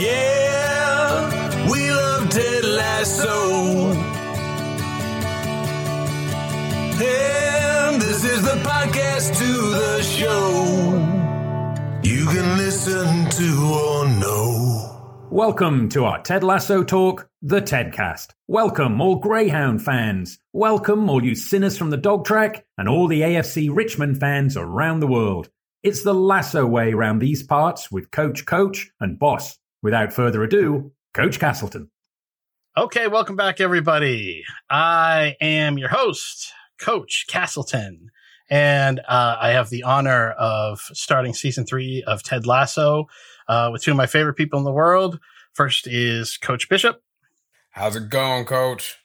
Yeah, we love Ted Lasso. And this is the podcast to the show. You can listen to or know. Welcome to our Ted Lasso talk, the Tedcast. Welcome, all Greyhound fans. Welcome, all you sinners from the dog track, and all the AFC Richmond fans around the world. It's the Lasso way round these parts with Coach Coach and Boss. Without further ado, Coach Castleton. Okay, welcome back, everybody. I am your host, Coach Castleton, and uh, I have the honor of starting season three of Ted Lasso uh, with two of my favorite people in the world. First is Coach Bishop. How's it going, coach?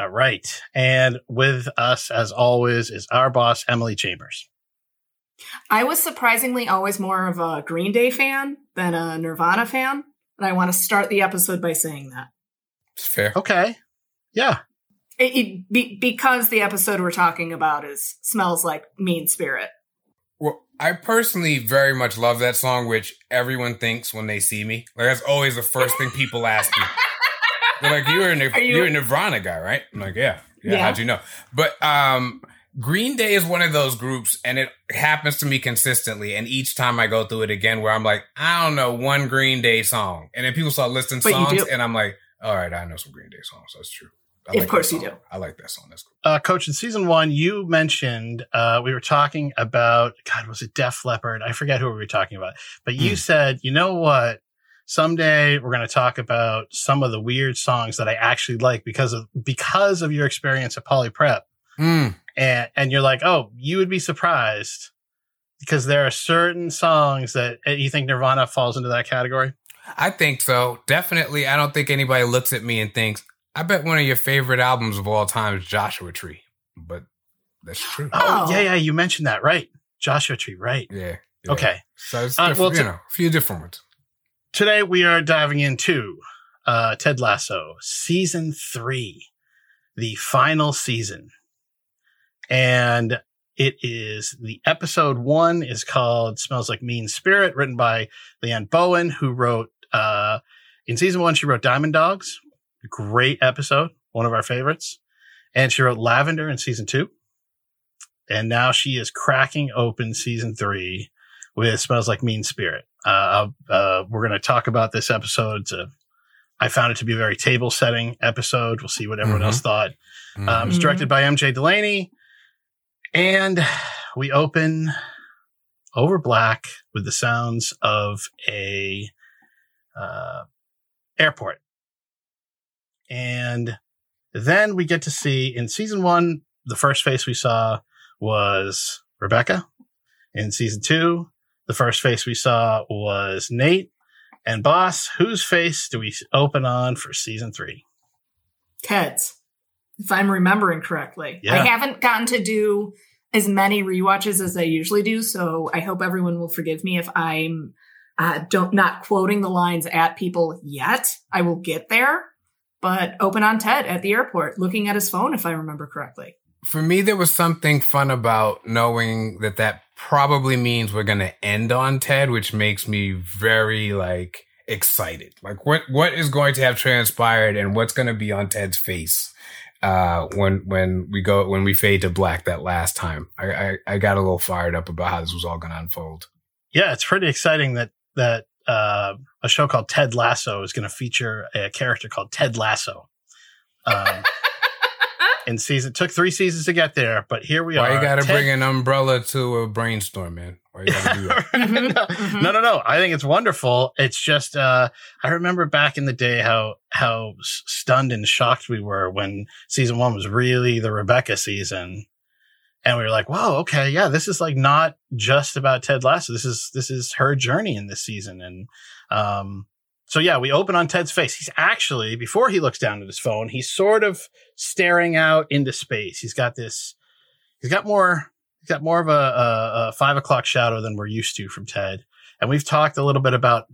All right. And with us, as always, is our boss, Emily Chambers. I was surprisingly always more of a Green Day fan than a Nirvana fan. And I want to start the episode by saying that. It's fair. Okay. Yeah. It, it, be, because the episode we're talking about is smells like mean spirit. Well, I personally very much love that song, which everyone thinks when they see me. Like that's always the first thing people ask me. They're like, "You're a Nir- you- you're a Nirvana guy, right?" I'm like, "Yeah, yeah." Yeah. How'd you know? But um, Green Day is one of those groups, and it happens to me consistently. And each time I go through it again, where I'm like, I don't know one Green Day song, and then people start listing But songs, and I'm like, all right, I know some Green Day songs. That's true. I Of like course you do. I like that song. That's cool. Uh, Coach, in season one, you mentioned uh, we were talking about, God, was it Def Leppard? I forget who we were talking about. But you Hmm. said, you know what? Someday we're going to talk about some of the weird songs that I actually like because of because of your experience at Poly Prep. Mm. And and you're like, oh, you would be surprised because there are certain songs that uh, you think Nirvana falls into that category. I think so. Definitely. I don't think anybody looks at me and thinks, I bet one of your favorite albums of all time is Joshua Tree. But that's true. Oh, Oh. yeah, yeah, you mentioned that, right? Joshua Tree, right? Yeah. yeah. Okay. So it's Uh, different, well, you to- know, a few different ones. Today we are diving into uh, Ted Lasso season three, the final season, and it is the episode one is called "Smells Like Mean Spirit," written by Leann Bowen, who wrote uh, in season one. She wrote Diamond Dogs, great episode, one of our favorites, and she wrote Lavender in season two, and now she is cracking open season three with "Smells Like Mean Spirit." Uh, uh, we're going to talk about this episode. A- I found it to be a very table setting episode. We'll see what everyone Mhm. else thought. Um, Mhm. it's directed by MJ Delaney. And we open over black with the sounds of a uh, airport. And then we get to see in season one, the first face we saw was Rebecca. In season two, the first face we saw was Nate. And boss, whose face do we open on for season three? Ted's, if I'm remembering correctly. Yeah. I haven't gotten to do as many rewatches as I usually do, so I hope everyone will forgive me if I'm uh, don't not quoting the lines at people yet. I will get there, but open on Ted at the airport, looking at his phone, if I remember correctly. For me, there was something fun about knowing that that probably means we're going to end on Ted, which makes me very like excited. Like what, what is going to have transpired and what's going to be on Ted's face, uh, when, when we go, when we fade to black that last time. I, I, I got a little fired up about how this was all going to unfold. yeah, it's pretty exciting that that uh, a show called Ted Lasso is going to feature a character called Ted Lasso. Um, in season, it took three seasons to get there, but here we Why are. you got to Ted- bring an umbrella to a brainstorm, man? Why you got to do that? Mhm. no, no, no. I think it's wonderful. It's just, uh, I remember back in the day how, how stunned and shocked we were when season one was really the Rebecca season. And we were like, whoa, okay. Yeah. This is like not just about Ted Lasso. This is, this is her journey in this season. And, um, so yeah, we open on Ted's face. He's actually, before he looks down at his phone, he's sort of staring out into space. He's got this, he's got more, he's got more of a, a, a five o'clock shadow than we're used to from Ted. And we've talked a little bit about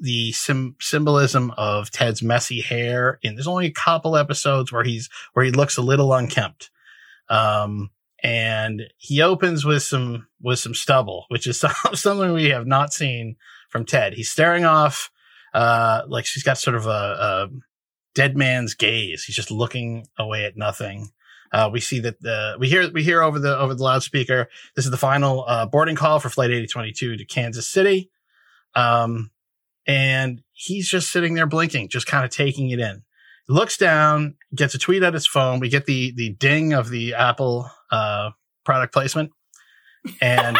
the sim- symbolism of Ted's messy hair. And there's only a couple episodes where he's, where he looks a little unkempt. Um, and he opens with some, with some stubble, which is some- something we have not seen from Ted. He's staring off, Uh, like she's got sort of a, a dead man's gaze. He's just looking away at nothing. Uh, we see that the we hear we hear over the over the loudspeaker. This is the final uh, boarding call for flight 8022 to Kansas City, um, and he's just sitting there blinking, just kind of taking it in. Looks down, gets a tweet at his phone. We get the the ding of the Apple uh, product placement, and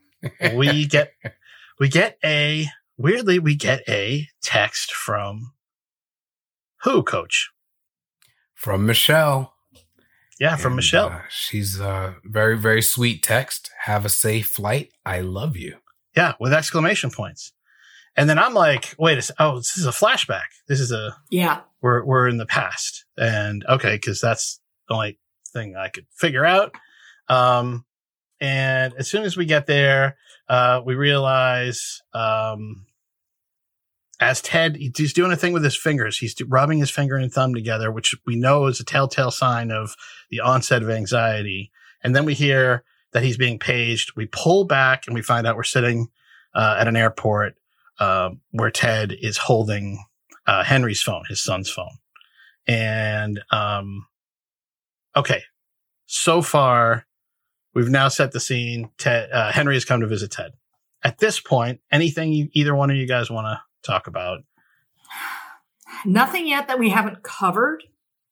we get we get a weirdly we get a text from who coach From Michelle. Yeah from And, michelle uh, she's a very, very sweet text. Have a safe flight. I love you. yeah with exclamation points and then i'm like wait a sec- oh this is a flashback this is a Yeah. we're we're in the past and okay because that's the only thing i could figure out um and as soon as we get there uh we realize um as ted he's doing a thing with his fingers he's rubbing his finger and thumb together which we know is a telltale sign of the onset of anxiety and then we hear that he's being paged we pull back and we find out we're sitting uh, at an airport uh, where ted is holding uh, Henry's phone, his son's phone. And, um, okay. So far, we've now set the scene. Ted, uh, Henry has come to visit Ted. At this point, anything you, either one of you guys want to talk about? Nothing yet that we haven't covered.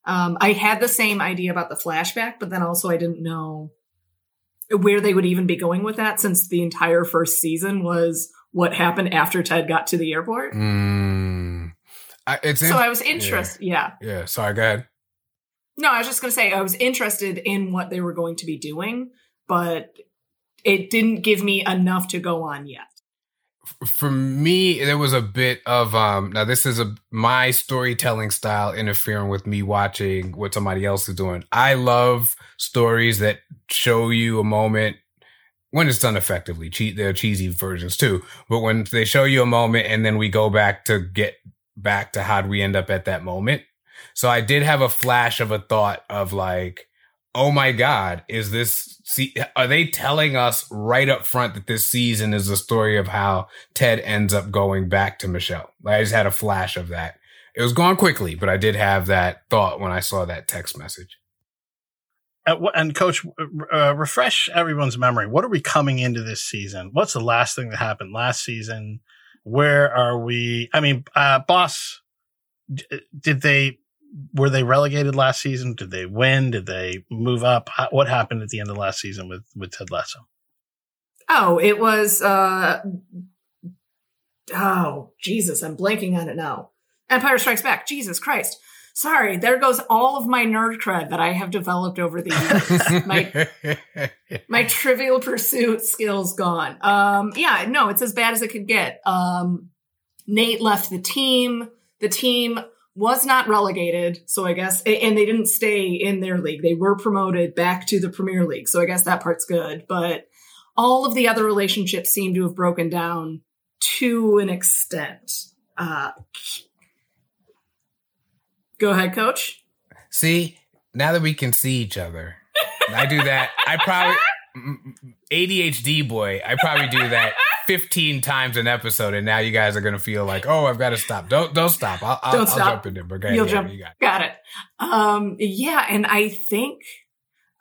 Um, I had the same idea about the flashback, but then also I didn't know where they would even be going with that since the entire first season was what happened after Ted got to the airport. Mm. I, it's So I was interested. Yeah. yeah. Sorry. Go ahead. No, I was just going to say I was interested in what they were going to be doing, but it didn't give me enough to go on yet. For me there was a bit of um now this is a my storytelling style interfering with me watching what somebody else is doing. I love stories that show you a moment when it's done effectively. Che- there are cheesy versions too but when they show you a moment and then we go back to get back to how do we end up at that moment. So i did have a flash of a thought of like oh my god is this see are they telling us right up front that this season is the story of how ted ends up going back to michelle i just had a flash of that it was gone quickly but i did have that thought when i saw that text message Uh, and coach, uh, refresh everyone's memory. What are we coming into this season? What's the last thing that happened last season? Where are we? I mean, uh, boss, did they, were they relegated last season? Did they win? Did they move up? What happened at the end of last season with, with Ted Lasso? Oh, it was uh Oh, Jesus, I'm blanking on it now. Empire Strikes Back. Jesus Christ. Sorry, there goes all of my nerd cred that I have developed over the years. my my trivial pursuit skills gone. Um yeah, no, it's as bad as it could get. Um Nate left the team. The team was not relegated, so I guess and they didn't stay in their league. They were promoted back to the Premier League. So I guess that part's good, but all of the other relationships seem to have broken down to an extent. Uh, go ahead, coach. see now that we can see each other i do that i probably adhd boy i probably do that 15 times an episode and now you guys are gonna feel like oh i've got to stop don't don't stop i'll, I'll, Don't I'll stop. jump in but You'll yeah, jump. you got it. Got it. Um, yeah, and I think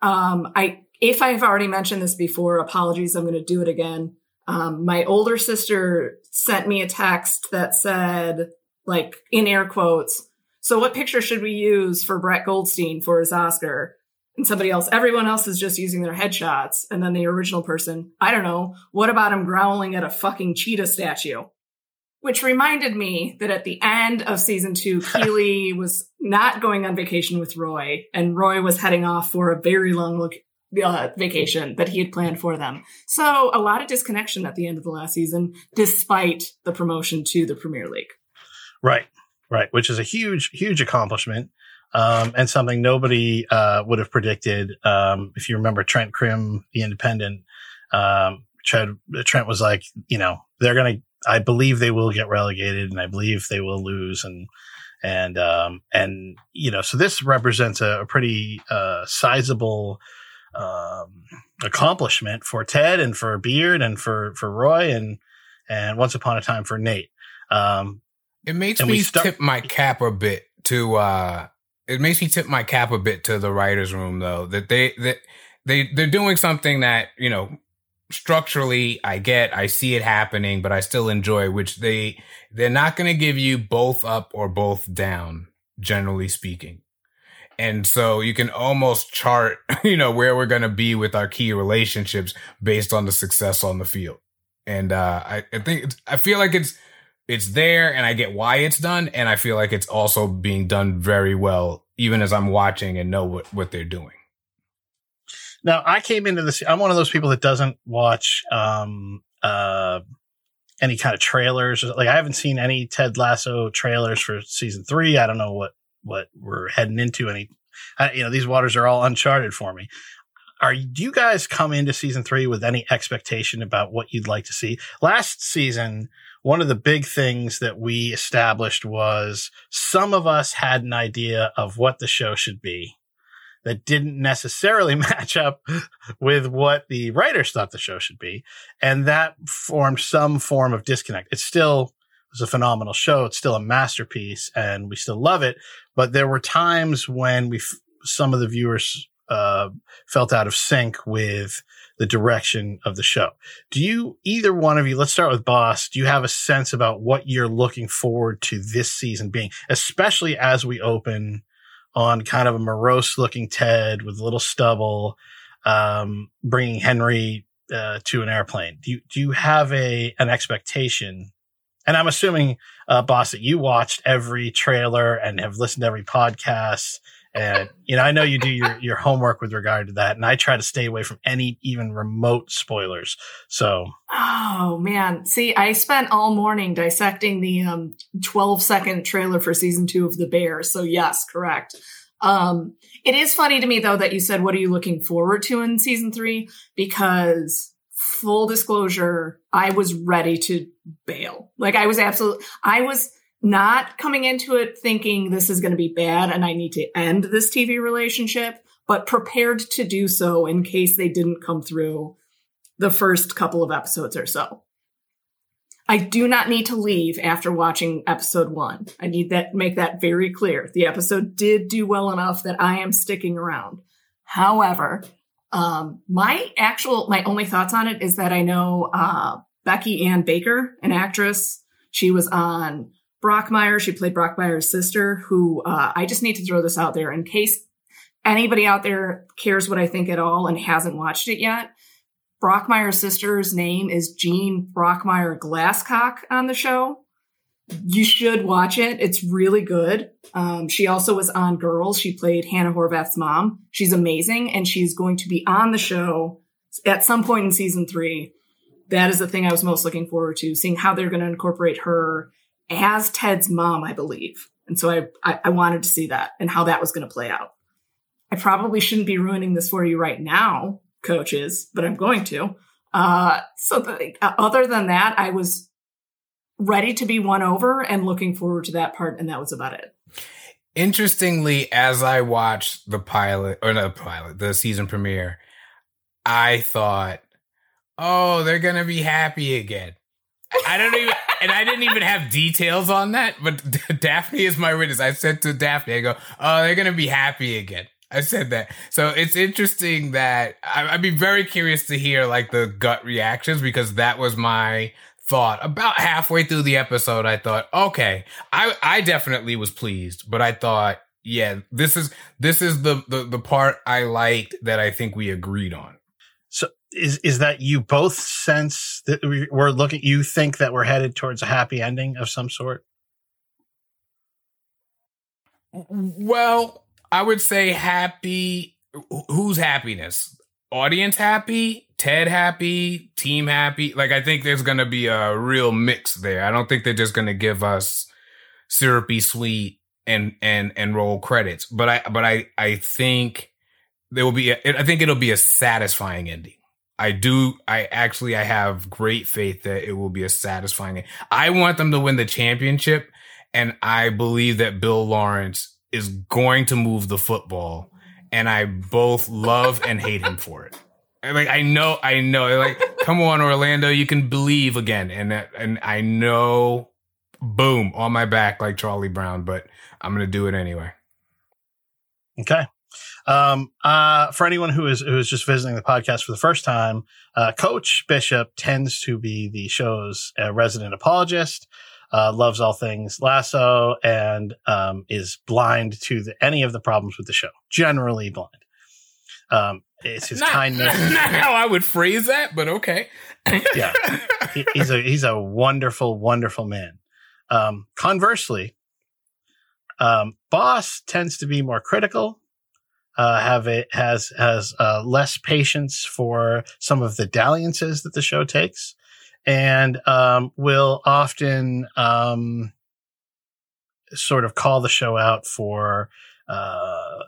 um, I if I've already mentioned this before, apologies. I'm going to do it again. Um, my older sister sent me a text that said, like in air quotes, "So what picture should we use for Brett Goldstein for his Oscar?" And somebody else, everyone else is just using their headshots. And then the original person, I don't know, what about him growling at a fucking cheetah statue? Which reminded me that at the end of season two, Keely was not going on vacation with Roy, and Roy was heading off for a very long look, uh, vacation that he had planned for them. So a lot of disconnection at the end of the last season, despite the promotion to the Premier League. Right, right, which is a huge, huge accomplishment. Um, and something nobody, uh, would have predicted. Um, if you remember Trent Crimm, the independent, um, Trent, Trent was like, you know, they're going to, I believe they will get relegated and I believe they will lose. And, and, um, and, you know, so this represents a, a pretty, uh, sizable, um, accomplishment for Ted and for Beard and for, for Roy and, and once upon a time for Nate. Um, It makes me tip my cap a bit to uh it makes me tip my cap a bit to the writers room though that they that they they're doing something that, you know, structurally I get, I see it happening, but I still enjoy which they they're not going to give you both up or both down generally speaking. And so you can almost chart, you know, where we're going to be with our key relationships based on the success on the field. And uh I, I think I feel like it's it's there and I get why it's done. And I feel like it's also being done very well, even as I'm watching and know what, what they're doing. Now, I came into this. I'm one of those people that doesn't watch um, uh, any kind of trailers. Like, I haven't seen any Ted Lasso trailers for season three. I don't know what what we're heading into. Any, I, you know, these waters are all uncharted for me. Are do you guys come into season three with any expectation about what you'd like to see? Last season, one of the big things that we established was some of us had an idea of what the show should be that didn't necessarily match up with what the writers thought the show should be. And that formed some form of disconnect. It still was a phenomenal show. It's still a masterpiece and we still love it. But there were times when we, some of the viewers, uh, felt out of sync with the direction of the show. Do you, either one of you, let's start with Boss. Do you have a sense about what you're looking forward to this season being, especially as we open on kind of a morose looking Ted with a little stubble, um, bringing Henry uh, to an airplane. Do you do you have a an expectation? And I'm assuming, uh, boss, that you watched every trailer and have listened to every podcast. And you know, I know you do your your homework with regard to that, and I try to stay away from any even remote spoilers. So Oh man. See, I spent all morning dissecting the um 12 second trailer for season two of The Bear. So yes, correct. Um it is funny to me though that you said what are you looking forward to in season three? Because full disclosure, I was ready to bail. Like I was absolutely I was not coming into it thinking this is going to be bad and I need to end this TV relationship, but prepared to do so in case they didn't come through the first couple of episodes or so. I do not need to leave after watching episode one. I need that make that very clear. The episode did do well enough that I am sticking around. However, um, my actual my only thoughts on it is that I know uh, Becky Ann Baker, an actress. She was on Brockmire. She played Brockmire's sister. Who uh, I just need to throw this out there in case anybody out there cares what I think at all and hasn't watched it yet. Brockmire's sister's name is Jean Brockmire Glasscock on the show. You should watch it. It's really good. Um, she also was on Girls. She played Hannah Horvath's mom. She's amazing, and she's going to be on the show at some point in season three. That is the thing I was most looking forward to, seeing how they're going to incorporate her as Ted's mom, I believe. And so I, I, I wanted to see that and how that was going to play out. I probably shouldn't be ruining this for you right now, coaches, but I'm going to. Uh, so the, other than that, I was ready to be won over and looking forward to that part, and that was about it. Interestingly, as I watched the pilot or not the pilot, the season premiere, I thought, oh, they're gonna be happy again. I don't even, and I didn't even have details on that, but Daphne is my witness. I said to Daphne, I go, oh, they're gonna be happy again. I said that. So it's interesting that I, I'd be very curious to hear like the gut reactions because that was my thought about halfway through the episode. I thought, okay, I, I definitely was pleased, but I thought, yeah, this is, this is the, the, the part I liked that I think we agreed on. Is is that you both sense that we- we're looking? You think that we're headed towards a happy ending of some sort? Well, I would say happy. wh- Whose happiness? Audience happy, Ted happy, team happy. Like I think there's gonna be a real mix there. I don't think they're just gonna give us syrupy sweet and and and roll credits. But I but I I think there will be. A, I think it'll be a satisfying ending. I do. I actually I have great faith that it will be a satisfying. end. I want them to win the championship, and I believe that Bill Lawrence is going to move the football, and I both love and hate him for it. And, Like I know, I know. Like, come on, Orlando, you can believe again, and and I know, boom on my back like Charlie Brown, but I'm gonna do it anyway. Okay. Um, uh, for anyone who is who is just visiting the podcast for the first time, uh, Coach Bishop tends to be the show's uh, resident apologist. Uh, loves all things Lasso and um, is blind to the, any of the problems with the show. Generally blind. Um, it's his not, kindness. Not how I would phrase that, but okay. yeah, he, he's a he's a wonderful, wonderful man. Um, conversely, um, Boss tends to be more critical. Uh, have it has has uh, less patience for some of the dalliances that the show takes, and um, will often um, sort of call the show out for uh,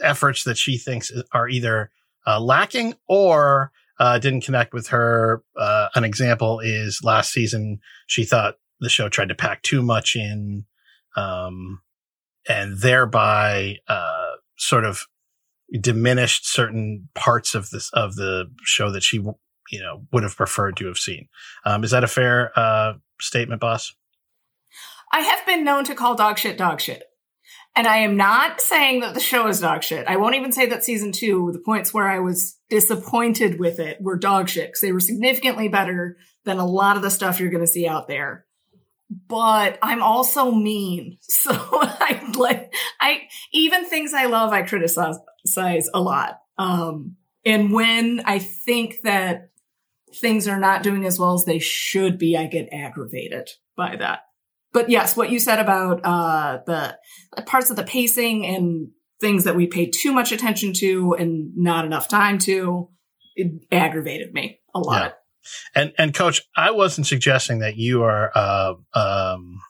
efforts that she thinks are either uh, lacking or uh, didn't connect with her. Uh, an example is last season, she thought the show tried to pack too much in, um, and thereby uh, sort of diminished certain parts of this of the show that she you know would have preferred to have seen. Um, is that a fair uh, statement, boss? I have been known to call dog shit dog shit. And I am not saying that the show is dog shit. I won't even say that season two, the points where I was disappointed with it were dog shit because they were significantly better than a lot of the stuff you're going to see out there. But I'm also mean. So I like, I, even things I love, I criticize a lot. Um, and when I think that things are not doing as well as they should be, I get aggravated by that but yes, what you said about uh, the parts of the pacing and things that we pay too much attention to and not enough time to, it aggravated me a lot. Yeah. And and coach, I wasn't suggesting that you are. Uh, um,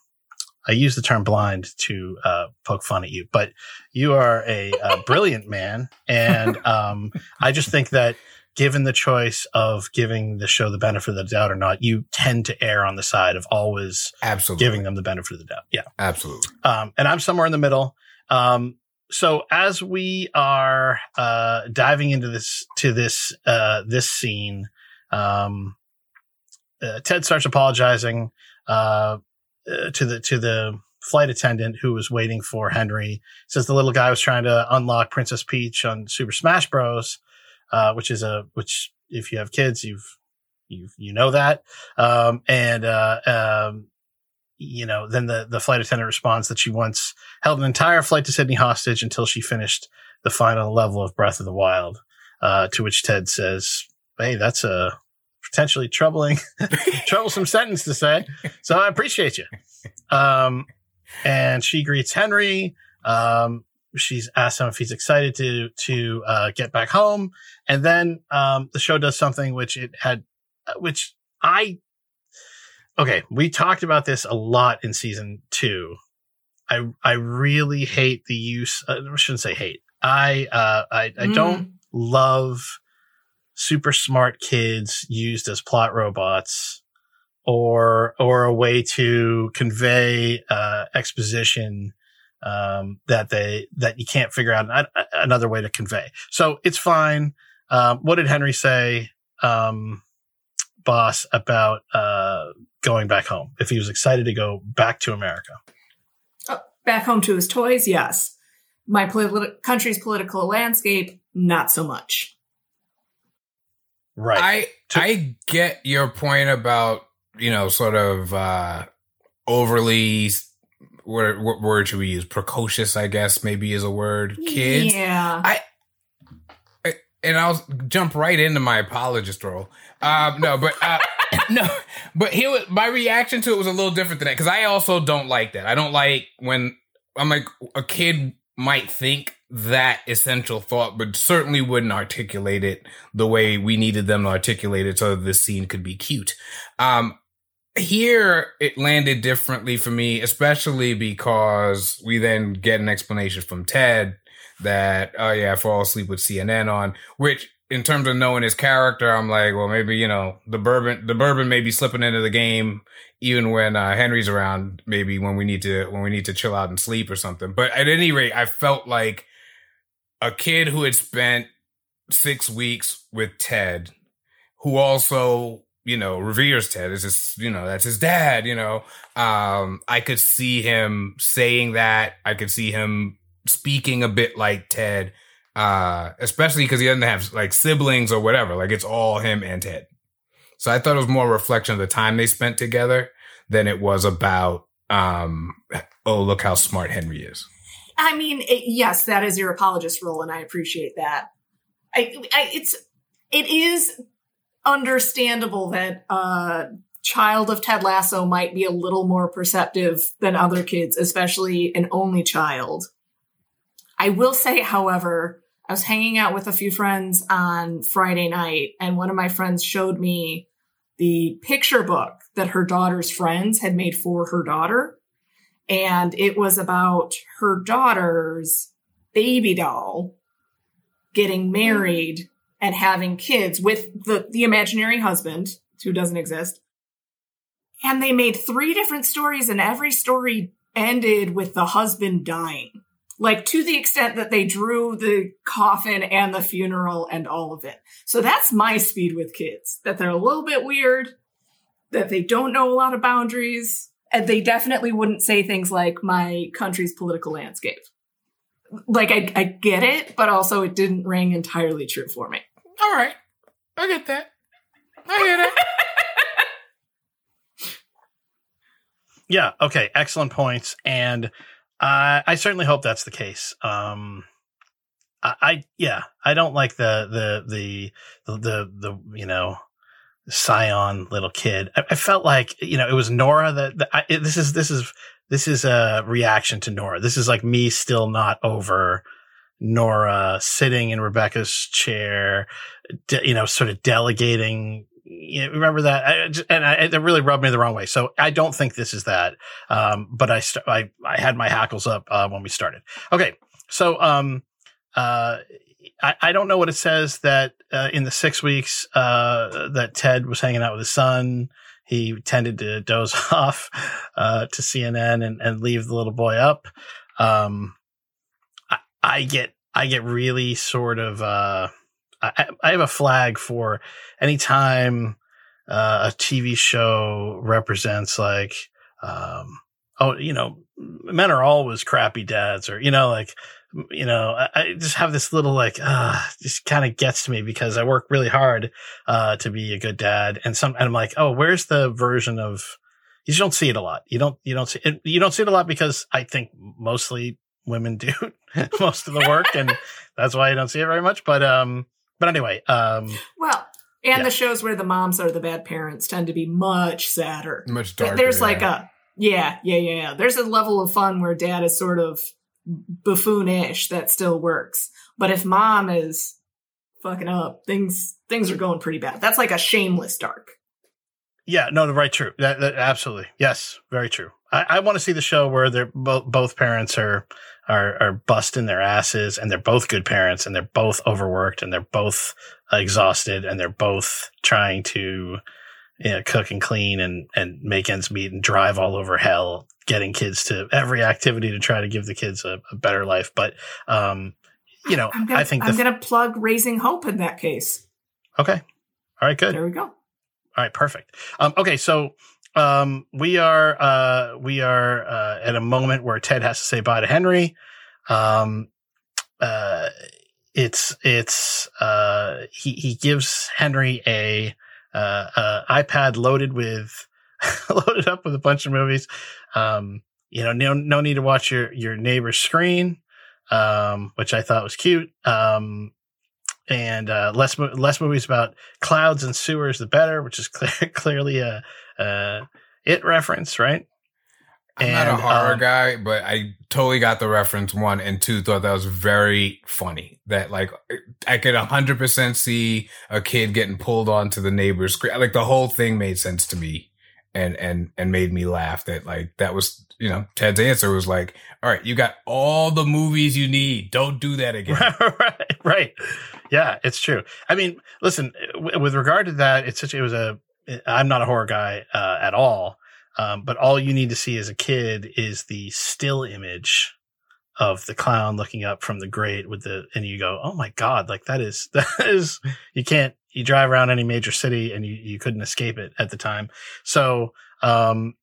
I use the term blind to uh, poke fun at you, but you are a, a brilliant man, and um, I just think that given the choice of giving the show the benefit of the doubt or not, you tend to err on the side of always absolutely giving them the benefit of the doubt. Yeah, absolutely. Um, and I'm somewhere in the middle. Um, so as we are uh, diving into this to this uh, this scene, um, uh, Ted starts apologizing uh, uh, to the to the flight attendant who was waiting for Henry. Says the little guy was trying to unlock Princess Peach on Super Smash Bros uh, which is a which if you have kids, you've you you know that. Um, and uh, um, you know, then the the flight attendant responds that she once held an entire flight to Sydney hostage until she finished the final level of Breath of the Wild. Uh, to which Ted says, "Hey, that's a potentially troubling, troublesome sentence to say. So I appreciate you." Um, and she greets Henry. Um, she's asked him if he's excited to to uh, get back home, and then um, the show does something which it had, uh, which I okay. We talked about this a lot in season two. I I really hate the use. Uh, I shouldn't say hate. I uh, I I mm. don't love super smart kids used as plot robots or or a way to convey uh, exposition um, that they that you can't figure out an, another way to convey. So it's fine. Um, what did Henry say, um, boss, about uh, going back home? If he was excited to go back to America, uh, back home to his toys, yes. My politi- country's political landscape, not so much. Right. I to- I get your point about you know sort of uh, overly what, what word should we use? Precocious, I guess, maybe is a word. Kids. Yeah. I, I and I'll jump right into my apologist role. Um, no, but uh, no, but he was, my reaction to it was a little different than that because I also don't like that. I don't like when I'm like a kid might think that essential thought, but certainly wouldn't articulate it the way we needed them to articulate it so this scene could be cute. Um, here it landed differently for me, especially because we then get an explanation from Ted that, oh yeah, I fall asleep with CNN on, which in terms of knowing his character, I'm like, well, maybe, you know, the bourbon, the bourbon may be slipping into the game even when uh, Henry's around, maybe when we need to, when we need to chill out and sleep or something. But at any rate, I felt like a kid who had spent six weeks with Ted, who also you know, reveres Ted. It's just, you know, that's his dad, you know. Um, I could see him saying that. I could see him speaking a bit like Ted, uh, especially because he doesn't have like siblings or whatever. Like it's all him and Ted. So I thought it was more a reflection of the time they spent together than it was about, um, oh, look how smart Henry is. I mean, it, yes, that is your apologist role, and I appreciate that. I, I, it's it is understandable that a child of Ted Lasso might be a little more perceptive than other kids, especially an only child. I will say, however, I was hanging out with a few friends on Friday night, and one of my friends showed me the picture book that her daughter's friends had made for her daughter. And it was about her daughter's baby doll getting married and having kids with the, the imaginary husband who doesn't exist. And they made three different stories, and every story ended with the husband dying. Like to the extent that they drew the coffin and the funeral and all of it. So that's my speed with kids, that they're a little bit weird, that they don't know a lot of boundaries, and they definitely wouldn't say things like my country's political landscape. Like I, I get it, but also it didn't ring entirely true for me. All right. I get that. I get it. Yeah. Okay. Excellent points. And uh, I certainly hope that's the case. Um, I, I, yeah, I don't like the, the, the, the, the, the you know, scion little kid. I, I, felt like, you know, it was Nora that, that I, this is, this is, this is a reaction to Nora. This is like me still not over Nora sitting in Rebecca's chair, de- you know, sort of delegating. You know, remember that? I, and I, it really rubbed me the wrong way. So I don't think this is that. Um, but I, st- I, I had my hackles up, uh, when we started. Okay. So, um, uh, I, I don't know what it says that, uh, in the six weeks, uh, that Ted was hanging out with his son, he tended to doze off, uh, to CNN and, and leave the little boy up. Um, I get I get really sort of uh, I, I have a flag for anytime uh, a TV show represents like um, oh you know men are always crappy dads or you know like you know I, I just have this little like uh just kind of gets to me because I work really hard uh to be a good dad and some and I'm like oh where's the version of you don't see it a lot you don't you don't see it you don't see it a lot because I think mostly women do most of the work, and that's why you don't see it very much. But um, but anyway, um, well, and yeah. the shows where the moms are the bad parents tend to be much sadder, much darker. There's yeah. like a yeah, yeah, yeah, yeah. There's a level of fun where dad is sort of buffoonish that still works, but if mom is fucking up, things things are going pretty bad. That's like a shameless dark. Yeah, no, right, true. That, that absolutely, yes, very true. I, I want to see the show where they're both both parents are are are busting their asses and they're both good parents and they're both overworked and they're both exhausted and they're both trying to you know, cook and clean and and make ends meet and drive all over hell getting kids to every activity to try to give the kids a, a better life. But um you know gonna, i think i'm gonna plug raising hope in that case. Okay. All right good. There we go. All right perfect. Um okay so um, we are uh, we are uh, at a moment where Ted has to say bye to Henry. Um, uh, it's it's uh, he he gives Henry a, uh, a iPad loaded with loaded up with a bunch of movies. Um, you know, no no need to watch your your neighbor's screen, um, which I thought was cute. Um, and uh, less less movies about clouds and sewers, the better, which is clear, clearly a uh, it reference, right? I'm and, not a horror um, guy, but I totally got the reference. One and two, thought that was very funny. That like I could 100 percent see a kid getting pulled onto the neighbor's screen. Like the whole thing made sense to me, and and and made me laugh. That like that was you know Ted's answer was like, all right, you got all the movies you need. Don't do that again. right, right. Yeah, it's true. I mean, listen, with regard to that, it's such it was a I'm not a horror guy uh, at all, um, but all you need to see as a kid is the still image of the clown looking up from the grate with the, and you go, oh my god, like that is that is you can't you drive around any major city and you, you couldn't escape it at the time. So, um,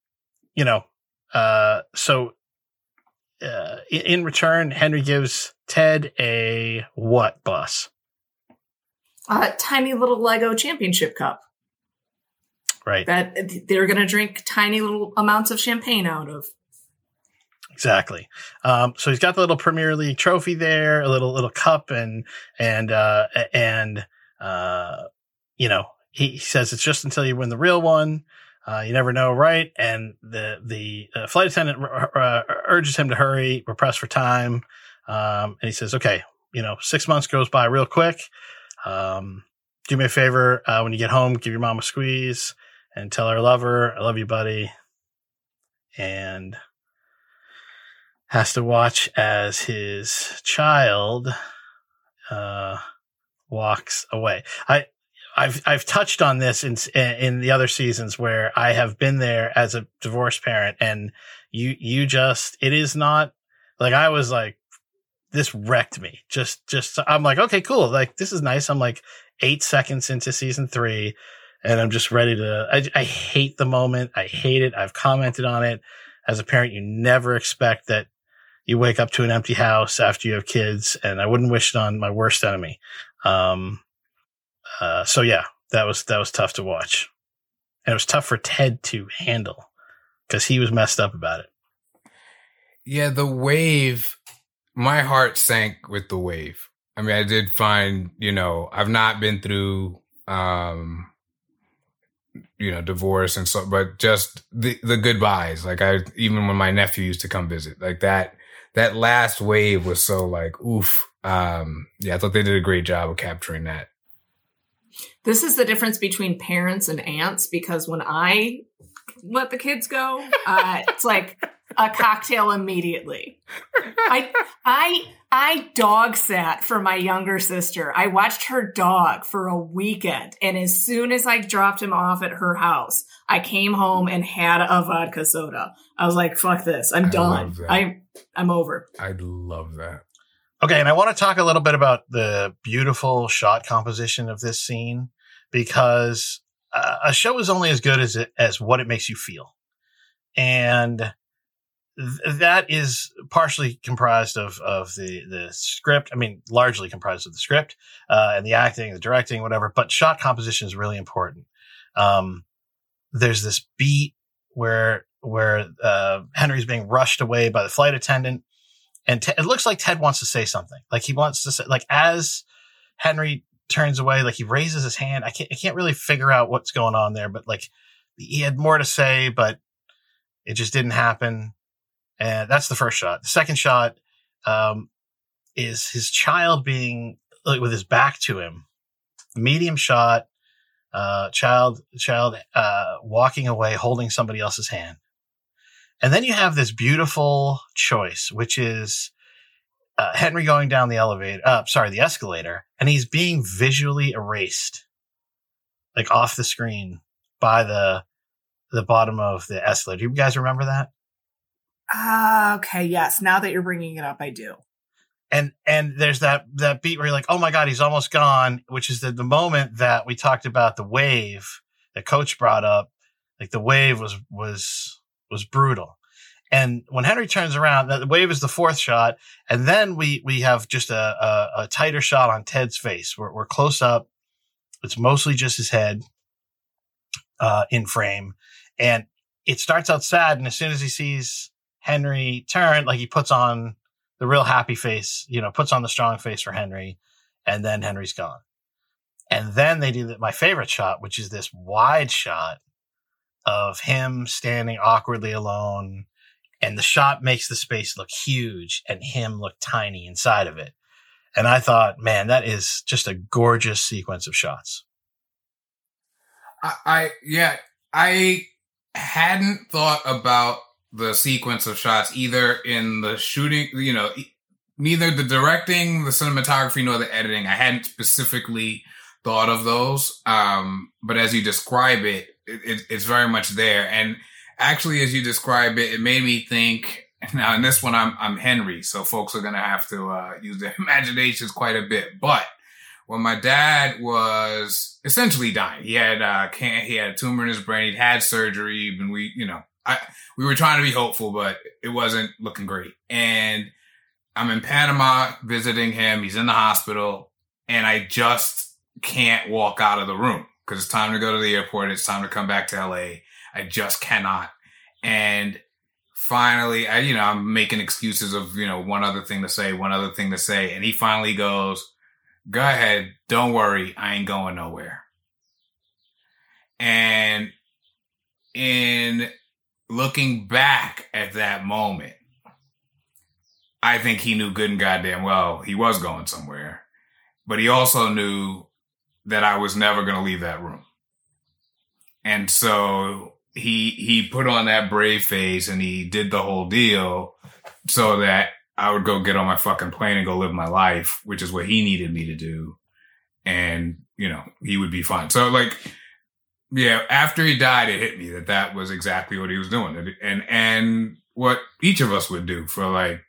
you know, uh, so uh, in, return, Henry gives Ted a what glass? A tiny little Lego championship cup Right. that they're going to drink tiny little amounts of champagne out of. Exactly. Um, so he's got the little Premier League trophy there, a little little cup, and and uh, and uh, you know he, he says it's just until you win the real one. Uh, you never know, right? And the the uh, flight attendant uh, urges him to hurry. We're pressed for time, um, and he says, "Okay, you know, six months goes by real quick. Um, do me a favor uh, when you get home, give your mom a squeeze and tell her I love her. I love you, buddy." And has to watch as his child uh, walks away. I I've I've touched on this in in the other seasons where I have been there as a divorced parent, and you you just it is not like I was like this wrecked me. Just just I'm like okay cool like this is nice. I'm like eight seconds into season three, and I'm just ready to. I I hate the moment. I hate it. I've commented on it. As a parent, you never expect that you wake up to an empty house after you have kids, and I wouldn't wish it on my worst enemy. Um, uh, so yeah, that was that was tough to watch, and it was tough for Ted to handle because he was messed up about it. Yeah, the wave, my heart sank with the wave. I mean, I did find, you know, I've not been through, um, you know, divorce and so, but just the, the goodbyes. Like I, even when my nephew used to come visit, like that, that last wave was so like, oof. Um, yeah, I thought they did a great job of capturing that. This is the difference between parents and aunts because when I let the kids go, uh, it's like a cocktail immediately. I I I dog sat for my younger sister. I watched her dog for a weekend, and as soon as I dropped him off at her house, I came home and had a vodka soda. I was like, "Fuck this! I'm I done. I'm I'm over." I'd love that. Okay, and I want to talk a little bit about the beautiful shot composition of this scene because uh, a show is only as good as it, as what it makes you feel, and th- that is partially comprised of of the the script. I mean, largely comprised of the script uh, and the acting, the directing, whatever. But shot composition is really important. Um, there's this beat where where uh, Henry's being rushed away by the flight attendant and it looks like Ted wants to say something. Like he wants to say, like as Henry turns away, like he raises his hand. I can't, I can't really figure out what's going on there, but like he had more to say, but it just didn't happen. And that's the first shot. The second shot, um, is his child being like with his back to him, medium shot, uh, child, child, uh, walking away, holding somebody else's hand. And then you have this beautiful choice, which is uh, Henry going down the elevator, uh, sorry, the escalator, and he's being visually erased, like off the screen by the the bottom of the escalator. Do you guys remember that? Ah, okay, yes. Now that you're bringing it up, I do. And and there's that that beat where you're like, oh my god, he's almost gone, which is the the moment that we talked about the wave that Coach brought up. Like the wave was was was brutal. And when Henry turns around, the wave is the fourth shot, and then we we have just a a, a tighter shot on Ted's face. We're, we're close up. It's mostly just his head uh, in frame, and it starts out sad. And as soon as he sees Henry turn, like he puts on the real happy face, you know, puts on the strong face for Henry, and then Henry's gone. And then they do the, my favorite shot, which is this wide shot of him standing awkwardly alone and the shot makes the space look huge and him look tiny inside of it. And I thought, man, that is just a gorgeous sequence of shots. I, I yeah, I hadn't thought about the sequence of shots either in the shooting, you know, neither the directing, the cinematography, nor the editing. I hadn't specifically thought of those. Um, but as you describe it, it, it, it's very much there. And actually, as you describe it, it made me think. Now, in this one, I'm I'm Henry, so folks are gonna have to uh, use their imaginations quite a bit. But when my dad was essentially dying. He had uh can he had a tumor in his brain. He'd had surgery, and we, you know, I we were trying to be hopeful, but it wasn't looking great. And I'm in Panama visiting him. He's in the hospital, and I just can't walk out of the room because it's time to go to the airport. It's time to come back to LA. I just cannot. And finally, I, you know, I'm making excuses of, you know, one other thing to say, one other thing to say. And he finally goes, go ahead. Don't worry. I ain't going nowhere. And in looking back at that moment, I think he knew good and goddamn well he was going somewhere, but he also knew that I was never going to leave that room. And so he he put on that brave face and he did the whole deal so that I would go get on my fucking plane and go live my life, which is what he needed me to do. And, you know, he would be fine. So like yeah, after he died it hit me that that was exactly what he was doing. And and what each of us would do for like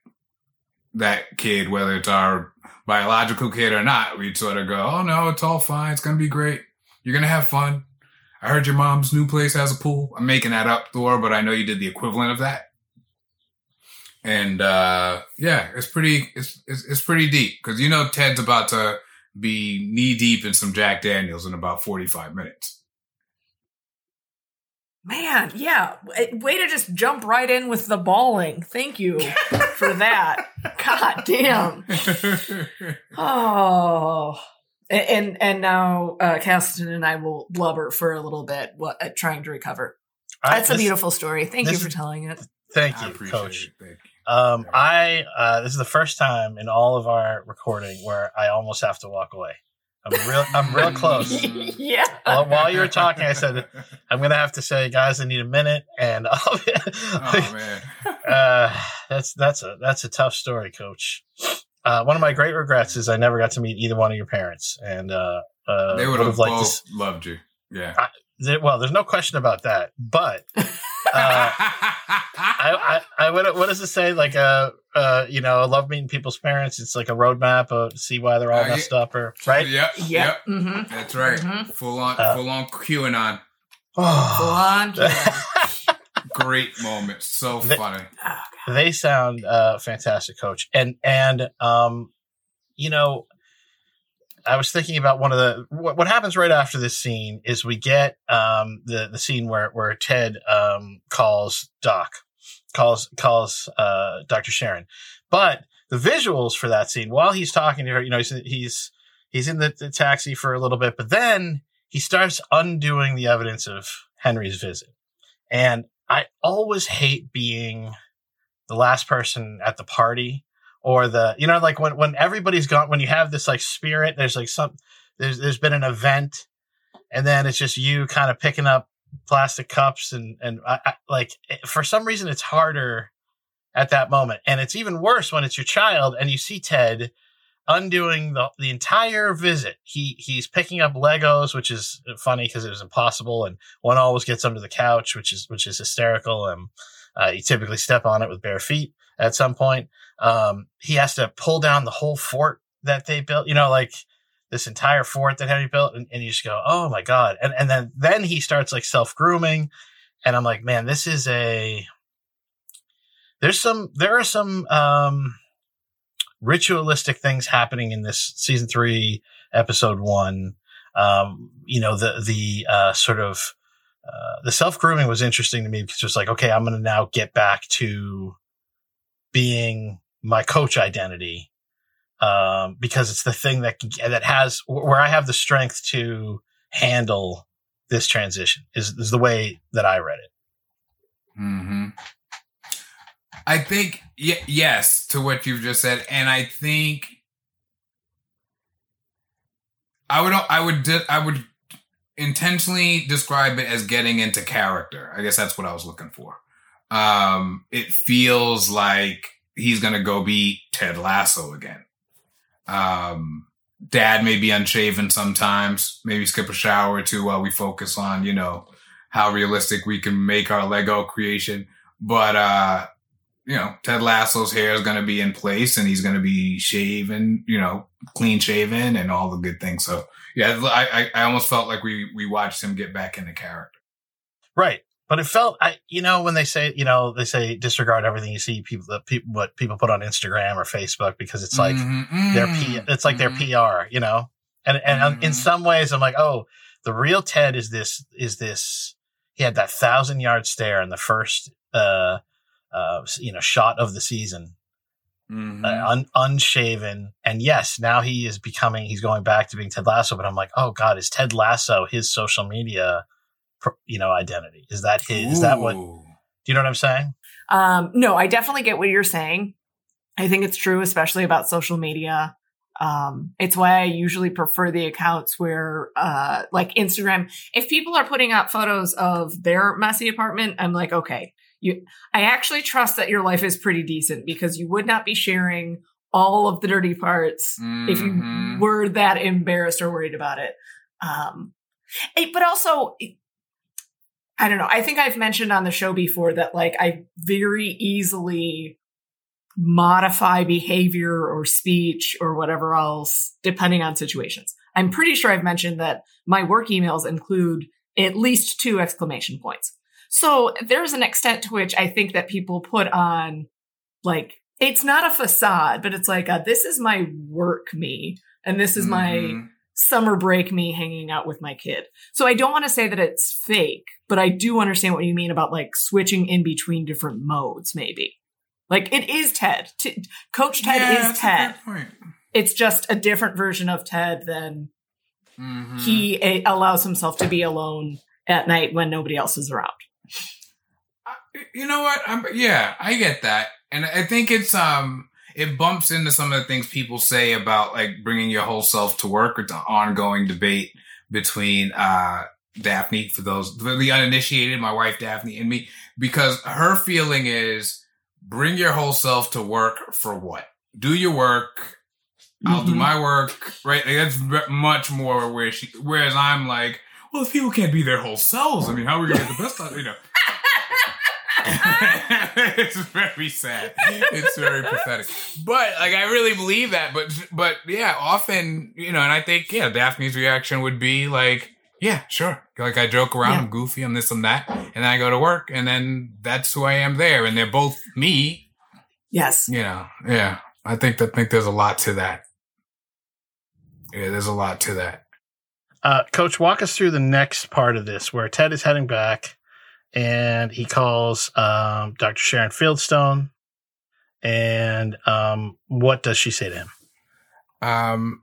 that kid whether it's our biological kid or not, we'd sort of go, "Oh no, it's all fine. It's to be great. You're to have fun." I heard your mom's new place has a pool. I'm making that up, Thor, but I know you did the equivalent of that. And uh, yeah, it's pretty it's it's, it's pretty deep because you know Ted's about to be knee deep in some Jack Daniels in about 45 minutes. Man, yeah. Way to just jump right in with the bawling. Thank you for that. God damn. Oh. And and now uh Castleton and I will blubber for a little bit what, uh, trying to recover. I- That's a beautiful story. Thank you for is- telling it. Thank you, appreciate Coach. it. Thank you. Um, I uh, this is the first time in all of our recording where I almost have to walk away. I'm real. I'm real close. yeah. Well, while you were talking, I said I'm gonna have to say, guys, I need a minute, and I'll, oh man. uh, that's that's a that's a tough story, Coach. Uh, one of my great regrets is I never got to meet either one of your parents, and uh, uh, They would would have liked both s- loved you. Yeah. there- well, there's no question about that, but uh, I, I, I what, what does it say? Like a, uh, you know, I love meeting people's parents. It's like a roadmap of see why they're all Uh, messed up, or right? Yep. Yep. Yep. Mm-hmm. That's right. Mhm. Full on, Uh, full on QAnon. Full on. Great moment. So The- funny. they sound uh, fantastic, Coach. And and um, you know, I was thinking about one of the what, what happens right after this scene is we get um the the scene where where Ted um calls Doc, calls calls uh Dr. Sharon, but the visuals for that scene while he's talking to her, you know, he's he's he's in the, the taxi for a little bit, but then he starts undoing the evidence of Henry's visit, and I always hate being the last person at the party or the you know like when when everybody's gone when you have this like spirit there's like some there's there's been an event and then it's just you kind of picking up plastic cups and and I, I, like for some reason it's harder at that moment and it's even worse when it's your child and you see Ted undoing the the entire visit he he's picking up legos which is funny because it was impossible and one always gets under the couch which is which is hysterical and uh, you typically step on it with bare feet at some point. Um, he has to pull down the whole fort that they built, you know, like this entire fort that Henry built. And, and you just go, Oh my God. And, and then, then he starts like self grooming. And I'm like, man, this is a, there's some, there are some, um, ritualistic things happening in this season three, episode one. Um, you know, the, the, uh, sort of, uh, the self grooming was interesting to me because it was like, okay, I'm going to now get back to being my coach identity. Um, because it's the thing that, that has, where I have the strength to handle this transition is, is the way that I read it. hmm I think y- yes to what you've just said, and I think I would I would I would intentionally describe it as getting into character. I guess that's what I was looking for. Um, it feels like he's gonna go be Ted Lasso again. Um, Dad may be unshaven sometimes. Maybe skip a shower or two while we focus on you know how realistic we can make our Lego creation. But uh you know, Ted Lasso's hair is going to be in place and he's going to be shaven, you know, clean shaven and all the good things. So yeah, I, I, almost felt like we, we watched him get back into character. Right. But it felt, I, you know, when they say, you know, they say disregard everything you see people, the people, what people put on Instagram or Facebook because it's like Mhm. their. P, it's like their Mhm. PR, you know? And, and um, in some ways I'm like, oh, the real Ted is this, is this, he had that thousand yard stare in the first, uh, uh, you know, shot of the season, uh, un, unshaven. And yes, now he is becoming, he's going back to being Ted Lasso, but I'm like, oh God, is Ted Lasso his social media, you know, identity? Is that his, is that what, do you know what I'm saying? Um, no, I definitely get what you're saying. I think it's true, especially about social media. Um, it's why I usually prefer the accounts where, uh, like Instagram, if people are putting out photos of their messy apartment, I'm like, okay, you, I actually trust that your life is pretty decent because you would not be sharing all of the dirty parts if you Mhm. were that embarrassed or worried about it. Um, it- but also, I don't know. I think I've mentioned on the show before that like I very easily modify behavior or speech or whatever else depending on situations. I'm pretty sure I've mentioned that my work emails include at least two exclamation points. So there's an extent to which I think that people put on like it's not a facade, but it's like a, this is my work me and this is my Mhm. Summer break me hanging out with my kid. So I don't want to say that it's fake, but I do understand what you mean about like switching in between different modes, maybe. Like it is Ted. T- Coach Ted Yeah, is Ted. It's just a different version of Ted than Mhm. he a- allows himself to be alone at night when nobody else is around. you know what? I'm, yeah, I get that, and I think it's um, it bumps into some of the things people say about like bringing your whole self to work. It's an ongoing debate between uh Daphne for those for the uninitiated, my wife Daphne and me, because her feeling is bring your whole self to work for what? Do your work. I'll do Mhm. my work, right? Like, that's much more where she. Whereas I'm like, well, if people can't be their whole selves, I mean, how are we gonna get the best out? You know. it's very sad. It's very pathetic. But like I really believe that. But but yeah, often, you know, and I think, yeah, Daphne's reaction would be like, yeah, sure. Like I joke around, Yeah. I'm goofy, I'm this, I'm that. And then I go to work and then that's who I am there. And they're both me, Yes. you know. Yeah. I think that think there's a lot to that. Yeah, there's a lot to that. Uh, Coach, walk us through the next part of this where Ted is heading back and he calls um, Dr. Sharon Fieldstone. And um, what does she say to him? Um,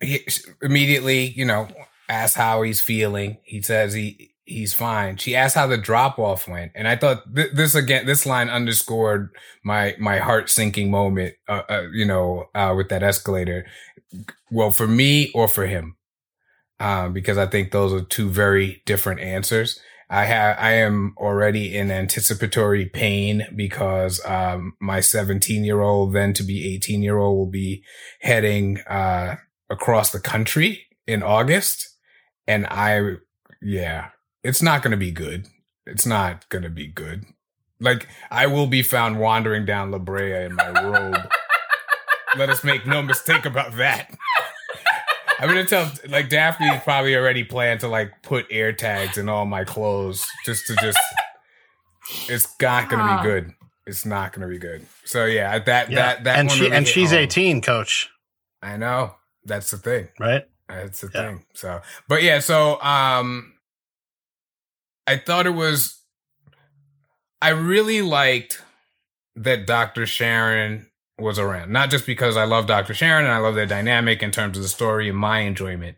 he immediately, you know, asks how he's feeling. He says he he's fine. She asked how the drop off went, and I thought th- this again. This line underscored my my heart sinking moment. Uh, uh, you know, uh, with that escalator. Well, for me or for him, um, because I think those are two very different answers. I have I am already in anticipatory pain because um, my 17 year old, then to be 18 year old, will be heading uh, across the country in August, and I, yeah, it's not going to be good. It's not going to be good. Like I will be found wandering down La Brea in my robe. Let us make no mistake about that. I'm gonna tell like Daphne's probably already planned to like put air tags in all my clothes just to just. It's not gonna be good. It's not gonna be good. So yeah, that Yeah. that that and one she really and she's home. 18, Coach, I know that's the thing. right? That's the Yeah. thing. So, but yeah, so um, I thought it was. I really liked that Dr. Sharon was around, not just because I love Dr. Sharon and I love their dynamic in terms of the story and my enjoyment.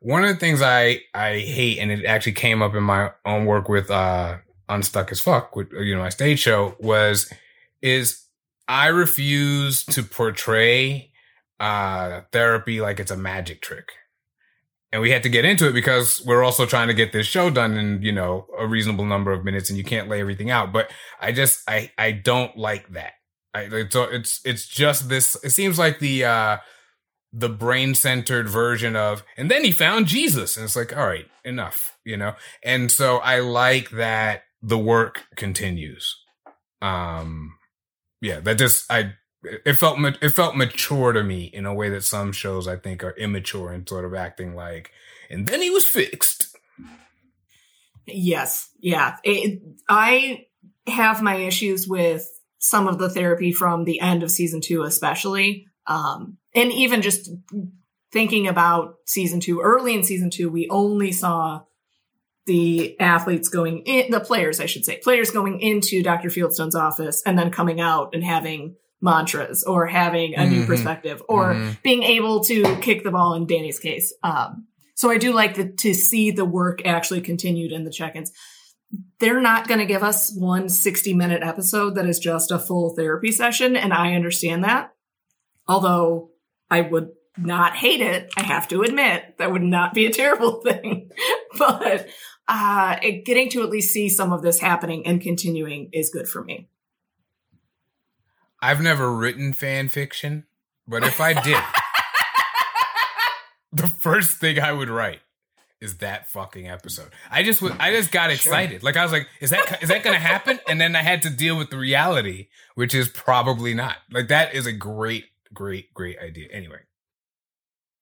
One of the things I I hate, and it actually came up in my own work with uh Unstuck as Fuck, with you know my stage show, was is I refuse to portray uh therapy like it's a magic trick and we had to get into it because we're also trying to get this show done in you know a reasonable number of minutes and you can't lay everything out but i just i i don't like that I, it's it's it's just this it seems like the uh the brain centered version of and then he found jesus and it's like all right enough you know and so i like that the work continues um yeah, that just I it felt it felt mature to me in a way that some shows I think are immature and sort of acting like. And then he was fixed. Yes. Yeah. It, I have my issues with some of the therapy from the end of season two, especially. Um, and even just thinking about season two, early in season two, we only saw the athletes going in, the players, I should say, players going into Dr. Fieldstone's office and then coming out and having mantras or having a new Mhm. perspective or Mhm. being able to kick the ball in Danny's case. Um, so I do like the, to see the work actually continued in the check-ins. They're not going to give us one 60 minute episode that is just a full therapy session. And I understand that. Although I would not hate it. I have to admit that would not be a terrible thing, but, uh, getting to at least see some of this happening and continuing is good for me. I've never written fan fiction, but if I did, the first thing I would write is that fucking episode. I just was, I just got excited. Like I was like, is that is that going to happen? And then I had to deal with the reality, which is probably not. Like that is a great, great, great idea. Anyway,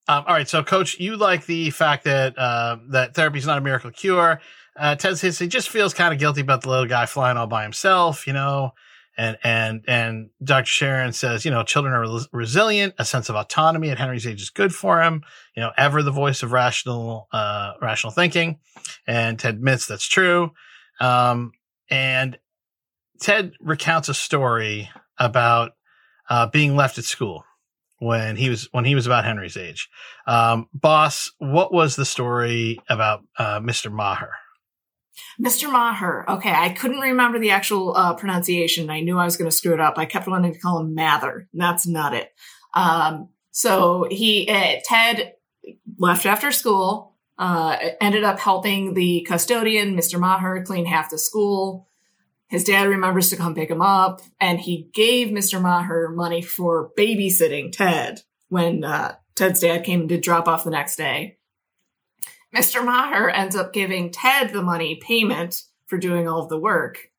Um, all right, so Coach, you like the fact that uh, that therapy is not a miracle cure. Uh, Ted says he just feels kind of guilty about the little guy flying all by himself, you know. And and and Dr. Sharon says, you know, children are res- resilient. A sense of autonomy at Henry's age is good for him. You know, ever the voice of rational uh, rational thinking. And Ted admits that's true. Um, and Ted recounts a story about uh, being left at school when he was when he was about Henry's age. Um, boss, what was the story about uh, Mr. Maher? Mr. Maher. Okay, I couldn't remember the actual uh, pronunciation. I knew I was going to screw it up. I kept wanting to call him Mather. That's not it. Um, so he, uh, Ted, left after school. Uh, ended up helping the custodian, Mr. Maher, clean half the school. His dad remembers to come pick him up, and he gave Mr. Maher money for babysitting Ted when uh, Ted's dad came to drop off the next day. Mr. Maher ends up giving Ted the money payment for doing all of the work.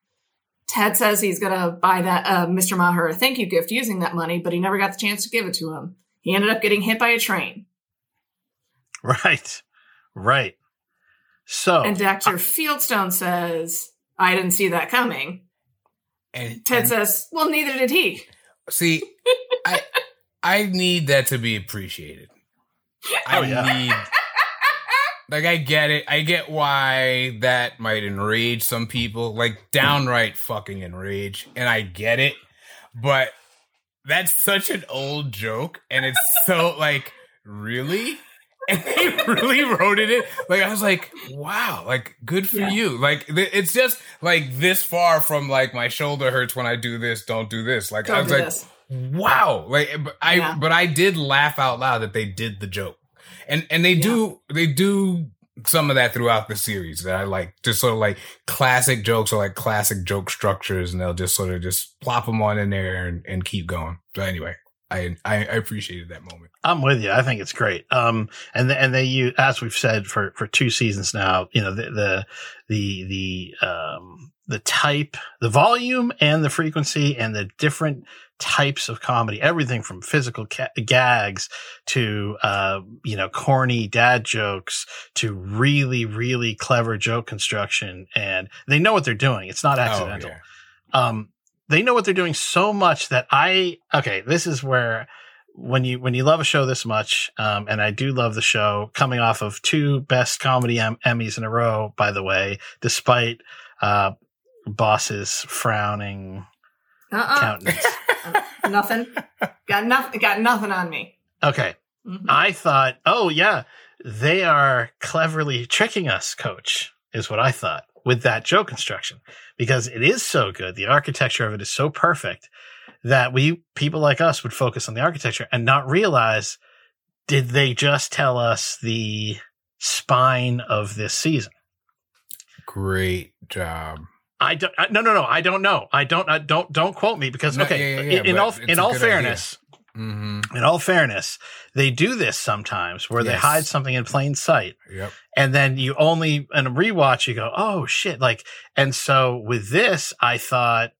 Ted says he's going to buy that uh, Mr. Maher a thank you gift using that money, but he never got the chance to give it to him. He ended up getting hit by a train. Right, right. So And Dr. Fieldstone says, I didn't see that coming. and Ted and- says, Well, neither did he. see, I I need that to be appreciated. I Oh, yeah. need. Like I get it. I get why that might enrage some people, like downright fucking enrage, and I get it. But that's such an old joke, and it's so like really, and they really wrote it in. Like I was like, wow, like good for Yeah. you. Like th- it's just like this far from like my shoulder hurts when I do this. Don't do this. Like I Don't was like, this. wow like but i Yeah. but i did laugh out loud that they did the joke and and they do they do some of that throughout the series that i like just sort of like classic jokes or like classic joke structures and they'll just sort of just plop them on in there and, and keep going so anyway I, I appreciated that moment I'm with you. I think it's great. Um, and the, and they use, as we've said for for two seasons now, you know, the the the the um the type, the volume, and the frequency, and the different types of comedy, everything from physical ca- gags to uh you know corny dad jokes to really really clever joke construction, and they know what they're doing. It's not accidental oh, yeah. um they know what they're doing so much that i okay this is where when you when you love a show this much um and i do love the show coming off of two best comedy em- emmys in a row by the way despite uh boss's frowning Uh-uh. countenance nothing. Got nothing. Got nothing on me. okay Mhm. i thought oh yeah they are cleverly tricking us coach is what i thought with that joke construction because it is so good the architecture of it is so perfect that we people like us would focus on the architecture and not realize did they just tell us the spine of this season great job i don't I, no no no i don't know i don't I don't don't quote me because No, okay yeah, yeah, yeah, in, all in all fairness hmm in all fairness they do this sometimes where they hide something in plain sight yep and then you only in a rewatch you go oh shit like and so with this i thought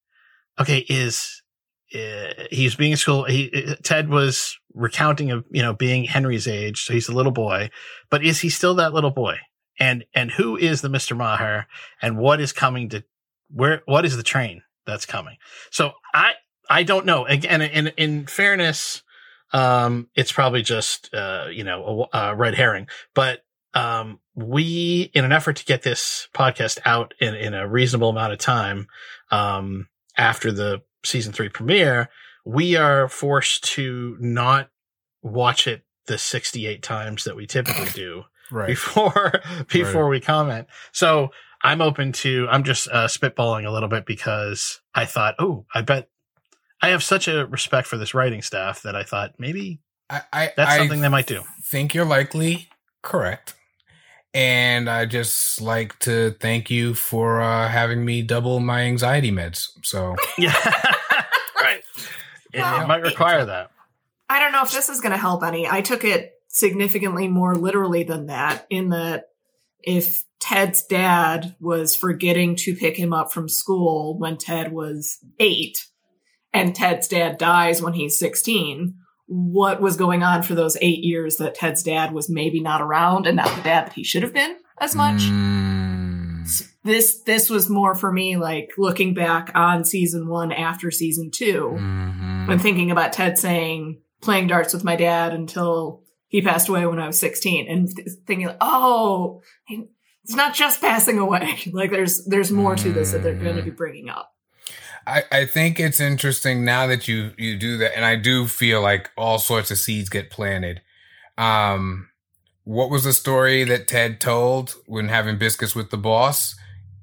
okay is uh, he's being in school. He Ted was recounting of you know being Henry's age, so he's a little boy. But is he still that little boy? And and who is the Mister Maher? And what is coming to where? What is the train that's coming? So I I don't know. Again, in in fairness, um, it's probably just uh, you know a, a red herring. But um, we, in an effort to get this podcast out in in a reasonable amount of time, um, after the season three premiere, we are forced to not watch it the 68 times that we typically do Right. before before Right. we comment. So I'm open to I'm just uh, spitballing a little bit because I thought, oh, I bet I have such a respect for this writing staff that I thought maybe I, I, that's I something they might do. think you're likely correct. And I just like to thank you for uh, having me double my anxiety meds. So Yeah, right. It, it might require that. I don't know if this is going to help any. I took it significantly more literally than that, in that if Ted's dad was forgetting to pick him up from school when Ted was eight, and Ted's dad dies when he's 16, what was going on for those eight years that Ted's dad was maybe not around and not the dad that he should have been as much? Mm, This this was more for me like looking back on season one after season 2 mhm. and thinking about Ted saying playing darts with my dad until he passed away when I was 16 and th- thinking oh it's not just passing away like there's there's more to this that they're going to be bringing up I, I think it's interesting now that you you do that, and I do feel like all sorts of seeds get planted. Um, what was the story that Ted told when having biscuits with the boss,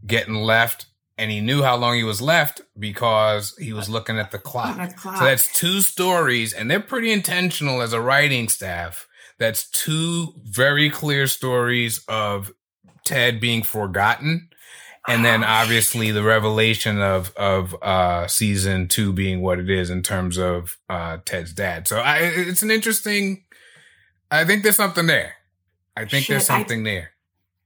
getting left, and he knew how long he was left because he was looking at the clock. Looking at the clock. So that's two stories, and they're pretty intentional as a writing staff. That's two very clear stories of Ted being forgotten and then Ah, obviously the revelation of of uh season two being what it is in terms of uh Ted's dad. So I it's an interesting I think there's something there. I think there's Shit, I- something there.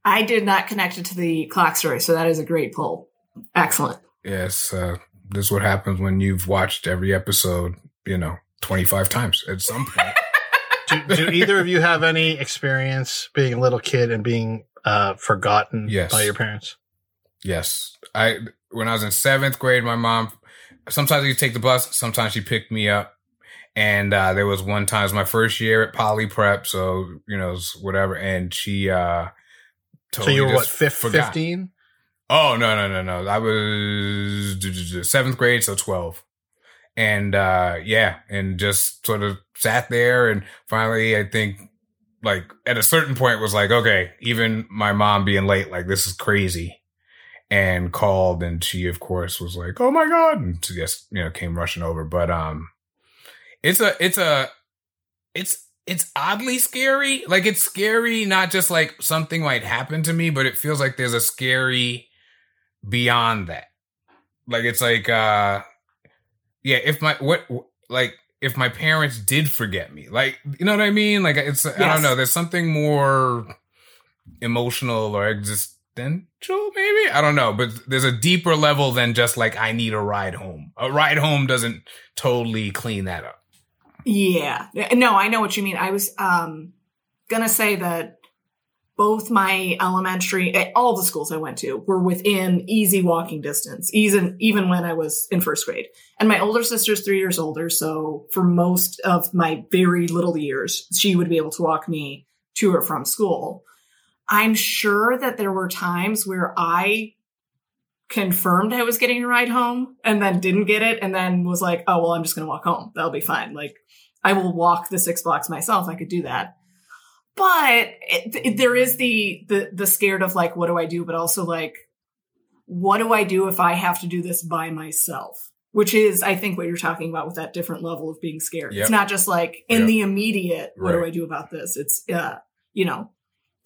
I did not connect it to the clock story so that is a great pull excellent Yes, uh this is what happens when you've watched every episode, you know, 25 times at some point. Do, do either of you have any experience being a little kid and being uh, forgotten Yes. by your parents? Yes. I when I was in seventh grade, my mom sometimes you take the bus, sometimes she picked me up. And uh there was one time it was my first year at Poly Prep, so you know, whatever. And she uh told me. So you were what, 15? Oh no, no, no, no. I was seventh grade, so twelve. And uh yeah, and just sort of sat there and finally I think like at a certain point was like, okay, even my mom being late, like this is crazy. And called and she of course was like, Oh my God and she just, you know, came rushing over. But um it's a it's a it's it's oddly scary. Like it's scary, not just like something might happen to me, but it feels like there's a scary beyond that. Like it's like uh yeah, if my what like if my parents did forget me. Like you know what I mean? Like it's I don't know, there's something more emotional or existential maybe? I don't know, but there's a deeper level than just like I need a ride home. A ride home doesn't totally clean that up. Yeah. No, I know what you mean. I was um gonna say that both my elementary eh, all the schools I went to were within easy walking distance, even even when I was in first grade. And my older sister's three years older, so for most of my very little years, she would be able to walk me to or from school. I'm sure that there were times where I confirmed I was getting a ride home and then didn't get it and then was like, oh, well, I'm just going to walk home. That'll be fine. Like, I will walk the six blocks myself. I could do that. But it, it- there is the, the, the scared of like, what do I do? But also like, what do I do if I have to do this by myself? Which is, I think, what you're talking about with that different level of being scared. Yep. It's not just like in Yep. the immediate, what do I do about this? It's, uh, you know,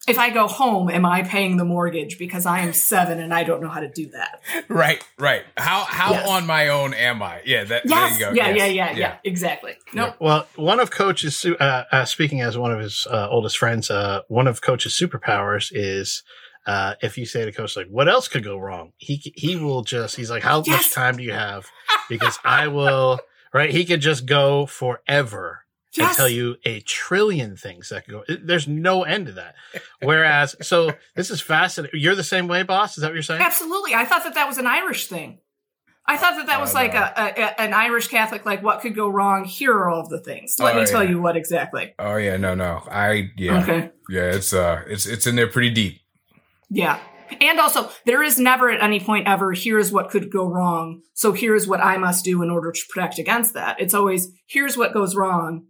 if I go home, am I paying the mortgage because I am seven and I don't know how to do that? Right, right. How how Yes. on my own am I? Yeah, that Yes. there you go. Yeah, Yes. yeah, yeah, yeah, Exactly. Nope. Well, one of Coach's, uh, uh, speaking as one of his uh, oldest friends, uh, one of Coach's superpowers is uh, if you say to Coach, like, what else could go wrong? He he will just, he's like, how Yes. much time do you have? Because I will right? He could just go forever Yes. and tell you a trillion things that could go. There's no end to that. Whereas, so this is fascinating. You're the same way, boss. Is that what you're saying? Absolutely. I thought that that was an Irish thing. I thought that that was Oh, like no. a, a, a- an Irish Catholic, like what could go wrong? Here are all of the things. Let Oh, me tell yeah. you what exactly. Oh yeah, no, no. I yeah, Okay. yeah. It's uh, it's it's in there pretty deep. Yeah. And also, there is never at any point ever, here's what could go wrong. So here's what I must do in order to protect against that. It's always, here's what goes wrong.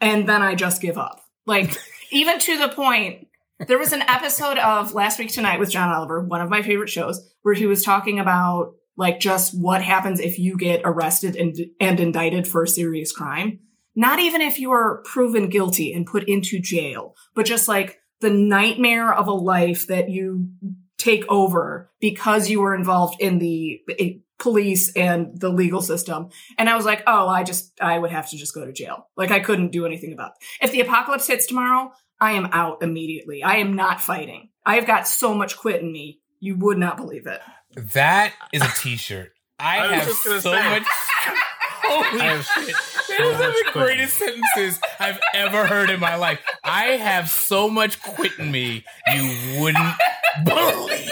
And then I just give up. Like, even to the point, there was an episode of Last Week Tonight with John Oliver, one of my favorite shows, where he was talking about like just what happens if you get arrested and, and indicted for a serious crime. Not even if you are proven guilty and put into jail, but just like the nightmare of a life that you take over because you were involved in the police and the legal system. And I was like, oh, I just, I would have to just go to jail. Like I couldn't do anything about it. If the apocalypse hits tomorrow, I am out immediately. I am not fighting. I've got so much quit in me. You would not believe it. That is a T-shirt. I, I have just gonna so say. much. Holy I have so shit! much Those are the quit. greatest sentences I've ever heard in my life. I have so much quit in me, you wouldn't believe.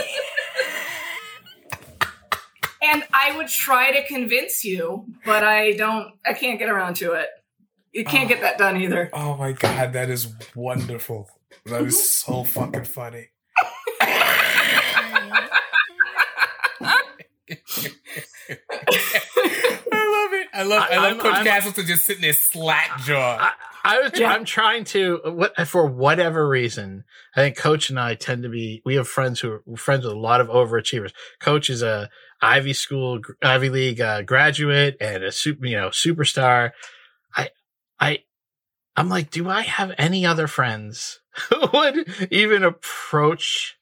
And I would try to convince you, but I don't, I can't get around to it. You can't get that oh. done either. Oh my god, that is wonderful. That is so fucking funny. I love it. I love. I, I- love I'm- Coach I'm- Castleton just sitting there slack jaw. I was, Yeah. I'm trying to, what, for whatever reason, I think Coach and I tend to be, we have friends who are friends with a lot of overachievers. Coach is a Ivy School, Ivy League uh, graduate and a super, you know, superstar. I, I, I'm like, do I have any other friends who would even approach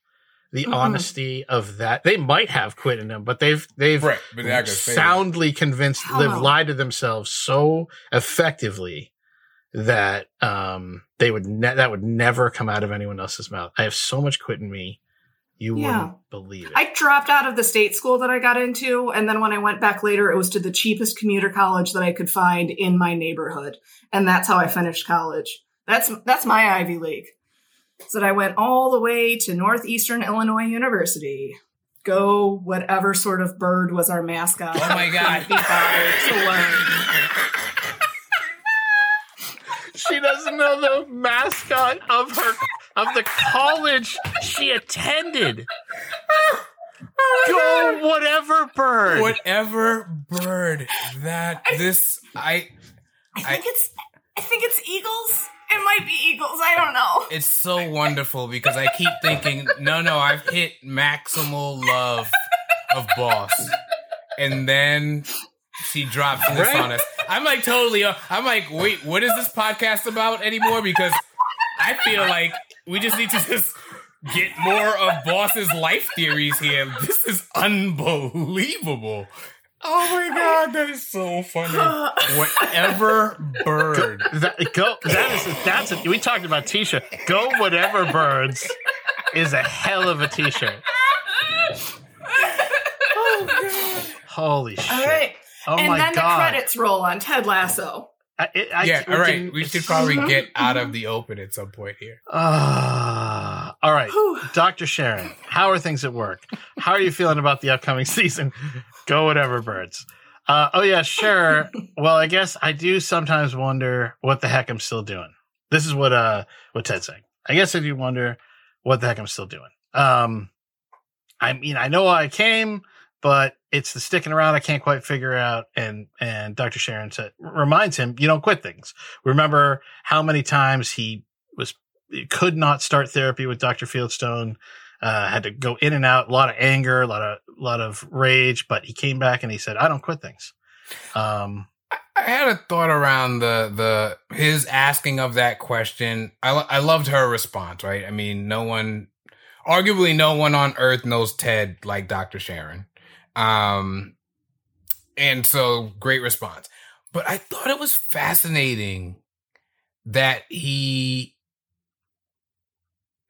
the Mhm. honesty of that? They might have quit in them, but they've, they've right, but they're not gonna say that. soundly convinced Hell they've lied to themselves so effectively that um they would ne- that would never come out of anyone else's mouth. I have so much quit in me, you Yeah. wouldn't believe it. I dropped out of the state school that I got into, and then when I went back later, it was to the cheapest commuter college that I could find in my neighborhood, and that's how I finished college. That's that's my Ivy League. So that I went all the way to Northeastern Illinois University. Go whatever sort of bird was our mascot. Oh my God. Be bothered to learn. she doesn't know the mascot of her of the college she attended. Go whatever bird. Whatever bird that this I I think it's I think it's eagles. It might be eagles. I don't know. it's so wonderful because I keep thinking, no, no, I've hit maximal love of boss. And then she drops this Right. on us. I'm like totally uh, I'm like, wait, what is this podcast about anymore? Because I feel like we just need to just get more of boss's life theories here. This is unbelievable. Oh my god, that is so funny. Whatever bird. That, go. That is. That's. A, we talked about t-shirt. Go whatever birds is a hell of a t-shirt. Oh god. Holy shit! All right. Oh and my then god! the credits roll on Ted Lasso. I, I, yeah, we all right. can- We should probably get out of the open at some point here. Ah, all right, Whew. Doctor Sharon. How are things at work? How are you feeling about the upcoming season? Go whatever birds. Uh, oh yeah, sure. well, I guess I do sometimes wonder what the heck I'm still doing. This is what uh what Ted's saying. I guess I do wonder what the heck I'm still doing. Um, I mean, I know I came, but it's the sticking around I can't quite figure out. And and Dr. Sharon said reminds him, you don't quit things. Remember how many times he was could not start therapy with Dr. Fieldstone. Uh, had to go in and out, a lot of anger, a lot of lot of rage, but he came back and he said, "I don't quit things." Um, I had a thought around the the his asking of that question. I I loved her response. Right. I mean, no one, arguably, no one on earth knows Ted like Dr. Sharon. Um, and so great response. But I thought it was fascinating that he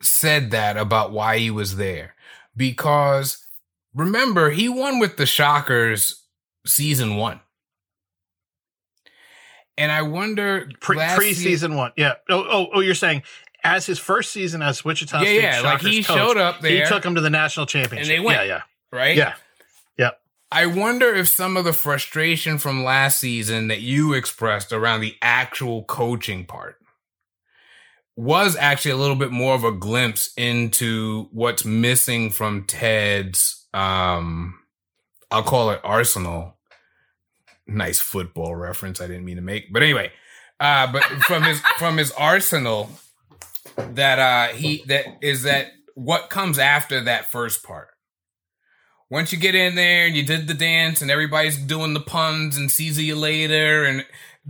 said that about why he was there because remember he won with the Shockers season one. And I wonder Pre season one. Yeah. Oh, oh, oh, you're saying as his first season as Wichita Yeah, State yeah, like he coach, showed up there. He took him to the national championship. And they went. Yeah, yeah, right? yeah. I wonder if some of the frustration from last season that you expressed around the actual coaching part was actually a little bit more of a glimpse into what's missing from Ted's um I'll call it arsenal. Nice football reference I didn't mean to make. But anyway, uh but from his from his arsenal that uh he that is that what comes after that first part once you get in there and you did the dance and everybody's doing the puns and sees you later and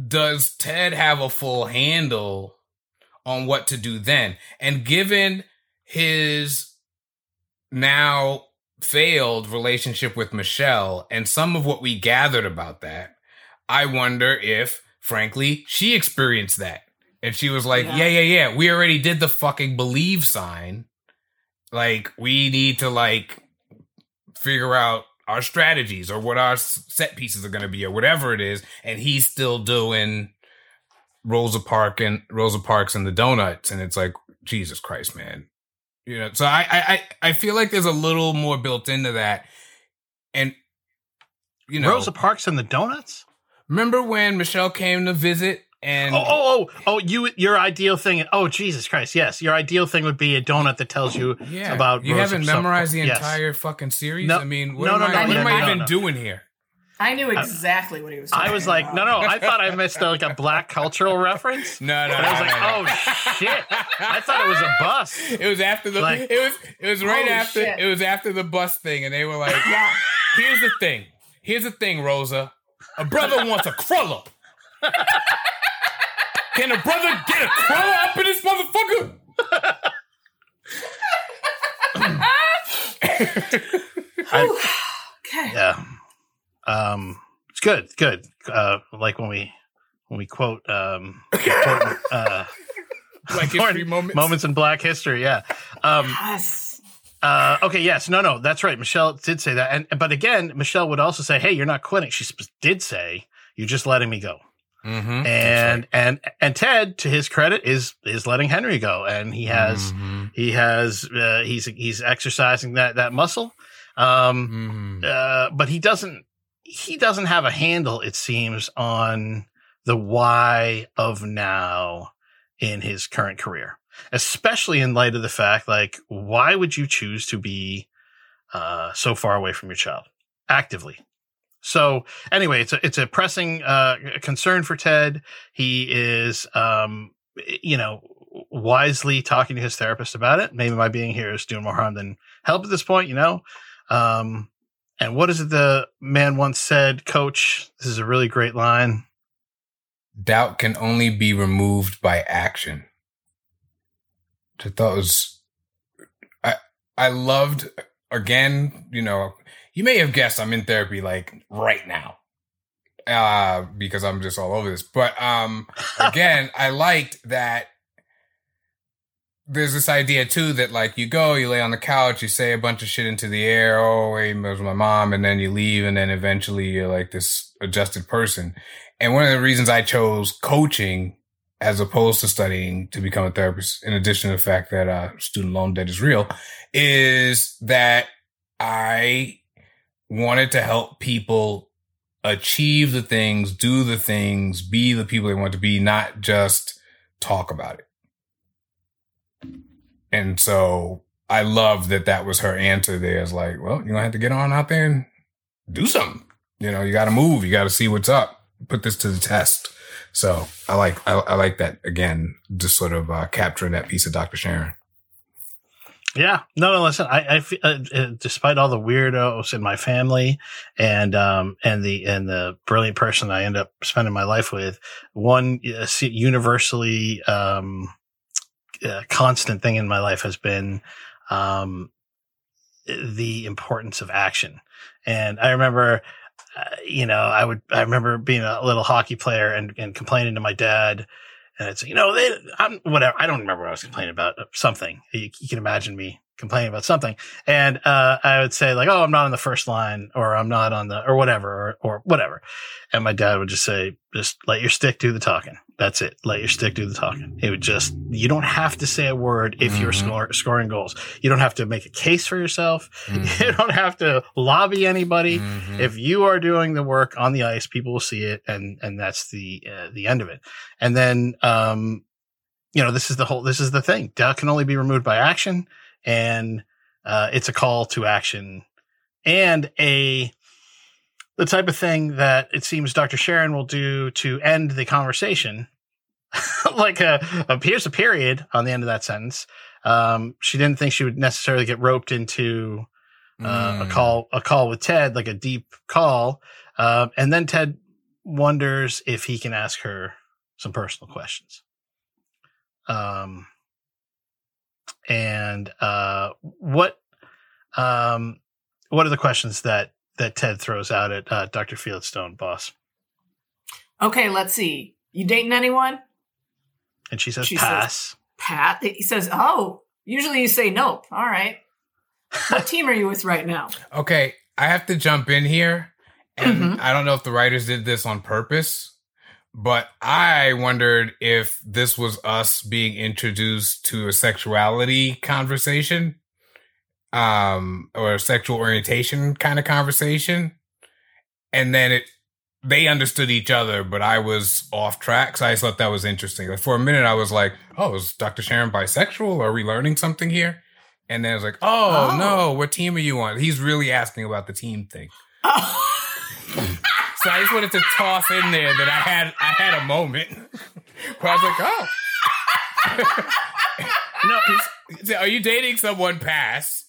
does ted have a full handle on what to do then? And given his now failed relationship with michelle and some of what we gathered about that i wonder if frankly she experienced that. And she was like Yeah. yeah yeah yeah we already did the fucking believe sign. Like we need to like figure out our strategies or what our set pieces are going to be or whatever it is and he's still doing rosa park and rosa parks and the donuts and it's like jesus christ man you know so i i i I feel like there's a little more built into that and you know Rosa Parks and the Donuts. remember when michelle came to visit and Oh, oh, oh, oh! You, your ideal thing. Oh, Jesus Christ! Yes, your ideal thing would be a donut that tells you yeah about. you Rosa haven't Parks. memorized the Yes. entire fucking series No, i mean what no, am no, i, no, what am no, I no, even no. doing here I knew exactly what he was. I was like, about. no, no. I thought I missed like a black cultural reference. no no And I was no, like, no, no. oh shit! I thought it was a bus. It was after the Like- it was it was right after shit. it was after the bus thing, and they were like, Yeah. "Here's the thing. Here's the thing, Rosa. A brother wants a cruller. Can a brother get a cruller up in this motherfucker?" Whew. okay. Yeah. Um, it's good. Good. Uh, like when we when we quote um important, uh, Like history important moments. moments in Black history. Yeah. Um, Yes. Uh, okay, yes, no, no, that's right. Michelle did say that, and but again, Michelle would also say, "Hey, you're not quitting." She sp- did say, "You're just letting me go." Mhm. And and and Ted, to his credit, is is letting Henry go, and he has Mhm. he has uh, he's he's exercising that that muscle. Um, Mhm. uh, but he doesn't he doesn't have a handle, it seems, on the why of now in his current career, especially in light of the fact, like, why would you choose to be uh, so far away from your child actively? So anyway, it's a it's a pressing uh, concern for Ted. He is, um, you know, wisely talking to his therapist about it. Maybe my being here is doing more harm than help at this point, you know. Um, and what is it the man once said, Coach? This is a really great line. Doubt can only be removed by action. I thought was, I I loved again. You know, you may have guessed I'm in therapy like right now, uh, because I'm just all over this. But um, again, I liked that. There's this idea too that like you go, you lay on the couch, you say a bunch of shit into the air. Oh, it was my mom, and then you leave, and then eventually you're like this adjusted person. And one of the reasons I chose coaching as opposed to studying to become a therapist, in addition to the fact that uh, student loan debt is real, is that I wanted to help people achieve the things, do the things, be the people they want to be, not just talk about it. And so I love that that was her answer there. It's like, well, you're going to have to get on out there and do something. You know, you got to move. You got to see what's up. Put this to the test. So I like, I, I like that again, just sort of uh, capturing that piece of Dr. Sharon. Yeah, no, no. Listen, I, I uh, uh, despite all the weirdos in my family and um and the and the brilliant person I end up spending my life with, one uh, universally um uh, constant thing in my life has been um the importance of action. And I remember, uh, you know, I would I remember being a little hockey player and and complaining to my dad. And it's, you know, they, I'm whatever. I don't remember what I was complaining about. Something you, you can imagine me complaining about something. And, uh, I would say like, Oh, I'm not on the first line or I'm not on the, or whatever, or, or whatever. And my dad would just say, just let your stick do the talking. That's it. Let your stick do the talking. It would just, you don't have to say a word if you're Mhm. score, scoring goals. You don't have to make a case for yourself. Mhm. You don't have to lobby anybody. Mhm. If you are doing the work on the ice, people will see it, and and that's the uh, the end of it. And then, um, you know, this is the whole. This is the thing. Doubt can only be removed by action, and uh, it's a call to action, and a the type of thing that it seems Dr. Sharon will do to end the conversation. like a, a here's a period on the end of that sentence. Um, she didn't think she would necessarily get roped into uh, a Mm. call a call with Ted, like a deep call. Um, and then Ted wonders if he can ask her some personal questions. Um, and uh, what um, what are the questions that that Ted throws out at uh, Dr. Fieldstone, boss? Okay, let's see. You dating anyone? And she says, She says- "Pass." Pat. He says, "Oh, usually you say nope." All right. What team are you with right now? Okay, I have to jump in here, and Mhm. I don't know if the writers did this on purpose, but I wondered if this was us being introduced to a sexuality conversation, um, or sexual orientation kind of conversation, and then it they understood each other, but I was off track, so I thought that was interesting. Like for a minute, I was like, "Oh, is Dr. Sharon bisexual? Are we learning something here?" And then I was like, oh, Oh. no, what team are you on? He's really asking about the team thing. Oh. So I just wanted to toss in there that I had I had a moment where I was like, oh. No, Are you dating someone pass?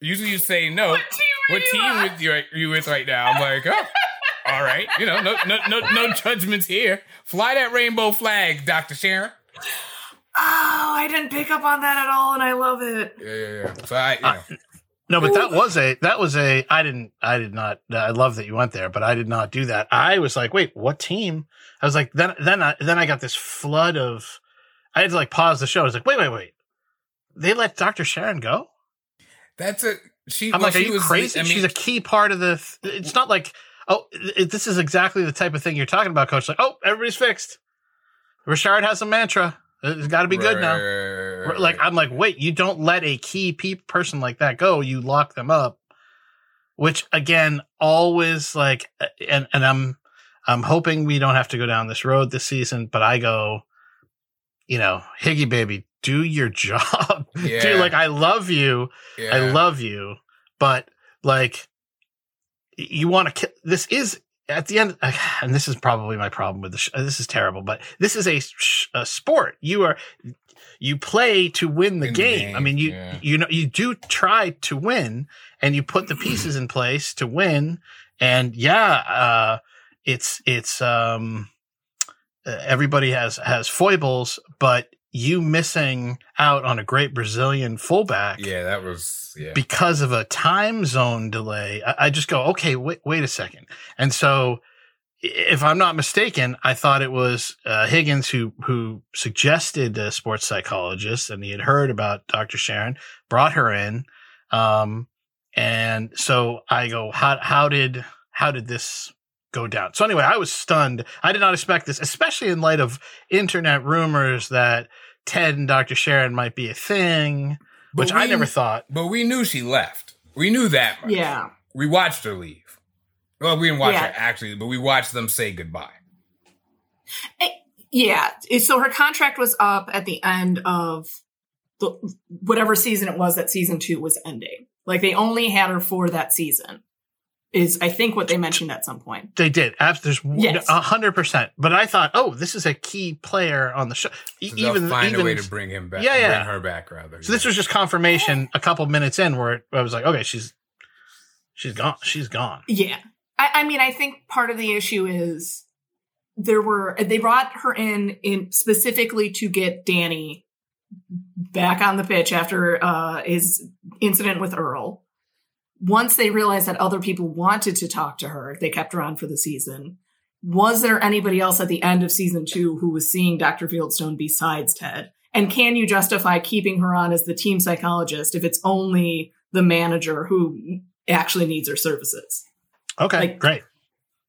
Usually you say no. What team are What you team with you, are you with right now? I'm like, oh, all right. You know, no no no no judgments here. Fly that rainbow flag, Dr. Sharon. Oh, I didn't pick up on that at all, and I love it. Yeah, yeah, yeah. So I, you uh, know, No, but that was a that was a I didn't I did not I love that you went there, but I did not do that. I was like, wait, what team? I was like, then then I then I got this flood of I had to like pause the show. I was like, wait, wait, wait. They let Dr. Sharon go? That's a she. I'm well, like, are she you was- crazy? I mean, She's a key part of the. It's not like, oh, this is exactly the type of thing you're talking about, Coach. Like, oh, everybody's fixed. Richard has a mantra. Uh, it's got to be good now. Right, right, right, right, Like. I'm like, wait, you don't let a key pe- person like that go. You lock them up. Which again, always like, uh, and and I'm I'm hoping we don't have to go down this road this season. But I go, you know, Higgy baby, do your job. Yeah. Dude, like I love you. I love you, but like you want to kill. This is at the end, and this is probably my problem with the. Sh- this is terrible, but this is a, sh- a sport. You are you play to win the In the game. I mean, you yeah. you know you do try to win, and you put the pieces in place to win. And yeah, uh, it's it's um everybody has has foibles, but you missing out on a great Brazilian fullback Yeah, that was yeah. because of a time zone delay. I, I just go, okay, wait, wait a second. And so, if I'm not mistaken, I thought it was uh, Higgins who who suggested the sports psychologist, and he had heard about Dr. Sharon, brought her in, um, and so I go, how how did how did this go down? So anyway, I was stunned. I did not expect this, especially in light of internet rumors that Ted and Dr. Sharon might be a thing, But which I never thought. But we knew she left. We knew that much. Yeah. We watched her leave. Well, we didn't watch Yeah. her actually, but we watched them say goodbye. Eh, yeah. Eh, so her contract was up at the end of the whatever season it was that season two was ending. Like they only had her for that season. Is I think what they mentioned at some point. They did. There's Yes. a hundred percent. But I thought, oh, this is a key player on the show. E- So even find even a way to bring him back. Yeah, yeah. Bring her back rather. so, this was just confirmation. A couple minutes in, where I was like, okay, she's she's gone. She's gone. Yeah. I, I mean, I think part of the issue is there were they brought her in in specifically to get Dani back on the pitch after uh, his incident with Earl. Once they realized that other people wanted to talk to her, they kept her on for the season. Was there anybody else at the end of season two who was seeing Dr. Fieldstone besides Ted? And can you justify keeping her on as the team psychologist if it's only the manager who actually needs her services? Okay, Like- great.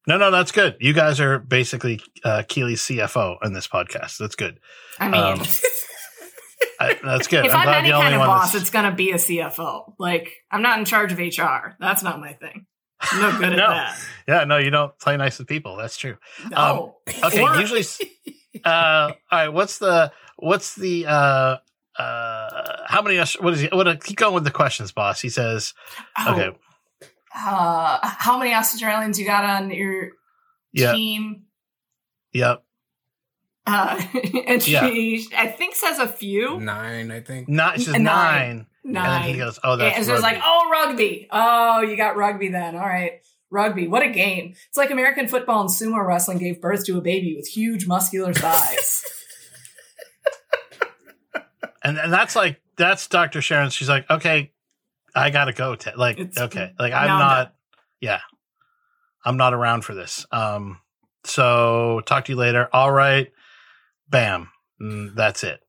No, no, that's good. You guys are basically uh, Keeley's CFO in this podcast. That's good. I mean, Um, I, that's good. if I'm I'm, any the only kind of boss, that's- it's going to be a CFO. Like, I'm not in charge of HR. That's not my thing. I'm not good at that. Yeah, no, you don't play nice with people. That's true. No. Okay, Or- usually. Uh, all right. What's the what's the uh uh how many? What is he? What? Keep going with the questions, boss. He says. Oh, Okay. Uh, how many Australians you got on your Yeah. team? Yep. Uh, and she, Yeah. I think, says a few. Nine, I think. Not, It says Nine. nine. And then he goes, "Oh, that's." and so it's like, oh, rugby. Oh, you got rugby then. All right. Rugby. What a game. It's like American football and sumo wrestling gave birth to a baby with huge muscular thighs. and and that's like that's Dr. Sharon. She's like, okay, I gotta go. Ted. Like, It's- okay, like I'm now not. Yeah, I'm not around for this. Um, so talk to you later. All right, bam. Mm, that's it.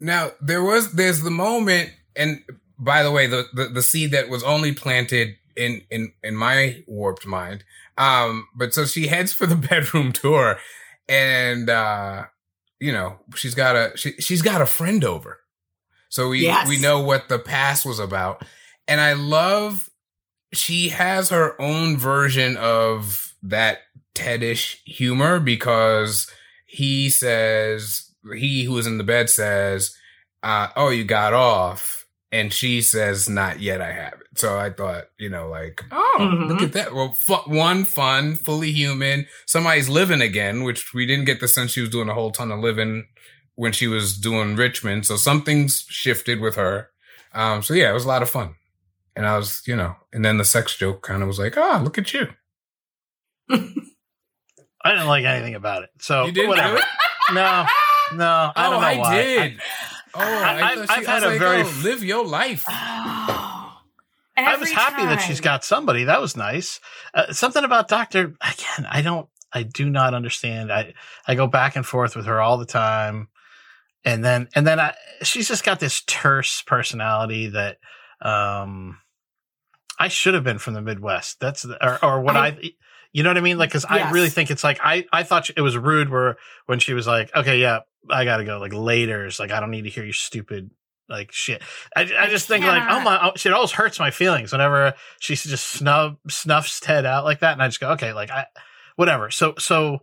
Now there was there's the moment, and by the way, the, the the seed that was only planted in in in my warped mind. Um, but so she heads for the bedroom tour, and uh, you know she's got a she she's got a friend over, so we Yes. we know what the past was about, and I love she has her own version of that Tedish humor because he says he who is in the bed says, uh, "Oh, you got off," and she says, "Not yet. I haven't." So I thought, you know, like, oh, Mhm. look at that. Well, fu- one fun, fully human. Somebody's living again, which we didn't get the sense she was doing a whole ton of living when she was doing Richmond. So something's shifted with her. Um, so yeah, it was a lot of fun. And I was, you know, and then the sex joke kind of was like, oh, look at you. I didn't like anything about it. So You didn't whatever. do it? No, no, I oh, don't know I why. did. oh, I, I- thought I've she, had I was a like, very oh, live your life. Oh. I was Every happy that she's got somebody. That was nice. Uh, something about Doctor again. I don't. I do not understand. I I go back and forth with her all the time, and then and then I, she's just got this terse personality that um I should have been from the Midwest. That's the, or or what I. I- you know what I mean? Like, because I really think it's like I I thought it was rude where when she was like, okay, yeah, I gotta go. Like later, it's like I don't need to hear your stupid like shit. I, I just think like, oh my, oh, shit always hurts my feelings whenever she just snub snuffs Ted out like that, and I just go, okay, like I, whatever. So so,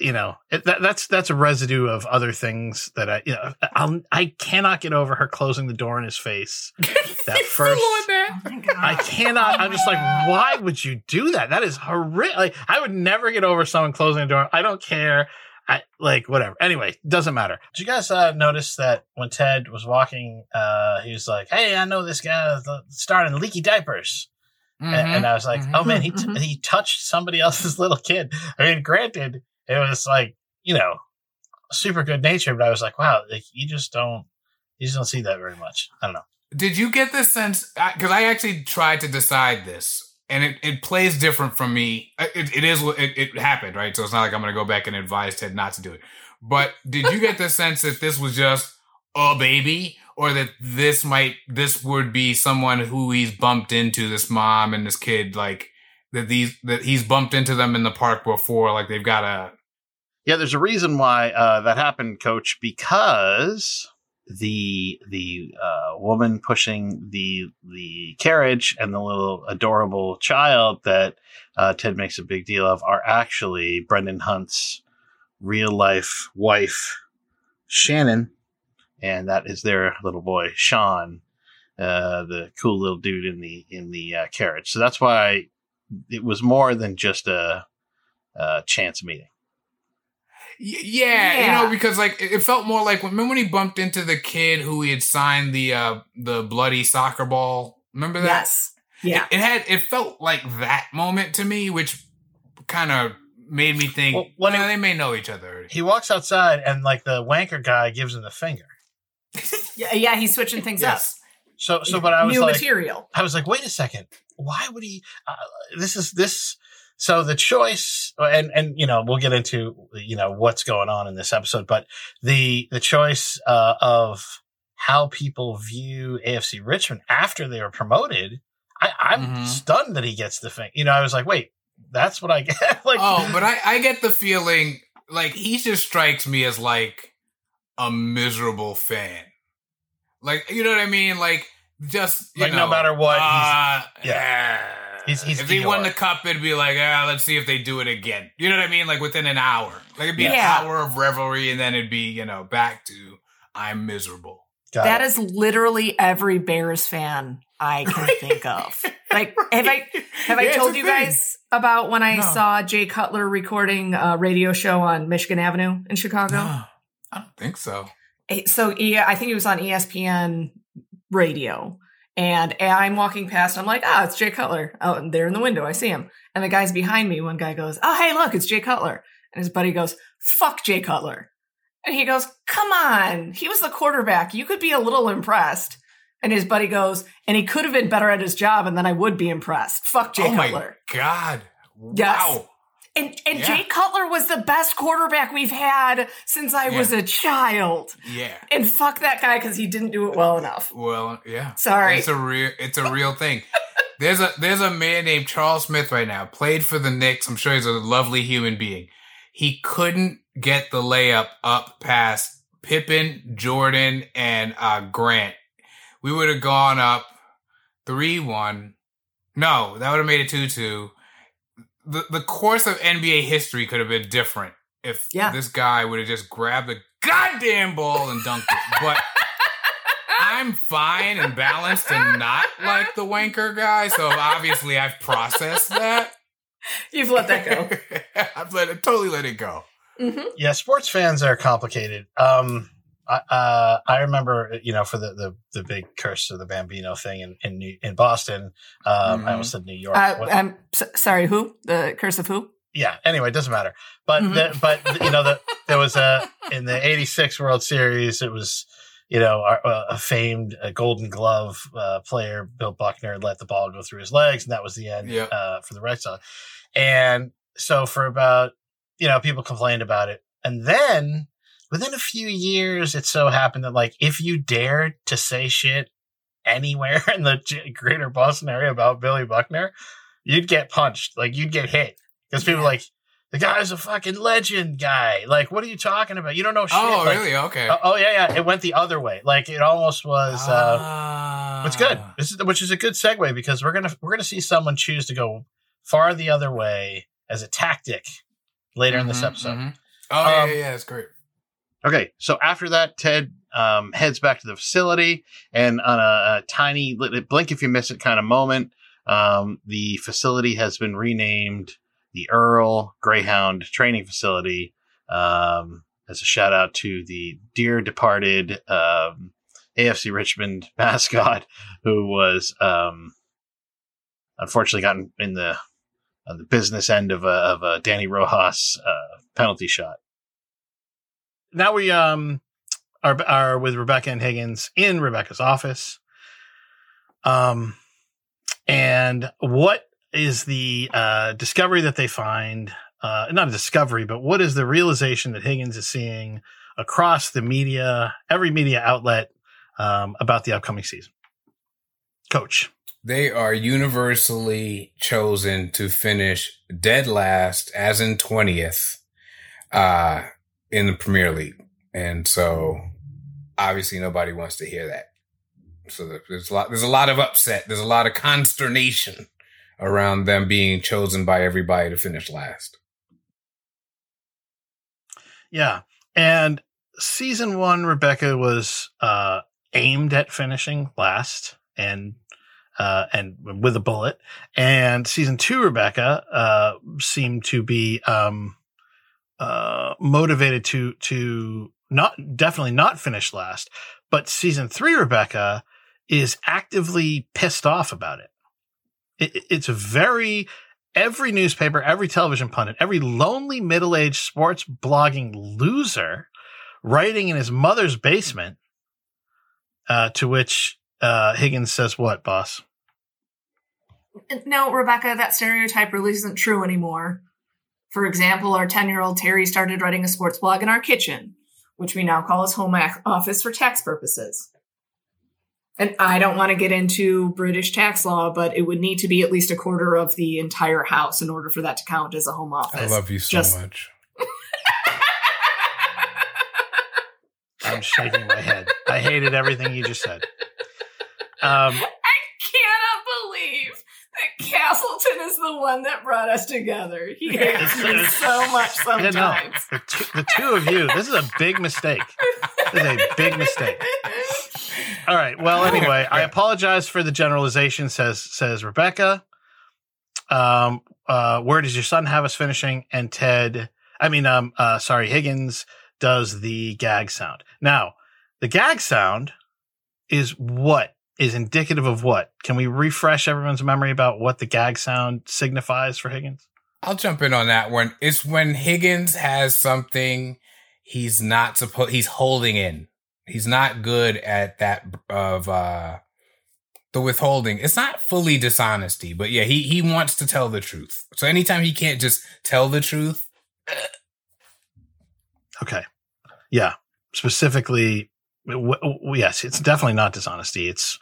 you know, it, that, that's that's a residue of other things that I, you know, I'll, I cannot get over her closing the door in his face. That first, Oh. I cannot. I'm just like, why would you do that? That is horrific. Like, I would never get over someone closing the door. I don't care. I like whatever. Anyway, doesn't matter. Did you guys uh, notice that when Ted was walking, uh, he was like, "Hey, I know this guy that's starring Leaky Diapers," Mm-hmm. and, and I was like, "Oh man, he t- Mhm. he touched somebody else's little kid." I mean, granted, it was like you know, super good nature, but I was like, "Wow, like you just don't, you just don't see that very much." I don't know. Did you get this sense? Because I actually tried to decide this, and it, it plays different from me. It, it is what it, it happened, right? So it's not like I'm going to go back and advise Ted not to do it. But did you get the sense that this was just a baby, or that this might this would be someone who he's bumped into, this mom and this kid, like that these that he's bumped into them in the park before, like they've got a Yeah, there's a reason why uh, that happened, Coach. Because the the uh, woman pushing the the carriage and the little adorable child that uh, Ted makes a big deal of are actually Brendan Hunt's real life wife, Shannon, and that is their little boy, Sean, uh, the cool little dude in the in the uh, carriage. So that's why it was more than just a, a chance meeting. Y- Yeah, you know, because like it it felt more like remember when he bumped into the kid who he had signed the uh the bloody soccer ball. Remember that? Yes. Yeah. It had it felt like that moment to me, which kind of made me think, Well, well, when it- they may know each other. he walks outside and like the wanker guy gives him the finger. Yeah, yeah, he's switching things Yes. So, so, but I was New like, material. I was like, wait a second, why would he? Uh, this is this so the choice, and and you know, we'll get into you know what's going on in this episode, but the the choice uh, of how people view AFC Richmond after they were promoted, I, I'm Mhm. stunned that he gets the thing. You know, I was like, wait, that's what I get. like, Oh, but I, I get the feeling like he just strikes me as like a miserable fan. Like you know what I mean? Like just you Like, no matter what, uh, yeah. yeah. He's- he's if he won the cup, it'd be like, ah, let's see if they do it again. You know what I mean? Like within an hour, like it'd be Yeah. an hour of revelry, and then it'd be you know back to I'm miserable. got That it. is literally every Bears fan I can think of. Like, have I have I Yeah, it's told you thing. guys about when I No. saw Jay Cutler recording a radio show on Michigan Avenue in Chicago? No, I don't think so. So yeah, I think it was on ESPN radio. And I'm walking past, I'm like, ah, it's Jay Cutler. out there in the window, I see him. And the guy's behind me. One guy goes, oh, hey, look, it's Jay Cutler. And his buddy goes, fuck Jay Cutler. And he goes, come on, he was the quarterback. You could be a little impressed. And his buddy goes, and he could have been better at his job, and then I would be impressed. Fuck Jay oh my Cutler. god! Yes. Wow. And and Yeah. Jay Cutler was the best quarterback we've had since I Yeah. was a child. Yeah. And fuck that guy because he didn't do it well enough. Well, yeah. Sorry. It's a real it's a real thing. There's a there's a man named Charles Smith right now, played for the Knicks. I'm sure he's a lovely human being. He couldn't get the layup up past Pippen, Jordan, and uh, Grant. We would have gone up three one. No, that would have made it two two. The the course of NBA history could have been different if Yeah. this guy would have just grabbed the goddamn ball and dunked it. But I'm fine and balanced and not like the wanker guy. So obviously I've processed that. You've let that go. I've let it totally let it go. hmm yeah, sports fans are complicated. Um, I, uh, I remember, you know, for the, the, the big curse of the Bambino thing in in, New, in Boston. Um, Mhm. I almost said New York. Uh, I'm s- sorry. Who? The curse of who? yeah. Anyway, it doesn't matter. But Mhm. the, but you know, the, there was a in the '86 World Series. It was you know our, uh, a famed uh, Golden Glove uh, player, Bill Buckner, let the ball go through his legs, and that was the end Yep. uh, for the Red Sox. And so for about you know people complained about it, and then within a few years, it so happened that like if you dared to say shit anywhere in the greater Boston area about Billy Buckner, you'd get punched. Like you'd get hit because people were like the guy's a fucking legend guy. Like, what are you talking about? You don't know shit. Oh, Like, really? Okay. Oh, oh, yeah, yeah. It went the other way. Like it almost was. uh Ah. It's good. This is, which is a good segue because we're gonna we're gonna see someone choose to go far the other way as a tactic later in this Mhm, episode. mhm. Oh, yeah, Um, yeah, yeah, that's great. Okay, so after that, Ted um, heads back to the facility, and on a, a tiny blink if you miss it kind of moment, um, the facility has been renamed the Earl Greyhound Training Facility. Um, as a shout out to the dear departed um, AFC Richmond mascot, who was um, unfortunately gotten in the the business end of a, of a Dani Rojas uh, penalty shot now we um are are with Rebecca and Higgins in Rebecca's office. Um, and what is the uh, discovery that they find? Uh, not a discovery, but what is the realization that Higgins is seeing across the media, every media outlet, um, about the upcoming season? Coach, They are universally chosen to finish dead last, as in 20th, uh, in the Premier League. And so obviously nobody wants to hear that. So there's a lot, there's a lot of upset. There's a lot of consternation around them being chosen by everybody to finish last. yeah, and season one, Rebecca was uh, aimed at finishing last, and uh, and with a bullet. And season two, Rebecca uh, seemed to be um, uh, motivated to to not definitely not finish last. But season three, Rebecca is actively pissed off about it. it it's very every newspaper, every television pundit, every lonely middle aged sports blogging loser writing in his mother's basement. Uh, to which uh, Higgins says, "What, boss?" No, Rebecca, that stereotype really isn't true anymore. For example, our 10 year old Terry started writing a sports blog in our kitchen, which we now call his home ac- office for tax purposes. And I don't want to get into British tax law, but it would need to be at least a quarter of the entire house in order for that to count as a home office. I love you so Just- much. I'm shaking my head. I hated everything you just said. Um, I cannot believe that Castleton is the one that brought us together. He hates me so much yeah, no, sometimes. the, two, the two of you, this is a big mistake. This is a big mistake. All right. Well, anyway, I apologize for the generalization. Says says Rebecca. Um. Uh. Where does your son have us finishing? And Ted. I mean. Um. Uh. Sorry. Higgins does the gag sound. Now, the gag sound is what is indicative of what? Can we refresh everyone's memory about what the gag sound signifies for Higgins? I'll jump in on that one. It's when Higgins has something he's not supposed he's holding in. He's not good at that of uh the withholding. It's not fully dishonesty, but yeah, he he wants to tell the truth. So anytime he can't just tell the truth, Okay. Yeah. Specifically, w- w- yes, it's definitely not dishonesty. It's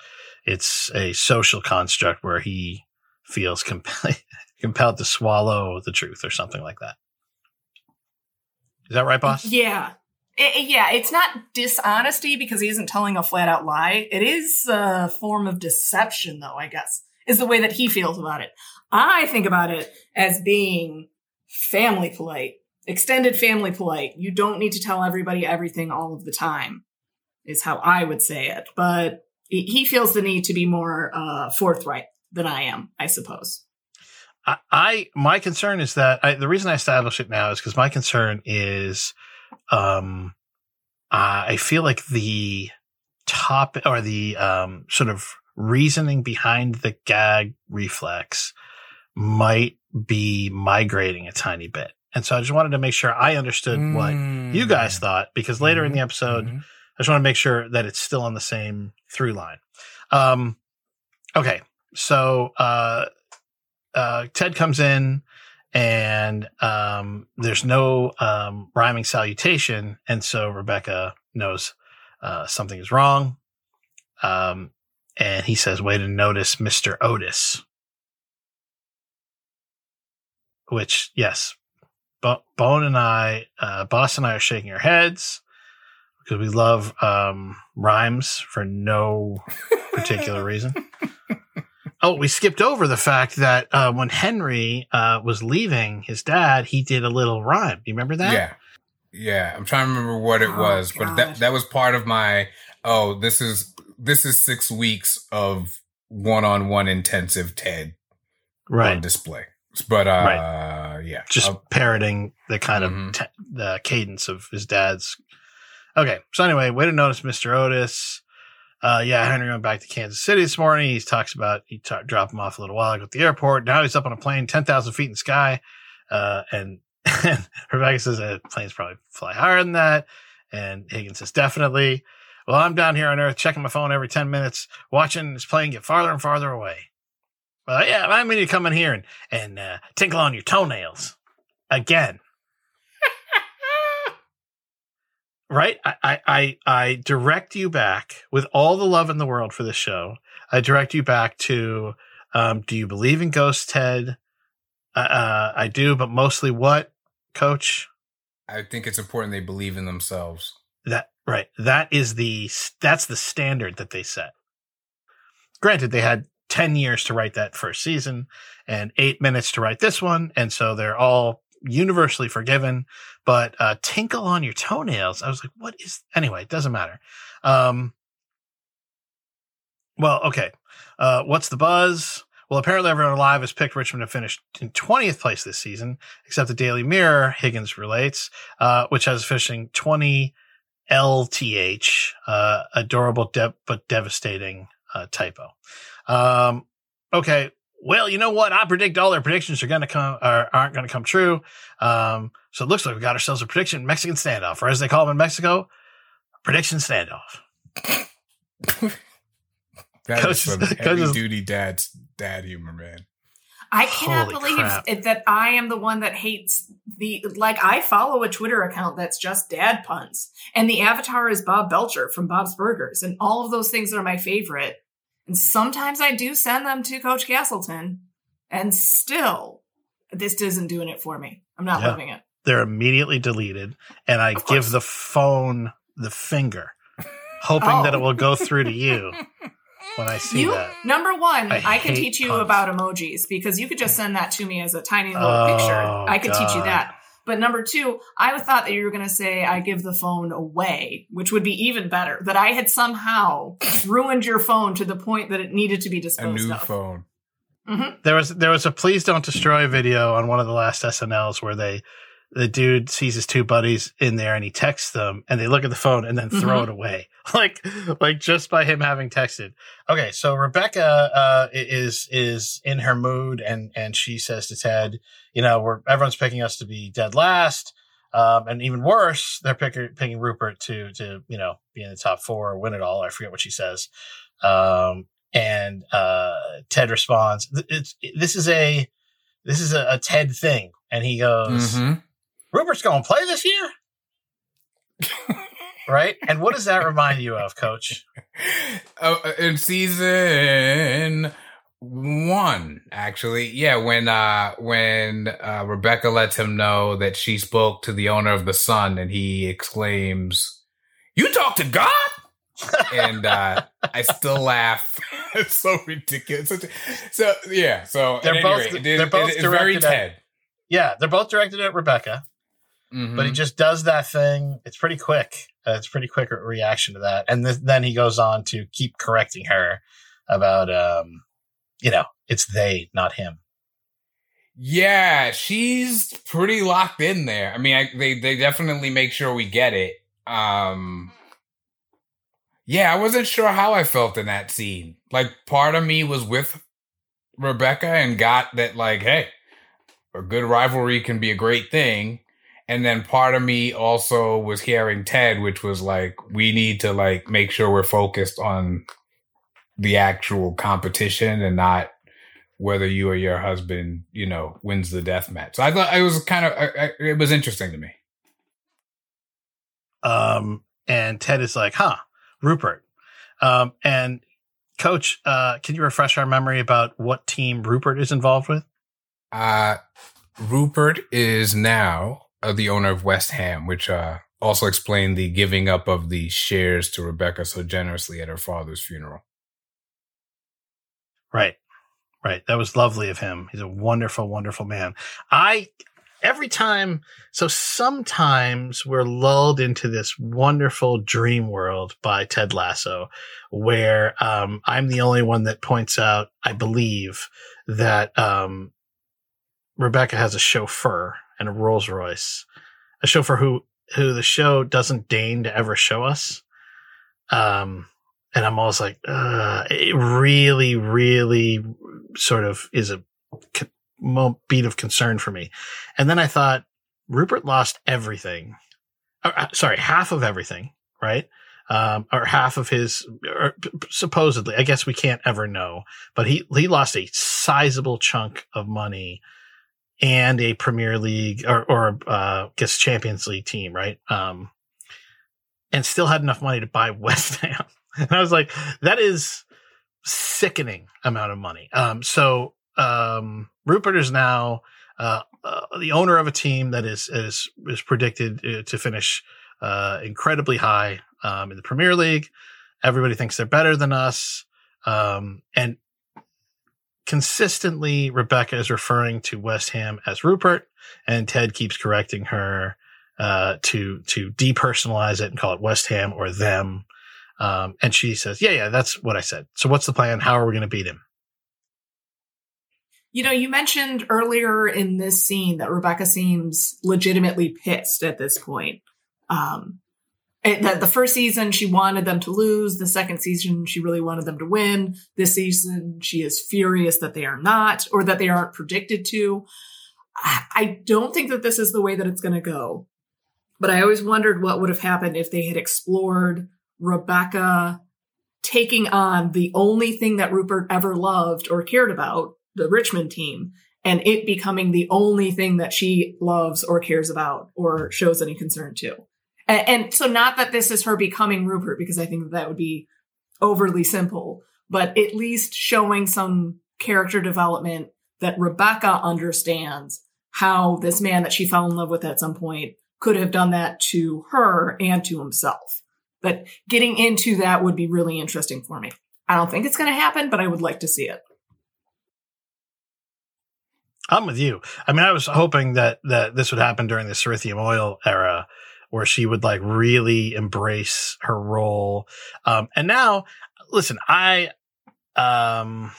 it's a social construct where he feels compelled compelled to swallow the truth or something like that. Is that right, boss? Yeah. I- I- yeah, it's not dishonesty because he isn't telling a flat out lie. It is a form of deception, though, I guess, is the way that he feels about it. I think about it as being family polite, extended family polite. You don't need to tell everybody everything all of the time, is how I would say it. But he- he feels the need to be more uh, forthright than I am, I suppose. I, I my concern is that I, the reason I establish it now is because my concern is, um, uh, I feel like the top or the um sort of reasoning behind the gag reflex might be migrating a tiny bit, and so I just wanted to make sure I understood what you guys thought because later in the episode Mhm. I just want to make sure that it's still on the same through line. Um, okay, so uh, uh, Ted comes in, and um, there's no um, rhyming salutation, and so Rebecca knows uh, something is wrong. Um, and he says, "Way to notice, Mister Otis." Which, yes, Bo- Bone and I, uh, Boss and I are shaking our heads because we love um, rhymes for no particular reason. Oh, we skipped over the fact that uh, when Henry uh, was leaving his dad, he did a little rhyme. You remember that? Yeah. Yeah. I'm trying to remember what it Oh, was, but that that was part of my oh, this is this is six weeks of one on one intensive Ted on Right. display. But uh yeah. Just I'll- parroting the kind Mhm. of te- the cadence of his dad's. Okay. So anyway, way to notice Mr. Otis. Uh, yeah, Henry went back to Kansas City this morning. He talks about he ta- dropped him off a little while ago at the airport. Now he's up on a plane, ten thousand feet in the sky, uh, and, and Rebecca says that planes probably fly higher than that, and Higgins says definitely. Well, I'm down here on Earth checking my phone every ten minutes, watching this plane get farther and farther away. Well, yeah, I mean to come in here and and uh, tinkle on your toenails again. Right? I, I, I, I direct you back with all the love in the world for this show. I direct you back to, um, do you believe in ghosts, Ted? Uh, uh, I do, but mostly what, coach? I think it's important they believe in themselves. That, right. That is the, that's the standard that they set. Granted, they had 10 years to write that first season and eight minutes to write this one. And so they're all universally forgiven, but, uh, tinkle on your toenails. I was like, what is, anyway, it doesn't matter. Um, well, okay. Uh, what's the buzz? Well, apparently everyone alive has picked Richmond to finish in 20th place this season, except the Daily Mirror, Higgins relates, uh, which has finishing 20 LTH, uh, adorable de- but devastating, uh, typo. Um, okay. Well, you know what? I predict all their predictions are going to come, or aren't going to come true. Um, so it looks like we got ourselves a prediction Mexican standoff, or as they call them in Mexico, prediction standoff. That Coach- is some Coach heavy is- duty dad's dad humor, man. I cannot Holy believe crap. it, that I am the one that hates the like. I follow a Twitter account that's just dad puns, and the avatar is Bob Belcher from Bob's Burgers, and all of those things are my favorite. And sometimes I do send them to Coach Castleton, and still, this isn't doing it for me. I'm not Yeah. loving it. They're immediately deleted, and I give the phone the finger, hoping Oh. that it will go through to you when I see You that. number one, I I, can teach you puns. about emojis because you could just send that to me as a tiny little Oh, picture. I could teach you that. But number two, I thought that you were going to say I give the phone away, which would be even better. That I had somehow ruined your phone to the point that it needed to be disposed. A new of. phone. Mhm. There was there was a please don't destroy video on one of the last SNLs where they the dude sees his two buddies in there and he texts them and they look at the phone and then throw Mhm. it away like like just by him having texted. Okay, so Rebecca uh, is is in her mood and and she says to Ted, you know, we're everyone's picking us to be dead last. Um, and even worse, they're picking, picking Rupert to to you know be in the top four or win it all. I forget what she says. Um, and uh, Ted responds, "Th- "It's this is a this is a, a Ted thing," and he goes, Mhm. "Rupert's going to play this year." right? And what does that remind you of, coach? Oh, uh, in season one, actually, yeah, when uh when uh Rebecca lets him know that she spoke to the owner of the Sun, and he exclaims, "You talk to God!" and uh I still laugh. it's so ridiculous. So yeah, so They're both- rate, it- they're it- both very directed at- Ted. Yeah, they're both directed at Rebecca, Mhm. but he just does that thing. It's pretty quick. Uh, it's pretty quick reaction to that, and th- then he goes on to keep correcting her about, um, you know, it's they, not him. Yeah, she's pretty locked in there. I mean, I, they they definitely make sure we get it. Um Yeah, I wasn't sure how I felt in that scene. Like part of me was with Rebecca and got that like, hey, a good rivalry can be a great thing. And then part of me also was hearing Ted, which was like, we need to like make sure we're focused on the actual competition and not whether you or your husband, you know, wins the death match. So I thought it was kind of, I, I, it was interesting to me. Um, and Ted is like, huh, Rupert. Um, and coach, uh, can you refresh our memory about what team Rupert is involved with? Uh, Rupert is now uh, the owner of West Ham, which uh, also explained the giving up of the shares to Rebecca so generously at her father's funeral. Right. Right. That was lovely of him. He's a wonderful, wonderful man. I, every time, so sometimes we're lulled into this wonderful dream world by Ted Lasso where, um, I'm the only one that points out, I believe that, um, Rebecca has a chauffeur and a Rolls Royce, a chauffeur who, who the show doesn't deign to ever show us. Um, and I'm always like, uh, it really, really sort of is a beat of concern for me. And then I thought Rupert lost everything. Uh, uh, sorry, half of everything, right? Um, or half of his, or supposedly, I guess we can't ever know, but he, he lost a sizable chunk of money and a Premier League or, or, uh, guess Champions League team, right? Um, and still had enough money to buy West Ham. And I was like, that is sickening amount of money. Um, so, um, Rupert is now, uh, uh, the owner of a team that is, is, is predicted uh, to finish, uh, incredibly high, um, in the Premier League. Everybody thinks they're better than us. Um, and consistently Rebecca is referring to West Ham as Rupert and Ted keeps correcting her, uh, to, to depersonalize it and call it West Ham or them. Um, and she says, yeah, yeah, that's what I said. So what's the plan? How are we going to beat him? You know, you mentioned earlier in this scene that Rebecca seems legitimately pissed at this point. Um, that the first season she wanted them to lose. The second season she really wanted them to win. This season she is furious that they are not, or that they aren't predicted to. I don't think that this is the way that it's going to go. But I always wondered what would have happened if they had explored Rebecca taking on the only thing that Rupert ever loved or cared about, the Richmond team, and it becoming the only thing that she loves or cares about or shows any concern to. And, and so not that this is her becoming Rupert, because I think that, would be overly simple, but at least showing some character development that Rebecca understands how this man that she fell in love with at some point could have done that to her and to himself. But getting into that would be really interesting for me. I don't think it's going to happen, but I would like to see it. I'm with you. I mean, I was hoping that that this would happen during the Cerithium oil era, where she would like really embrace her role. Um, and now, listen, I, um,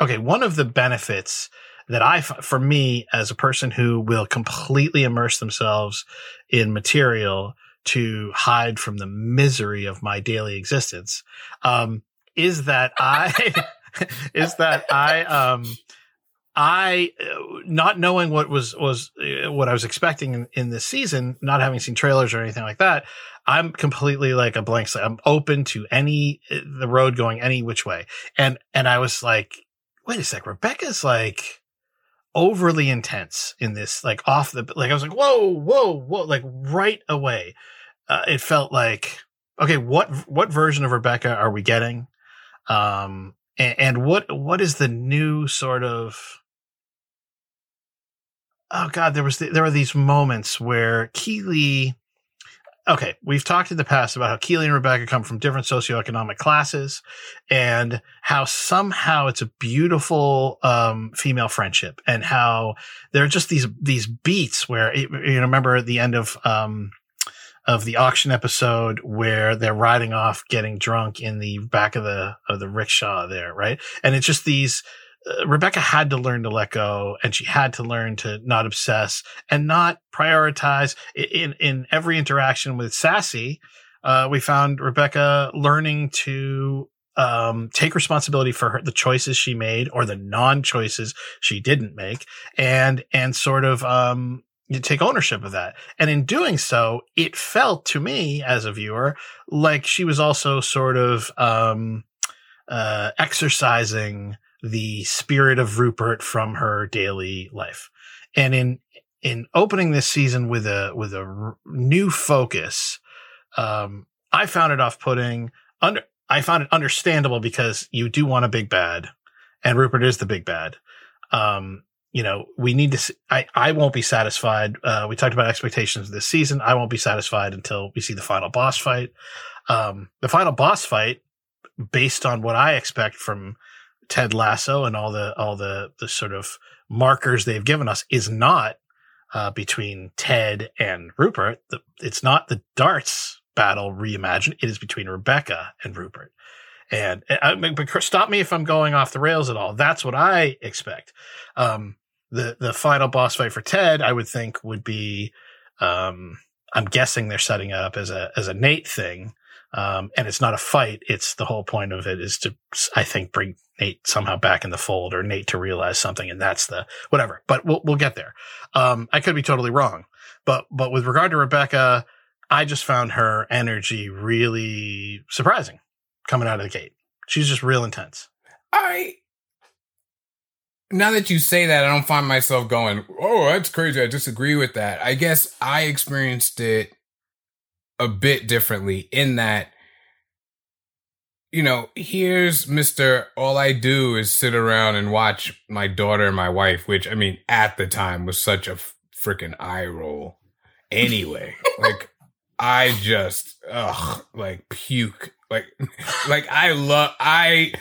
okay, one of the benefits that I, for me, as a person who will completely immerse themselves in material to hide from the misery of my daily existence, um, is that I, is that I, um, I, not knowing what was, was uh, what I was expecting in, in this season, not having seen trailers or anything like that, I'm completely like a blank slate. I'm open to any, uh, the road going any which way. And, and I was like, wait a sec, Rebecca's like overly intense in this, like off the, like I was like, whoa, whoa, whoa, like right away. Uh, it felt like, okay, what, what version of Rebecca are we getting? Um, and, and what, what is the new sort of, oh god, there was the, there were these moments where Keeley. Okay, we've talked in the past about how Keeley and Rebecca come from different socioeconomic classes, and how somehow it's a beautiful um, female friendship, and how there are just these these beats where it, you remember at the end of um, of the auction episode where they're riding off getting drunk in the back of the of the rickshaw there, right? And it's just these Rebecca had to learn to let go and she had to learn to not obsess and not prioritize in, in every interaction with Sassy. Uh, we found Rebecca learning to, um, take responsibility for her, the choices she made or the non choices she didn't make and, and sort of, um, you take ownership of that. And in doing so, it felt to me as a viewer like she was also sort of, um, uh, exercising the spirit of Rupert from her daily life. And in, in opening this season with a, with a r- new focus, um, I found it off putting under, I found it understandable because you do want a big bad and Rupert is the big bad. Um, you know, we need to, I, I won't be satisfied. Uh, we talked about expectations this season. I won't be satisfied until we see the final boss fight. Um, the final boss fight based on what I expect from Ted Lasso and all the all the the sort of markers they've given us is not uh, between Ted and Rupert. The, it's not the darts battle reimagined. It is between Rebecca and Rupert. And I mean, stop me if I'm going off the rails at all. That's what I expect. Um, the the final boss fight for Ted, I would think, would be. Um, I'm guessing they're setting up as a as a Nate thing, um, and it's not a fight. It's the whole point of it is to, I think, bring Nate somehow back in the fold or Nate to realize something. And that's the whatever, but we'll, we'll get there. Um, I could be totally wrong, but, but with regard to Rebecca, I just found her energy really surprising coming out of the gate. She's just real intense. I, now that you say that, I don't find myself going, Oh, that's crazy. I disagree with that. I guess I experienced it a bit differently in that you know, here's Mr. All I do is sit around and watch my daughter and my wife, which I mean, at the time was such a freaking eye roll. Anyway, like I just, ugh, like puke. Like, like I love, I,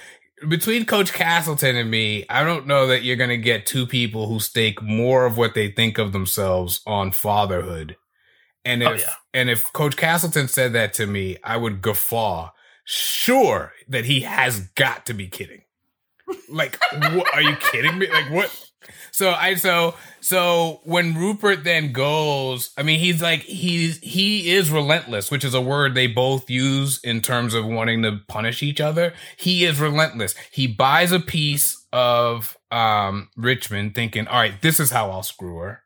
between Coach Castleton and me, I don't know that you're going to get two people who stake more of what they think of themselves on fatherhood and oh, if oh, yeah. and if Coach Castleton said that to me, I would guffaw, sure that he has got to be kidding. Like, what, are you kidding me? Like, what? So I so so when Rupert then goes, I mean, he's like he's he is relentless, which is a word they both use in terms of wanting to punish each other. He is relentless. He buys a piece of um Richmond, thinking, all right, this is how I'll screw her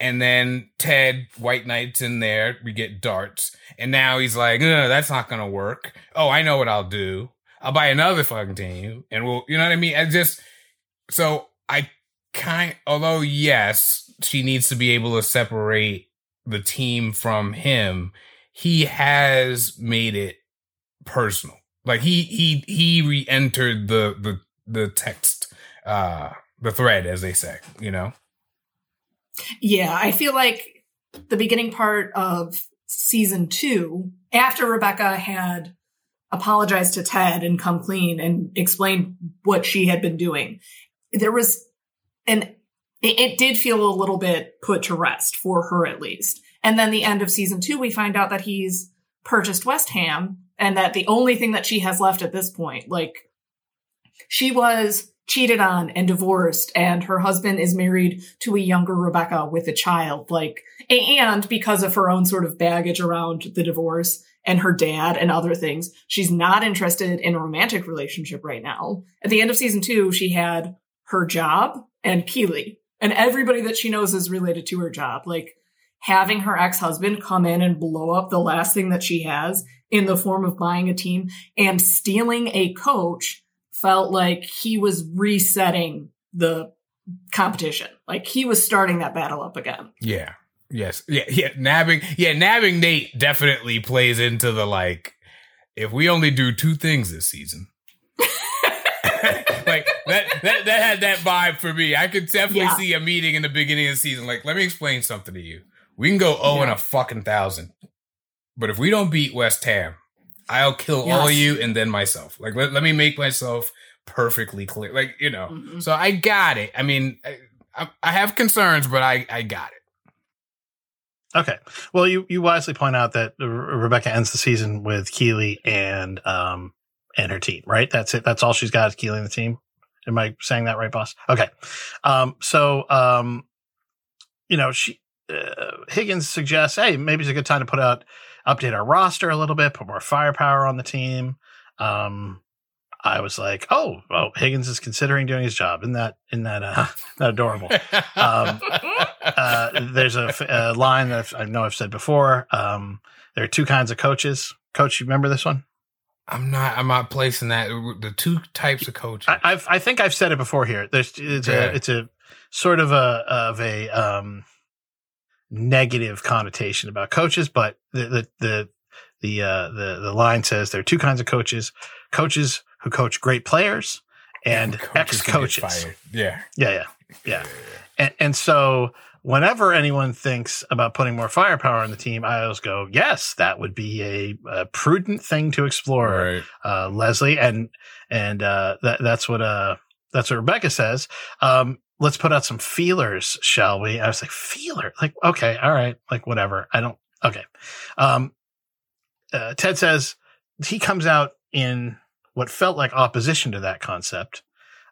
and then Ted White Knight's in there. We get darts, and now he's like, "That's not gonna work." Oh, I know what I'll do. I'll buy another fucking team, and we'll, you know what I mean. I just so I kind, although yes, she needs to be able to separate the team from him. He has made it personal. Like he he he re-entered the the the text, uh, the thread, as they say. You know. Yeah, I feel like the beginning part of season two, after Rebecca had apologized to Ted and come clean and explained what she had been doing, there was an it, it did feel a little bit put to rest for her at least. And then the end of season two, we find out that he's purchased West Ham and that the only thing that she has left at this point, like she was cheated on and divorced and her husband is married to a younger Rebecca with a child, like, and because of her own sort of baggage around the divorce and her dad and other things, she's not interested in a romantic relationship right now. At the end of season two, she had her job and Keeley and everybody that she knows is related to her job. Like having her ex-husband come in and blow up the last thing that she has in the form of buying a team and stealing a coach felt like he was resetting the competition. Like he was starting that battle up again. Yeah. Yes. Yeah. Yeah. Nabbing. Yeah. Nabbing Nate definitely plays into the like, if we only do two things this season. like that, that, that had that vibe for me. I could definitely Yeah. see a meeting in the beginning of the season. Like, let me explain something to you. We can go 0 and a fucking thousand. But if we don't beat West Ham, I'll kill all you and then myself. Like, let, let me make myself perfectly clear. Like, you know. Mhm. So I got it. I mean, I, I, I have concerns, but I, I got it. Okay. Well, you, you wisely point out that Rebecca ends the season with Keeley and um and her team, right? That's it. That's all she's got is Keeley and the team. Am I saying that right, boss? Okay. Um. So um, you know, she uh, Higgins suggests, hey, maybe it's a good time to put out update our roster a little bit, put more firepower on the team. Um. I was like, oh, well, Higgins is considering doing his job. Isn't that, isn't that, uh, that adorable? Um, uh, there's a, line that I've- I know I've said before. Um, there are two kinds of coaches. Coach, you remember this one? I'm not. I'm not placing that. The two types of coaches. I, I've, I think I've said it before here. There's, it's Yeah. a, it's a sort of a, of a, um, negative connotation about coaches, but the, the, the, the, uh, the, the line says there are two kinds of coaches, coaches who coach great players and ex coaches. fired. Yeah. Yeah. Yeah. Yeah. And, and so whenever anyone thinks about putting more firepower on the team, I always go, yes, that would be a, a prudent thing to explore, Right. uh, Leslie. And, and, uh, that, that's what, uh, that's what Rebecca says. Um, let's put out some feelers, shall we? I was like, feeler? Like, okay. All right. Like, whatever. I don't, okay. Um, uh, Ted says he comes out in what felt like opposition to that concept.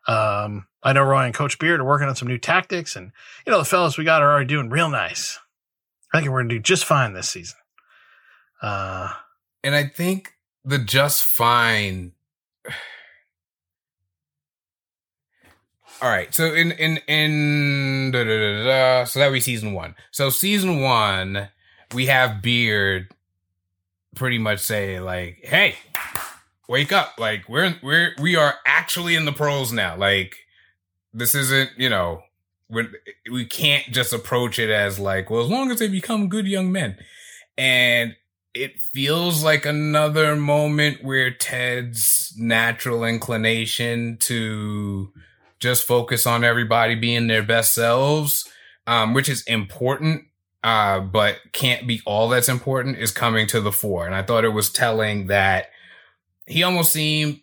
Um, I know Roy and Coach Beard are working on some new tactics, and you know the fellas we got are already doing real nice. I think we're gonna do just fine this season. Uh, And I think the just fine. All right. So in in in da, da, da, so that would be season one. So season one, we have Beard pretty much say like, "Hey, wake up! Like we're we're we are actually in the pros now. Like this isn't you know." When we can't just approach it as like, well, as long as they become good young men, and it feels like another moment where Ted's natural inclination to just focus on everybody being their best selves, um, which is important, uh, but can't be all that's important, is coming to the fore. And I thought it was telling that he almost seemed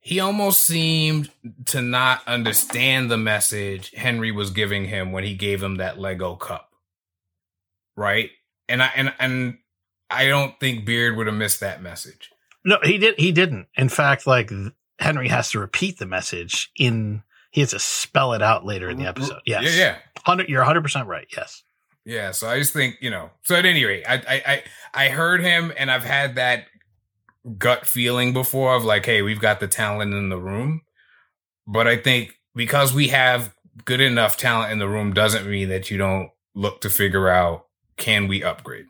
he almost seemed to not understand the message Henry was giving him when he gave him that Lego cup. Right? And I and and I don't think Beard would have missed that message. no, he did. He didn't. In fact, like Henry has to repeat the message in. He has to spell it out later in the episode. Yes. Yeah, yeah. Hundred. You're 100 percent right. Yes. Yeah. So I just think, you know, so at any rate, I I I, I heard him and I've had that gut feeling before of like, hey, we've got the talent in the room. But I think because we have good enough talent in the room doesn't mean that you don't look to figure out can we upgrade?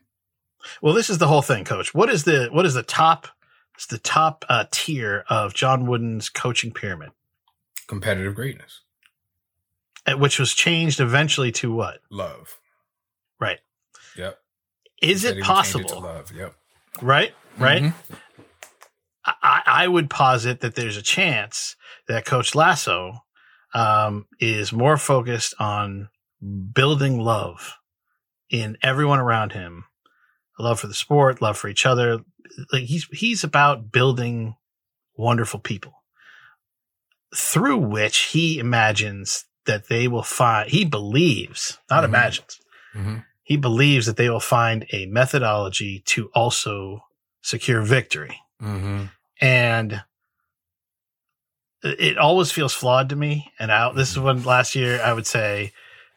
Well, this is the whole thing, Coach. What is the what is the top It's the top uh, tier of John Wooden's coaching pyramid, Competitive greatness. uh, which was changed eventually to what? Love. Right. Yep. Is it he would change to possible? love. Yep. Right. Right. Mhm. I, I would posit that there's a chance that Coach Lasso um, is more focused on building love in everyone around him, love for the sport, love for each other. Like he's he's about building wonderful people through which he imagines that they will find. He believes, not Mhm. imagines. Mhm. He believes that they will find a methodology to also secure victory Mhm. and it always feels flawed to me. And I, this is when last year I would say,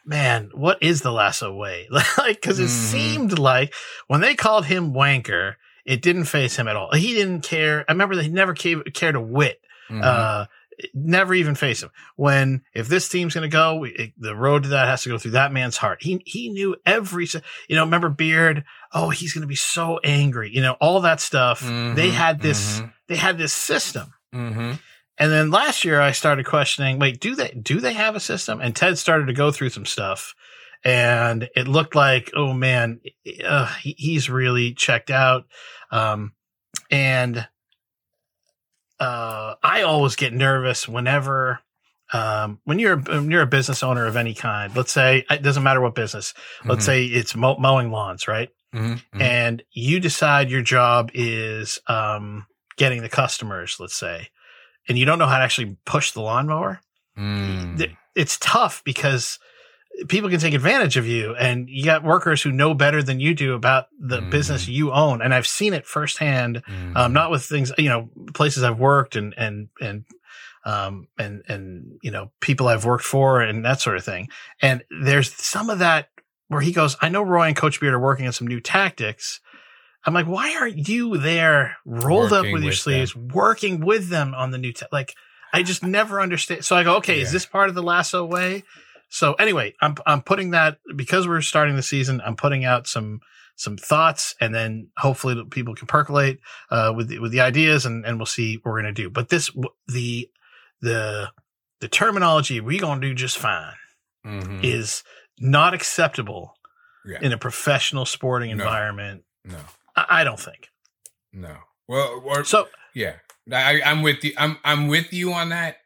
man, what is the lasso way? like, cause it Mhm. seemed like when they called him wanker, it didn't face him at all. He didn't care. I remember they never ca- cared a whit. Mhm. Uh, never even face him. When if this team's going to go, we- it, the road to that has to go through that man's heart. He he knew every. You know, remember Beard? Oh, he's going to be so angry. You know, all that stuff. They Mhm. had this. Mhm. They had this system. Mhm. And then last year I started questioning, wait, do they do they have a system? And Ted started to go through some stuff, and it looked like, oh man, uh, he, he's really checked out. Um, and uh, I always get nervous whenever. Um, when you're when you're a business owner of any kind, let's say it doesn't matter what business. Let's Mhm. say it's mow- mowing lawns, right? Mhm. Mhm. and you decide your job is um, getting the customers, let's say, and you don't know how to actually push the lawnmower, Mm. it's tough because people can take advantage of you and you got workers who know better than you do about the Mhm. business you own. And I've seen it firsthand, Mhm. um, not with things, you know, places I've worked and, and, and, um, and, and, you know, people I've worked for and that sort of thing. And there's some of that where he goes, I know Roy and Coach Beard are working on some new tactics. I'm like, why aren't you there rolled up Working with your with sleeves, working with them on the new, ta- like, I just never understand. So I go, okay, is this part of the lasso way? So anyway, I'm I'm putting that because we're starting the season. I'm putting out some some thoughts, and then hopefully people can percolate uh, with the, with the ideas, and and we'll see what we're gonna do. But this the the the terminology we gonna do just fine Mhm. is not acceptable Yeah. in a professional sporting No. environment. No. I, I don't think No. Well, or, so. yeah, I, I'm with you. I'm I'm with you on that,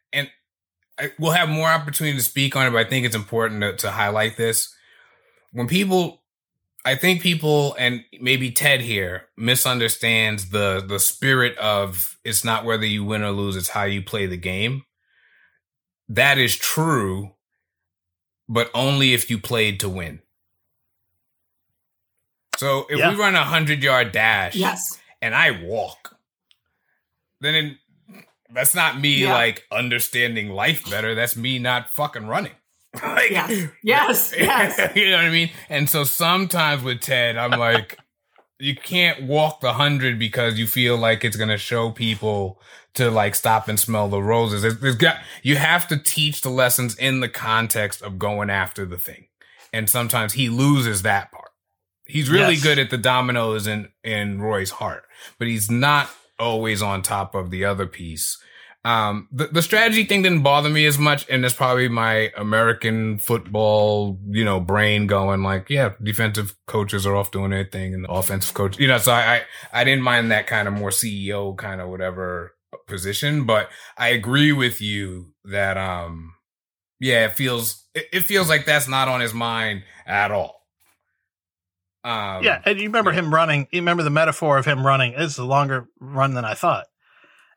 I, we'll have more opportunity to speak on it. But I think it's important to, to highlight this when people. I think people and maybe Ted here misunderstands the the spirit of it's not whether you win or lose, it's how you play the game. That is true, but only if you played to win. So if Yeah. we run a hundred yard dash, Yes. and I walk, then that's not me Yeah. like understanding life better. That's me not fucking running. like, Yes. Yes. Yes. you know what I mean? And so sometimes with Ted, I'm like, you can't walk the hundred because you feel like it's gonna show people to like stop and smell the roses. There's, there's got you have to teach the lessons in the context of going after the thing, and sometimes he loses that part. He's really Yes. good at the dominoes in in Roy's heart, but he's not always on top of the other piece. Um, the, the strategy thing didn't bother me as much, and it's probably my American football, you know, brain going like, yeah, defensive coaches are off doing their thing, and offensive coach, you know, so I, I, I didn't mind that kind of more CEO kind of whatever position, but I agree with you that, um, yeah, it feels, it, it feels like that's not on his mind at all. Um, Yeah, and you remember yeah. him running. You remember the metaphor of him running. It's a longer run than I thought.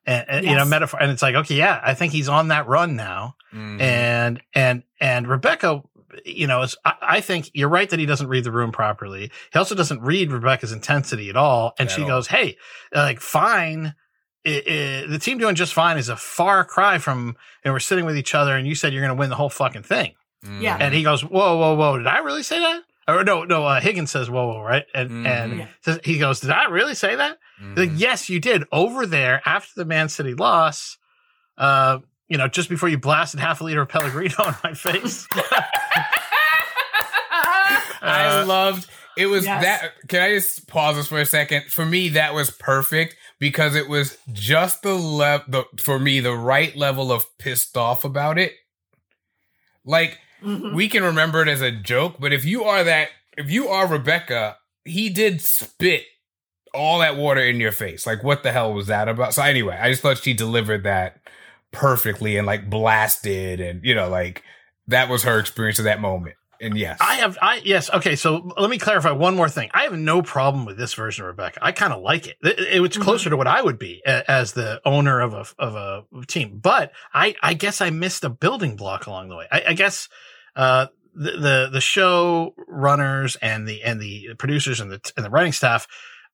And, and, you know, metaphor, and it's like, okay, yeah, I think he's on that run now. mhm. And and and Rebecca, you know, is I, I think you're right that he doesn't read the room properly. He also doesn't read Rebecca's intensity at all. And At she all. goes, "Hey, like fine." i i the team doing just fine is a far cry from, and we're sitting with each other, and you said you're going to win the whole fucking thing. Yeah. And he goes, "Whoa, whoa, whoa! Did I really say that?" Or no, no. Uh, Higgins says, "Whoa, whoa!" Right? And Mhm. and says- he goes, "Did I really say that?" Mhm. Like, yes, you did. Over there after the Man City loss, uh, you know, just before you blasted half a liter of Pellegrino in my face. I Uh, loved it was Yes. that can I just pause this for a second? For me, that was perfect, because it was just the level for me the right level of pissed off about it. Like Mhm. we can remember it as a joke, but if you are that, if you are Rebecca, he did spit all that water in your face. Like, what the hell was that about? So anyway, I just thought she delivered that perfectly and like blasted, and you know, like that was her experience of that moment. And yes, I have, I yes, okay. So let me clarify one more thing. I have no problem with this version of Rebecca. I kind of like it. It, it- it's Mhm. closer to what I would be a- as the owner of a of a team. But I, I guess I missed a building block along the way. I, I guess uh, the, the the show runners and the and the producers and the and the writing staff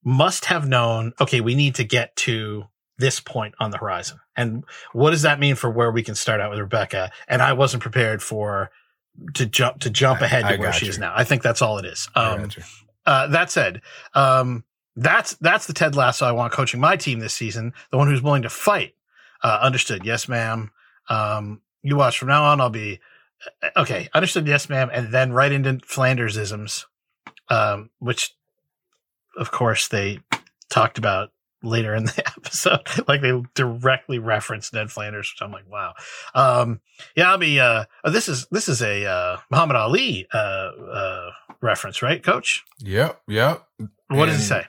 must have known. Okay, we need to get to this point on the horizon. And what does that mean for where we can start out with Rebecca? And I wasn't prepared for to jump to jump I- ahead to I where she you. is now. I think that's all it is. Um, uh, that said, um, that's that's the Ted Lasso I want coaching my team this season. The one who's willing to fight. Uh, understood. Yes, ma'am. Um, you watch from now on. I'll be okay. Understood. Yes, ma'am. And then right into Flandersisms, um, which, of course, they talked about later in the episode. like they directly referenced Ned Flanders, which I'm like, wow. Um, yeah, I'll be. Uh, oh, this is this is a uh, Muhammad Ali uh, uh, reference, right, Coach? Yep, yep. What does it say?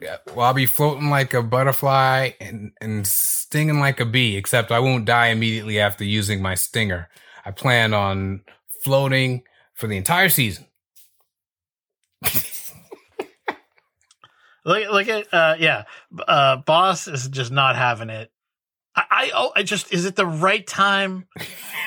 Yeah, well, I'll be floating like a butterfly and, and stinging like a bee, except I won't die immediately after using my stinger. I plan on floating for the entire season. Look, look at uh, yeah, uh, boss is just not having it. I, I oh, I just is it the right time,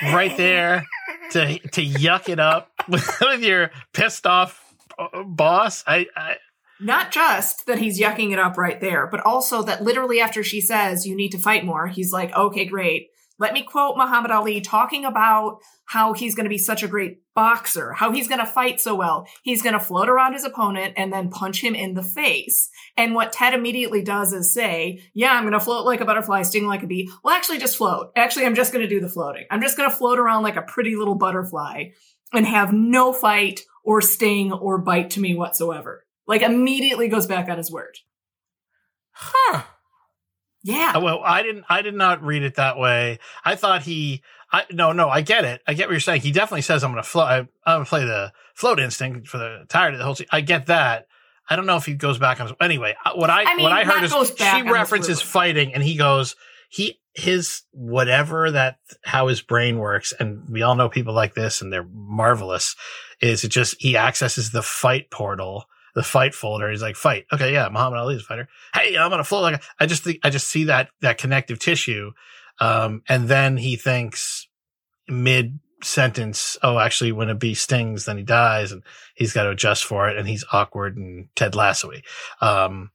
right there, to to yuck it up with, with your pissed off uh, boss? I, I Not just that he's yucking it up right there, but also that literally after she says, you need to fight more, he's like, okay, great. Let me quote Muhammad Ali talking about how he's going to be such a great boxer, how he's going to fight so well. He's going to float around his opponent and then punch him in the face. And what Ted immediately does is say, yeah, I'm going to float like a butterfly, sting like a bee. Well, actually just float. Actually, I'm just going to do the floating. I'm just going to float around like a pretty little butterfly and have no fight or sting or bite to me whatsoever. Like immediately goes back on his word. Huh. Yeah. well, I didn't. I did not read it that way. I thought he. I no no. I get it. I get what you're saying. He definitely says I'm going to float. I, I'm going to play the float instinct for the entirety of the whole. Se- I get that. I don't know if he goes back on. His, anyway, uh, what I, I mean, what I heard is she references fighting, and he goes he his whatever that how his brain works, and we all know people like this, and they're marvelous. Is it just he accesses the fight portal, the fight folder? He's like, fight. Okay, yeah, Muhammad Ali's a fighter. Hey, I'm gonna float like. I just think I just see that that connective tissue, um, and then he thinks mid sentence, oh, actually, when a bee stings, then he dies, and he's got to adjust for it, and he's awkward and Ted Lassoy. Um,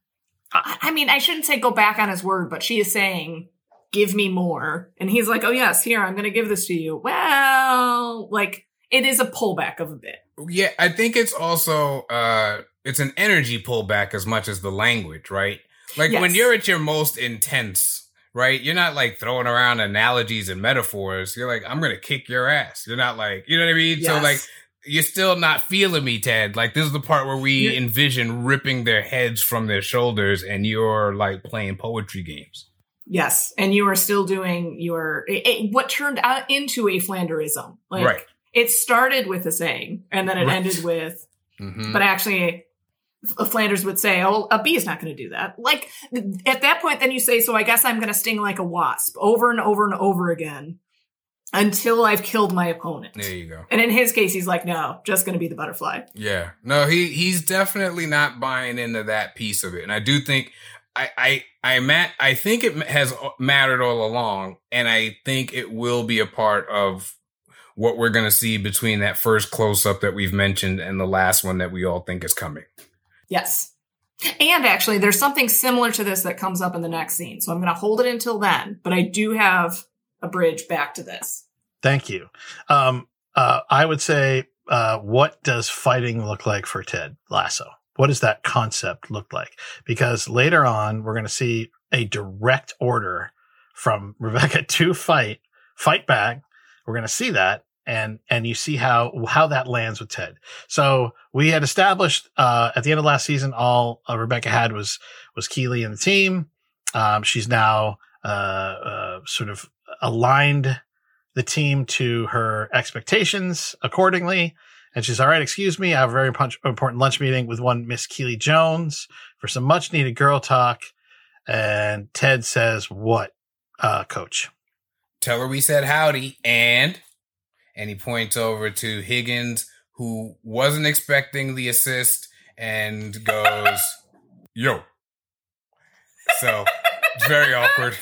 I I mean, I shouldn't say go back on his word, but she is saying, give me more. And he's like, oh, yes, here, I'm going to give this to you. Well, like, it is a pullback of a bit. Yeah, I think it's also uh it's an energy pullback as much as the language, right? Like when you're at your most intense, right? You're not like throwing around analogies and metaphors. You're like, I'm gonna kick your ass. You're not like, you know what I mean? So like you're still not feeling me, Ted. Like this is the part where we Yeah. envision ripping their heads from their shoulders and you're like playing poetry games. Yes. And you are still doing your, it, it- what turned out into a Flanderism. Like, right. it started with a saying, and then it Right. ended with, hmm but actually, Flanders would say, "Oh, a bee is not going to do that." Like at that point, then you say, "So I guess I'm going to sting like a wasp over and over and over again until I've killed my opponent." There you go. And in his case, he's like, "No, just going to be the butterfly." Yeah. No, he he's definitely not buying into that piece of it. And I do think I I I ma- I think it has mattered all along and I think it will be a part of what we're going to see between that first close up that we've mentioned and the last one that we all think is coming. Yes. And actually, there's something similar to this that comes up in the next scene. So I'm going to hold it until then, but I do have a bridge back to this. Thank you. Um, uh, I would say, uh, what does fighting look like for Ted Lasso? What does that concept look like? Because later on, we're going to see a direct order from Rebecca to fight, fight back. We're going to see that. And, and you see how, how that lands with Ted. So we had established, uh, at the end of last season, all uh, Rebecca had was, was Keeley and the team. Um, she's now uh, uh, sort of aligned the team to her expectations accordingly. And she's all right. Excuse me, I have a very important lunch meeting with one Miss Keeley Jones for some much needed girl talk. And Ted says, "What, uh, Coach?" Tell her we said howdy, and and he points over to Higgins, who wasn't expecting the assist, and goes, "Yo." So it's very awkward.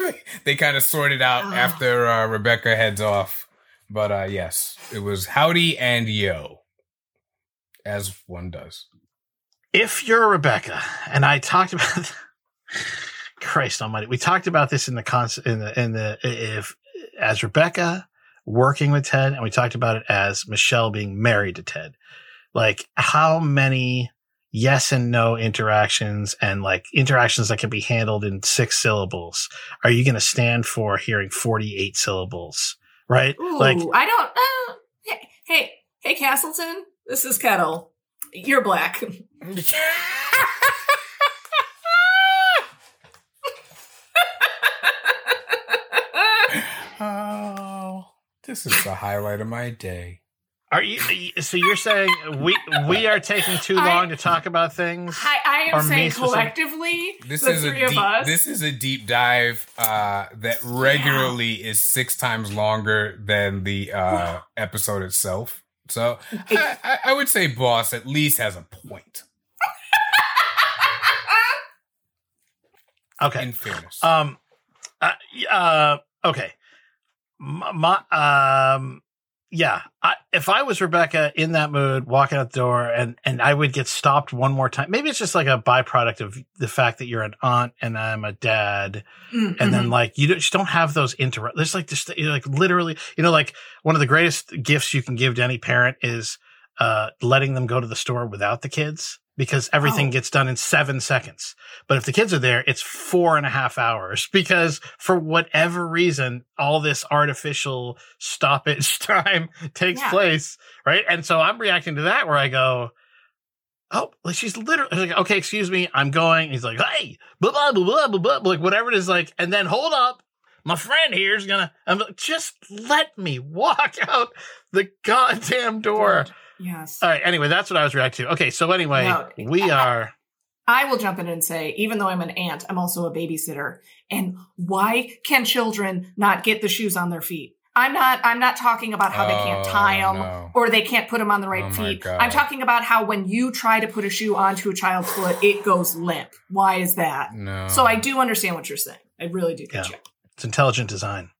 they kind of sorted out Ah. after uh, Rebecca heads off, but uh, yes, it was howdy and yo, as one does. if you're Rebecca, and I talked about Christ Almighty, we talked about this in the con in the in the if as Rebecca working with Ted, and we talked about it as Michelle being married to Ted. Like how many yes and no interactions and like interactions that can be handled in six syllables are you going to stand for hearing 48 syllables? Right? Ooh, like I don't. Uh, hey, hey, hey, Castleton. This is Kettle. You're black. this is the highlight of my day. are you so you're saying we we are taking too I- long to talk about things? I, I am saying collectively, This the is a three of deep, us. this is a deep dive uh, that regularly is six times longer than the uh, episode itself. So I, I, I would say Boss at least has a point. Okay. In fairness, Um, uh, uh okay. M- My, um, yeah. I, if I was Rebecca in that mood, walking out the door, and and I would get stopped one more time. Maybe it's just like a byproduct of the fact that you're an aunt and I'm a dad, Mm, and then like you just don't have those inter. There's like know, like literally, you know, like one of the greatest gifts you can give to any parent is uh letting them go to the store without the kids because everything Oh. gets done in seven seconds. But if the kids are there, it's four and a half hours because for whatever reason, all this artificial stoppage time takes Yeah. place. Right. And so I'm reacting to that where I go, Oh, like she's literally like, okay, excuse me, I'm going. He's like, hey, blah, blah, blah, blah, blah, blah, like whatever it is, like, and then hold up. My friend here is gonna, I'm like, just let me walk out the goddamn door. Yes. All right. Anyway, that's what I was reacting to. Okay. So anyway, No. we are, I will jump in and say, even though I'm an aunt, I'm also a babysitter. And why can children not get the shoes on their feet? I'm not, I'm not talking about how they can't Oh, tie them no. or they can't put them on the right Oh feet. I'm talking about how when you try to put a shoe onto a child's foot, it goes limp. Why is that? no. So I do understand what you're saying. I really do get Yeah. you. it's intelligent design.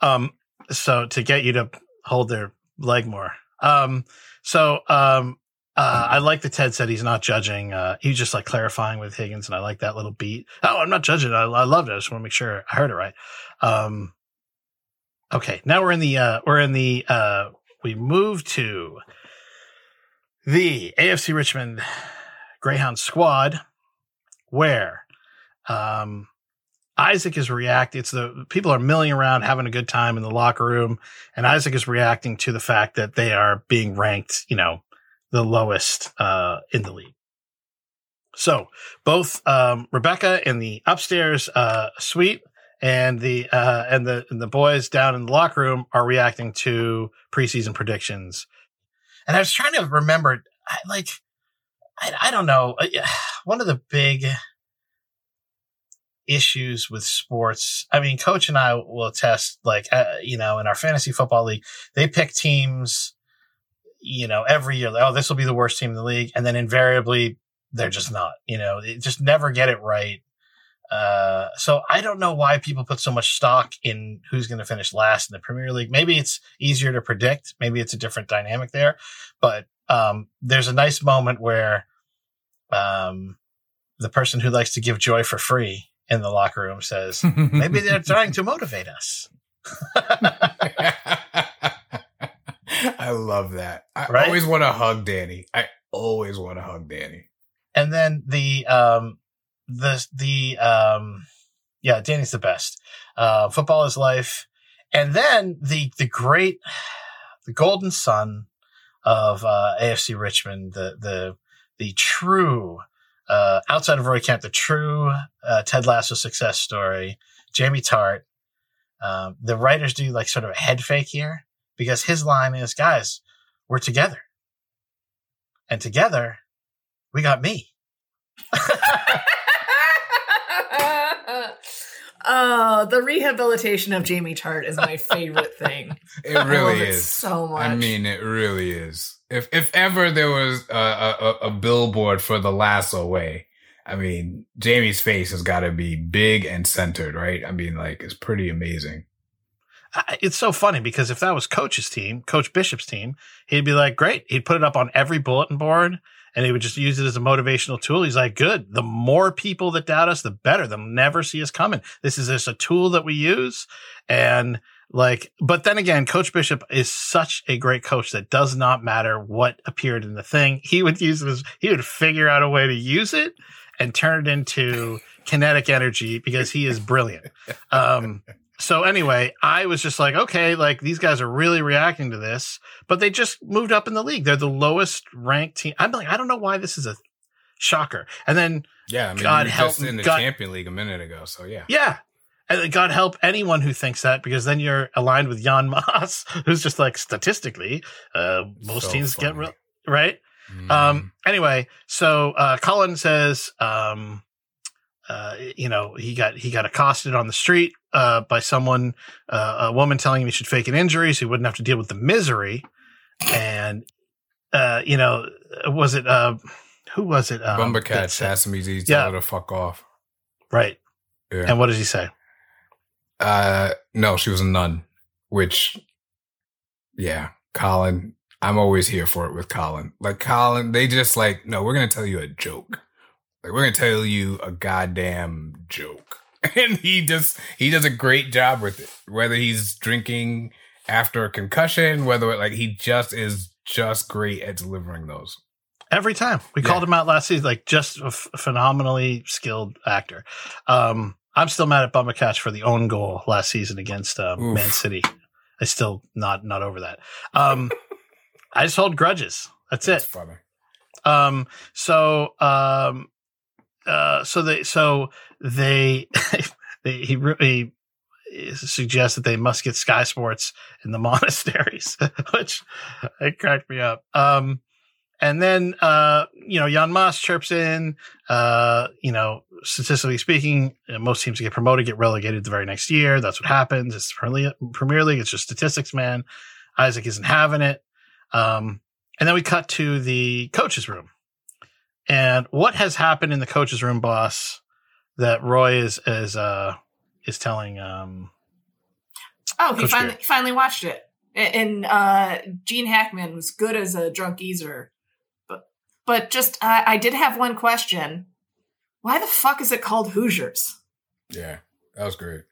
Um, so to get you to hold their leg more. Um, so, um, uh, I like that Ted said he's not judging. Uh, he was just like clarifying with Higgins, and I like that little beat. Oh, I'm not judging. I, I loved it. I just want to make sure I heard it right. Um, okay, now we're in the uh, we're in the uh, we move to the AFC Richmond Greyhound squad, where um, Isaac is reacting. It's the people are milling around, having a good time in the locker room, and Isaac is reacting to the fact that they are being ranked, you know, the lowest uh, in the league. So both um, Rebecca in the upstairs uh, suite and the uh, and the and the boys down in the locker room are reacting to preseason predictions. And I was trying to remember, I, like, I, I don't know, one of the big issues with sports. I mean, coach and I will attest, like, uh, you know, in our fantasy football league, they pick teams, you know, every year. Like, oh, this will be the worst team in the league. And then invariably they're just not, you know, they just never get it right. Uh, so I don't know why people put so much stock in who's going to finish last in the Premier League. Maybe it's easier to predict. Maybe it's a different dynamic there, but, um, there's a nice moment where, um, the person who likes to give joy for free in the locker room says, maybe they're trying to motivate us. I love that. I Right? always want to hug Dani. I always want to hug Dani. and then the um the the um yeah Dani's the best uh football is life and then the the great the golden son of uh afc richmond the the the true uh, outside of Roy Kent, the true uh, Ted Lasso success story, Jamie Tartt. Um, the writers do like sort of a head fake here because his line is, "Guys, we're together, and together, we got me." oh, the rehabilitation of Jamie Tartt is my favorite thing. It I love really it is. so much. I mean, it really is. If if ever there was a, a, a billboard for the lasso way, I mean, Jamie's face has got to be big and centered, right? I mean, like it's pretty amazing. It's so funny because if that was Coach's team, Coach Bishop's team, he'd be like, "Great!" He'd put it up on every bulletin board, and he would just use it as a motivational tool. He's like, "Good. The more people that doubt us, the better. They'll never see us coming. This is just a tool that we use." And like, but then again, Coach Bishop is such a great coach that does not matter what appeared in the thing. He would use it he would figure out a way to use it and turn it into kinetic energy because he is brilliant. Um, so anyway, I was just like, okay, like these guys are really reacting to this, but they just moved up in the league. They're the lowest ranked team. I'm like, I don't know why this is a shocker. And then, Yeah, I mean, God help just in the God- champion league a minute ago, so yeah. yeah. And God help anyone who thinks that because then you're aligned with Jan Maas, who's just like statistically, uh, most So teams get funny. real, right? Mhm. Um, anyway, so, uh, Colin says, um, uh, you know, he got, he got accosted on the street, uh, by someone, uh, a woman telling him he should fake an injury so he wouldn't have to deal with the misery. And, uh, you know, was it, uh, who was it? Um, Bumba that Cat said- Sasami's easy Yeah. to fuck off. Right. Yeah. And what does he say? Uh, no, she was a nun, which, yeah, Colin. I'm always here for it with Colin. Like Colin, they just like, no, we're gonna tell you a joke. Like we're gonna tell you a goddamn joke, and he just he does a great job with it. Whether he's drinking after a concussion, whether it, like he just is just great at delivering those. Every time we Yeah. called him out last season, like just a f- phenomenally skilled actor. Um, I'm still mad at Bumbercatch for the own goal last season against Oof. Man City. I still not not over that. Um, I just hold grudges. That's It's it. funny. Um, so um, uh, so they so they, they he really suggests that they must get Sky Sports in the monasteries, which it cracked me up. Um, and then, uh, you know, Jan Maas chirps in, uh, you know, statistically speaking, uh, most teams get promoted get relegated the very next year. That's what happens. It's Premier Premier League. It's just statistics, man. Isaac isn't having it. Um, and then we cut to the coach's room. And what has happened in the coach's room, boss, that Roy is, is, uh, is telling, um, Oh, he Coach finally Beard. finally watched it, and uh, Gene Hackman was good as a drunk geezer, but but just I I did have one question: Why the fuck is it called Hoosiers? Yeah, that was great.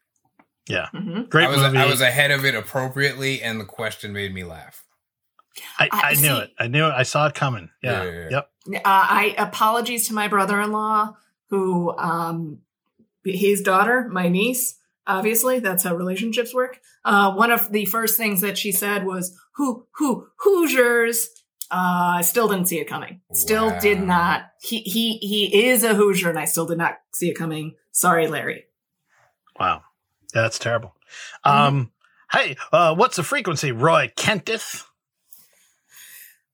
Mm-hmm. great I was movie. I was ahead of it appropriately, and the question made me laugh. I, I- I knew see- it. I knew it. I saw it coming. Yeah. Yeah, yeah, yeah. Yep. Uh, I apologies to my brother-in-law, who um, his daughter, my niece. Obviously, that's how relationships work. Uh, one of the first things that she said was "Who, who, Hoosiers." Uh, I still didn't see it coming. Still Wow. did not. He he he is a Hoosier, and I still did not see it coming. Sorry, Larry. Wow. Yeah, that's terrible. Mm-hmm. Um, hey, uh, what's the frequency, Roy Kentith?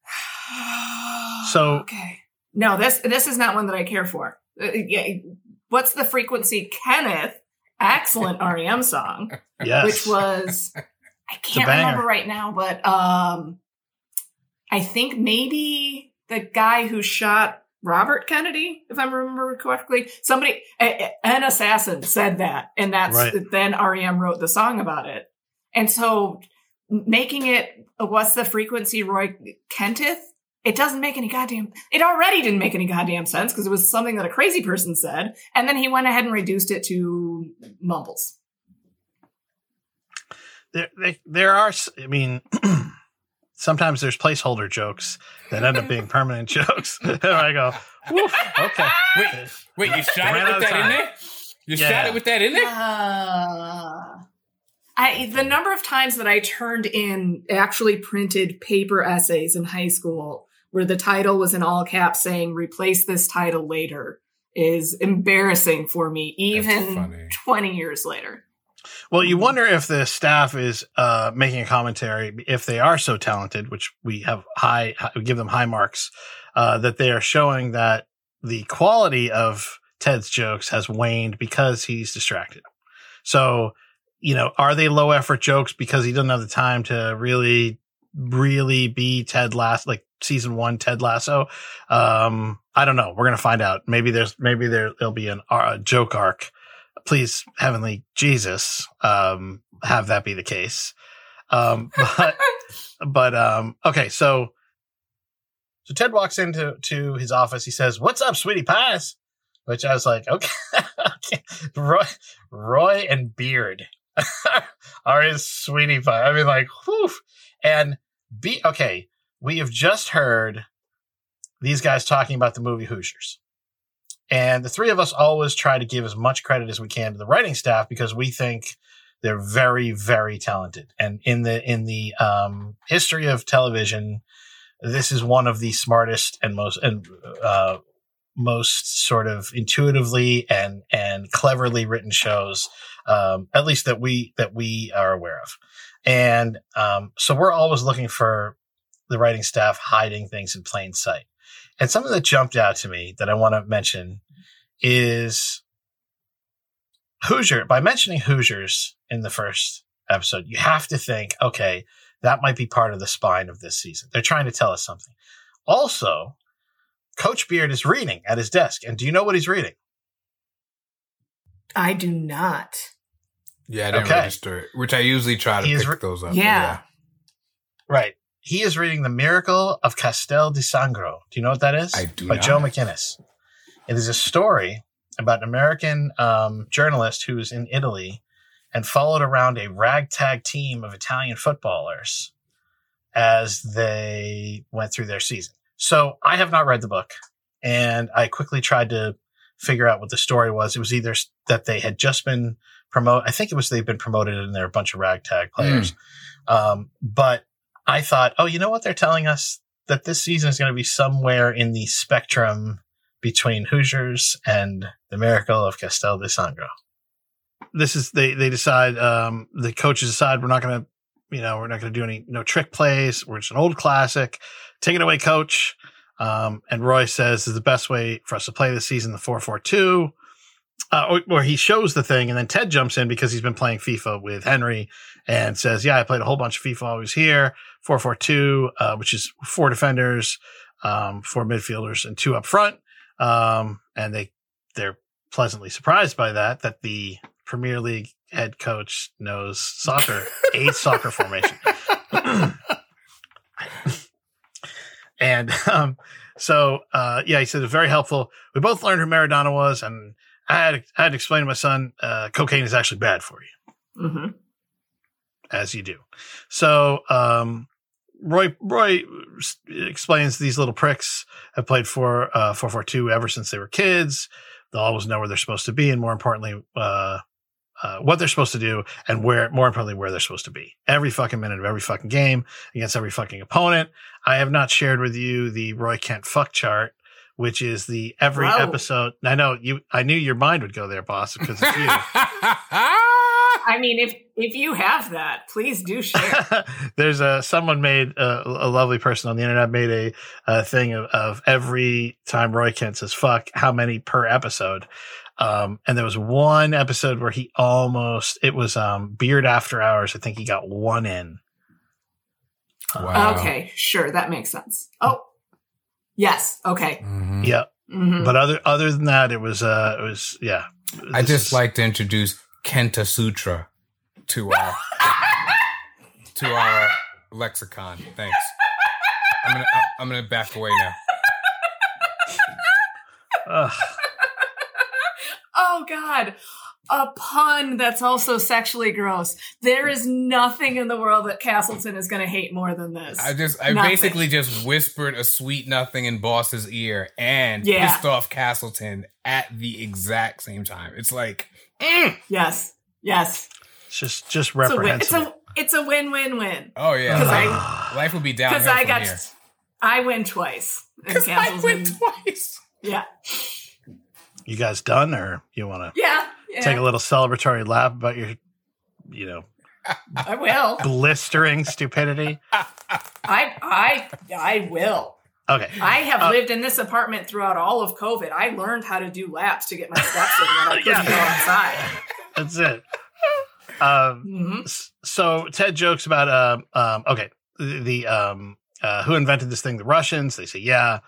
So- okay, no this this is not one that I care for. Uh, yeah, what's the frequency, Kenneth? Excellent REM song. Yes. which was I can't remember right now, but um I think maybe the guy who shot Robert Kennedy, if I remember correctly, somebody a- an assassin said that, and that's Right. then REM wrote the song about it, and so making it what's the frequency, Roy Kentith? It doesn't make any goddamn. It already didn't make any goddamn sense because it was something that a crazy person said, and then he went ahead and reduced it to mumbles. there, there, there are, I mean, sometimes there's placeholder jokes that end up being permanent jokes. and I go, Woof, okay. Wait, wait, you shot it with of that in there? You Yeah. shot it with that in there? Uh, I the number of times that I turned in actually printed paper essays in high school where the title was in all caps saying replace this title later is embarrassing for me even 20 years later. Well, you wonder if the staff is uh, making a commentary if they are so talented, which we have high, we give them high marks, uh, that they are showing that the quality of Ted's jokes has waned because he's distracted. So, you know, are they low effort jokes because he doesn't have the time to really, really be Ted Lasso, like season one Ted Lasso? Um, I don't know. We're gonna find out. Maybe there's, maybe there there'll be an uh, joke arc. Please, heavenly Jesus, um, have that be the case. Um, but, but um, okay, so so Ted walks into to his office. He says, "What's up, sweetie pies?" Which I was like, okay, okay. Roy, Roy and Beard are his sweetie pie. I mean, like, whew. And be okay. We have just heard these guys talking about the movie Hoosiers. And the three of us always try to give as much credit as we can to the writing staff because we think they're very, very talented. And in the in the um, history of television, this is one of the smartest and most and uh, most sort of intuitively and and cleverly written shows, um, at least that we that we are aware of. And um, so we're always looking for the writing staff hiding things in plain sight. And something that jumped out to me that I want to mention is Hoosier. By mentioning Hoosiers in the first episode, you have to think, okay, that might be part of the spine of this season. They're trying to tell us something. Also, Coach Beard is reading at his desk. And do you know what he's reading? I do not. Yeah, I didn't Okay. register it, which I usually try to He pick re- those up. Yeah. Right. He is reading The Miracle of Castel di Sangro. Do you know what that is? I do By not. Joe McGinniss. It is a story about an American um, journalist who was in Italy and followed around a ragtag team of Italian footballers as they went through their season. So I have not read the book, and I quickly tried to figure out what the story was. It was either that they had just been promoted. I think it was they've been promoted and they're a bunch of ragtag players. Um, but I thought, oh, you know what? They're telling us that this season is going to be somewhere in the spectrum between Hoosiers and the Miracle of Castel di Sangro. This is they they decide um, the coaches decide we're not going to you know we're not going to do any no trick plays. We're just an old classic. Take it away, coach. Um, and Roy says is the best way for us to play this season the four four two. Uh, or, or he shows the thing, and then Ted jumps in because he's been playing FIFA with Henry, and says, "Yeah, I played a whole bunch of FIFA while I was here. Four four two, uh, which is four defenders, um, four midfielders, and two up front." Um, and they they're pleasantly surprised by that that the Premier League head coach knows soccer, a soccer formation. and um, so, uh, yeah, he said it's very helpful. We both learned who Maradona was, and I had, I had to explain to my son, uh, cocaine is actually bad for you hmm as you do. So, um, Roy, Roy explains these little pricks have played for, uh, 442 ever since they were kids. They'll always know where they're supposed to be. And more importantly, uh, uh, what they're supposed to do and where, more importantly, where they're supposed to be every fucking minute of every fucking game against every fucking opponent. I have not shared with you the Roy Kent fuck chart, which is the every Wow. episode. I know you, I knew your mind would go there, boss, because it's you. I mean, if if you have that, please do share. There's a someone made a, a lovely person on the internet made a, a thing of, of every time Roy Kent says "fuck," how many per episode. Um, and there was one episode where he almost it was um, Beard After Hours. I think he got one in. Wow. Okay, sure, that makes sense. Oh, yes. Okay. Mhm. Yeah, hmm but other other than that, it was uh, it was yeah. I just is- like to introduce Kenta Sutra to our to our lexicon. Thanks. I'm gonna I'm gonna back away now. Ugh. Oh God. A pun that's also sexually gross. There is nothing in the world that Castleton is going to hate more than this. I just I Nothing. basically just whispered a sweet nothing in Boss's ear and Yeah. pissed off Castleton at the exact same time. It's like mm. yes, yes. It's just just It's a. It's reprehensible. a it's a win win win. oh yeah, 'Cause life, I- life would be down. Because I got here. I win twice. Because I win in- twice. Yeah. You guys done, or you want to Yeah. yeah. take a little celebratory lap about your, you know, I will. blistering stupidity? I I I will. Okay. I have Uh, lived in this apartment throughout all of COVID. I learned how to do laps to get my steps in when I couldn't Yeah. go outside. That's it. Um, Mhm. so Ted jokes about um, um okay the, the um uh who invented this thing the Russians they say yeah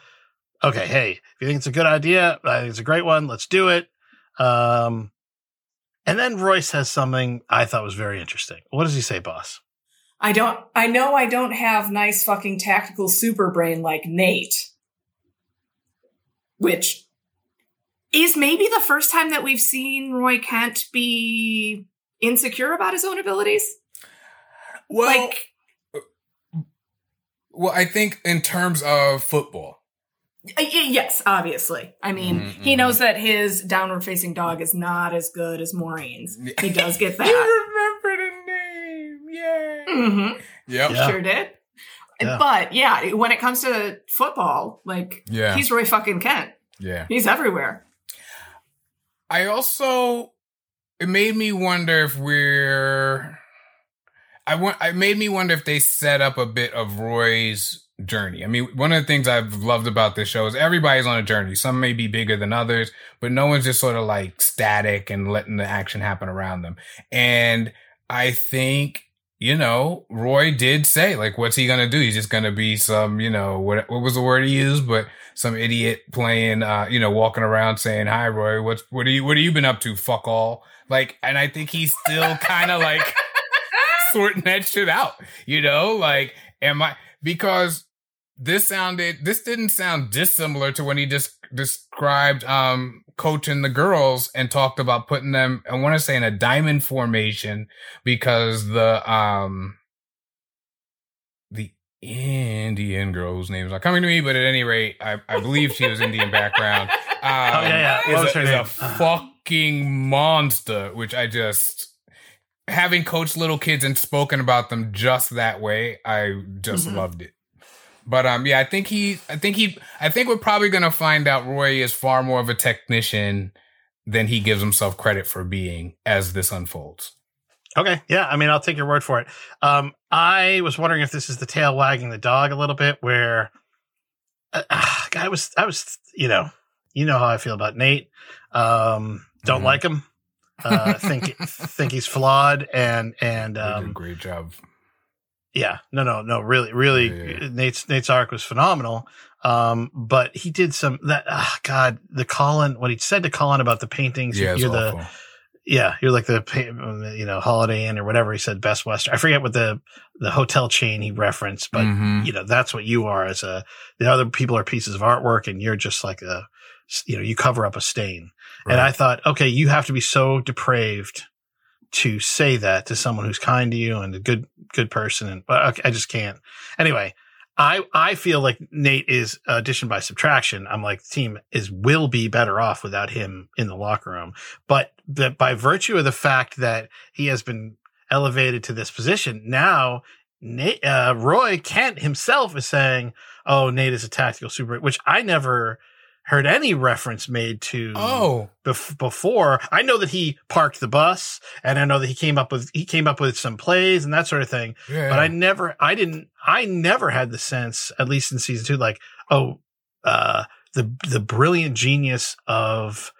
okay hey if you think it's a good idea I think it's a great one let's do it um and then Roy says something I thought was very interesting what does he say boss I don't. I know I don't have nice fucking tactical super brain like Nate, which is maybe the first time that we've seen Roy Kent be insecure about his own abilities. Well, like, well, I think in terms of football, y- yes, obviously. I mean, Mhm, he knows that his downward facing dog is not as good as Maureen's. He does get that. Remember the name, yeah. hmm Yep. Yeah. Sure did. Yeah. But yeah, when it comes to football, like Yeah. he's Roy fucking Kent. Yeah. He's everywhere. I also it made me wonder if we're I want it made me wonder if they set up a bit of Roy's journey. I mean, one of the things I've loved about this show is everybody's on a journey. Some may be bigger than others, but no one's just sort of like static and letting the action happen around them. And I think you know, Roy did say, like, what's he gonna do? He's just gonna be some, you know, what what was the word he used? But some idiot playing, uh, you know, walking around saying, "Hi, Roy. What's what are you what have you been up to? Fuck all." Like, and I think he's still kind of like sorting that shit out. You know, like, am I because this sounded this didn't sound dissimilar to when he just described um coaching the girls and talked about putting them I want to say in a diamond formation because the um the Indian girl's name is not coming to me, but at any rate, I, I believe she was Indian background. Um, Oh, yeah, yeah. Is was a, is a fucking monster, which I just having coached little kids and spoken about them just that way, I just Mhm. loved it. But um, yeah, I think he, I think he, I think we're probably gonna find out Roy is far more of a technician than he gives himself credit for being as this unfolds. Okay. Yeah. I mean, I'll take your word for it. Um, I was wondering if this is the tail wagging the dog a little bit where uh, I was, I was, you know, you know how I feel about Nate. Um, don't Mhm. like him. Uh, think, think he's flawed and, and, They did a um, great job. Yeah, no, no, no, really, really, Yeah, yeah. Nate's, Nate's arc was phenomenal. Um, but he did some that, ah, God, the Colin, what he said to Colin about the paintings, Yeah, you're the, awful. yeah, you're like the you know Holiday Inn or whatever he said. Best Western. I forget what the the hotel chain he referenced, but Mhm. you know that's what you are as a. The other people are pieces of artwork, and you're just like a, you know, you cover up a stain. And I thought, okay, you have to be so depraved to say that to someone who's kind to you and a good good person, and but I just can't. Anyway. I, I feel like Nate is addition by subtraction. I'm like the team is will be better off without him in the locker room but that by virtue of the fact that he has been elevated to this position, now Nate, uh, Roy Kent himself is saying, "Oh, Nate is a tactical super," which I never heard any reference made to oh, bef- before. I know that he parked the bus, and I know that he came up with he came up with some plays and that sort of thing. yeah. But I never, I didn't, I never had the sense, at least in season two, like, oh, uh, the the brilliant genius of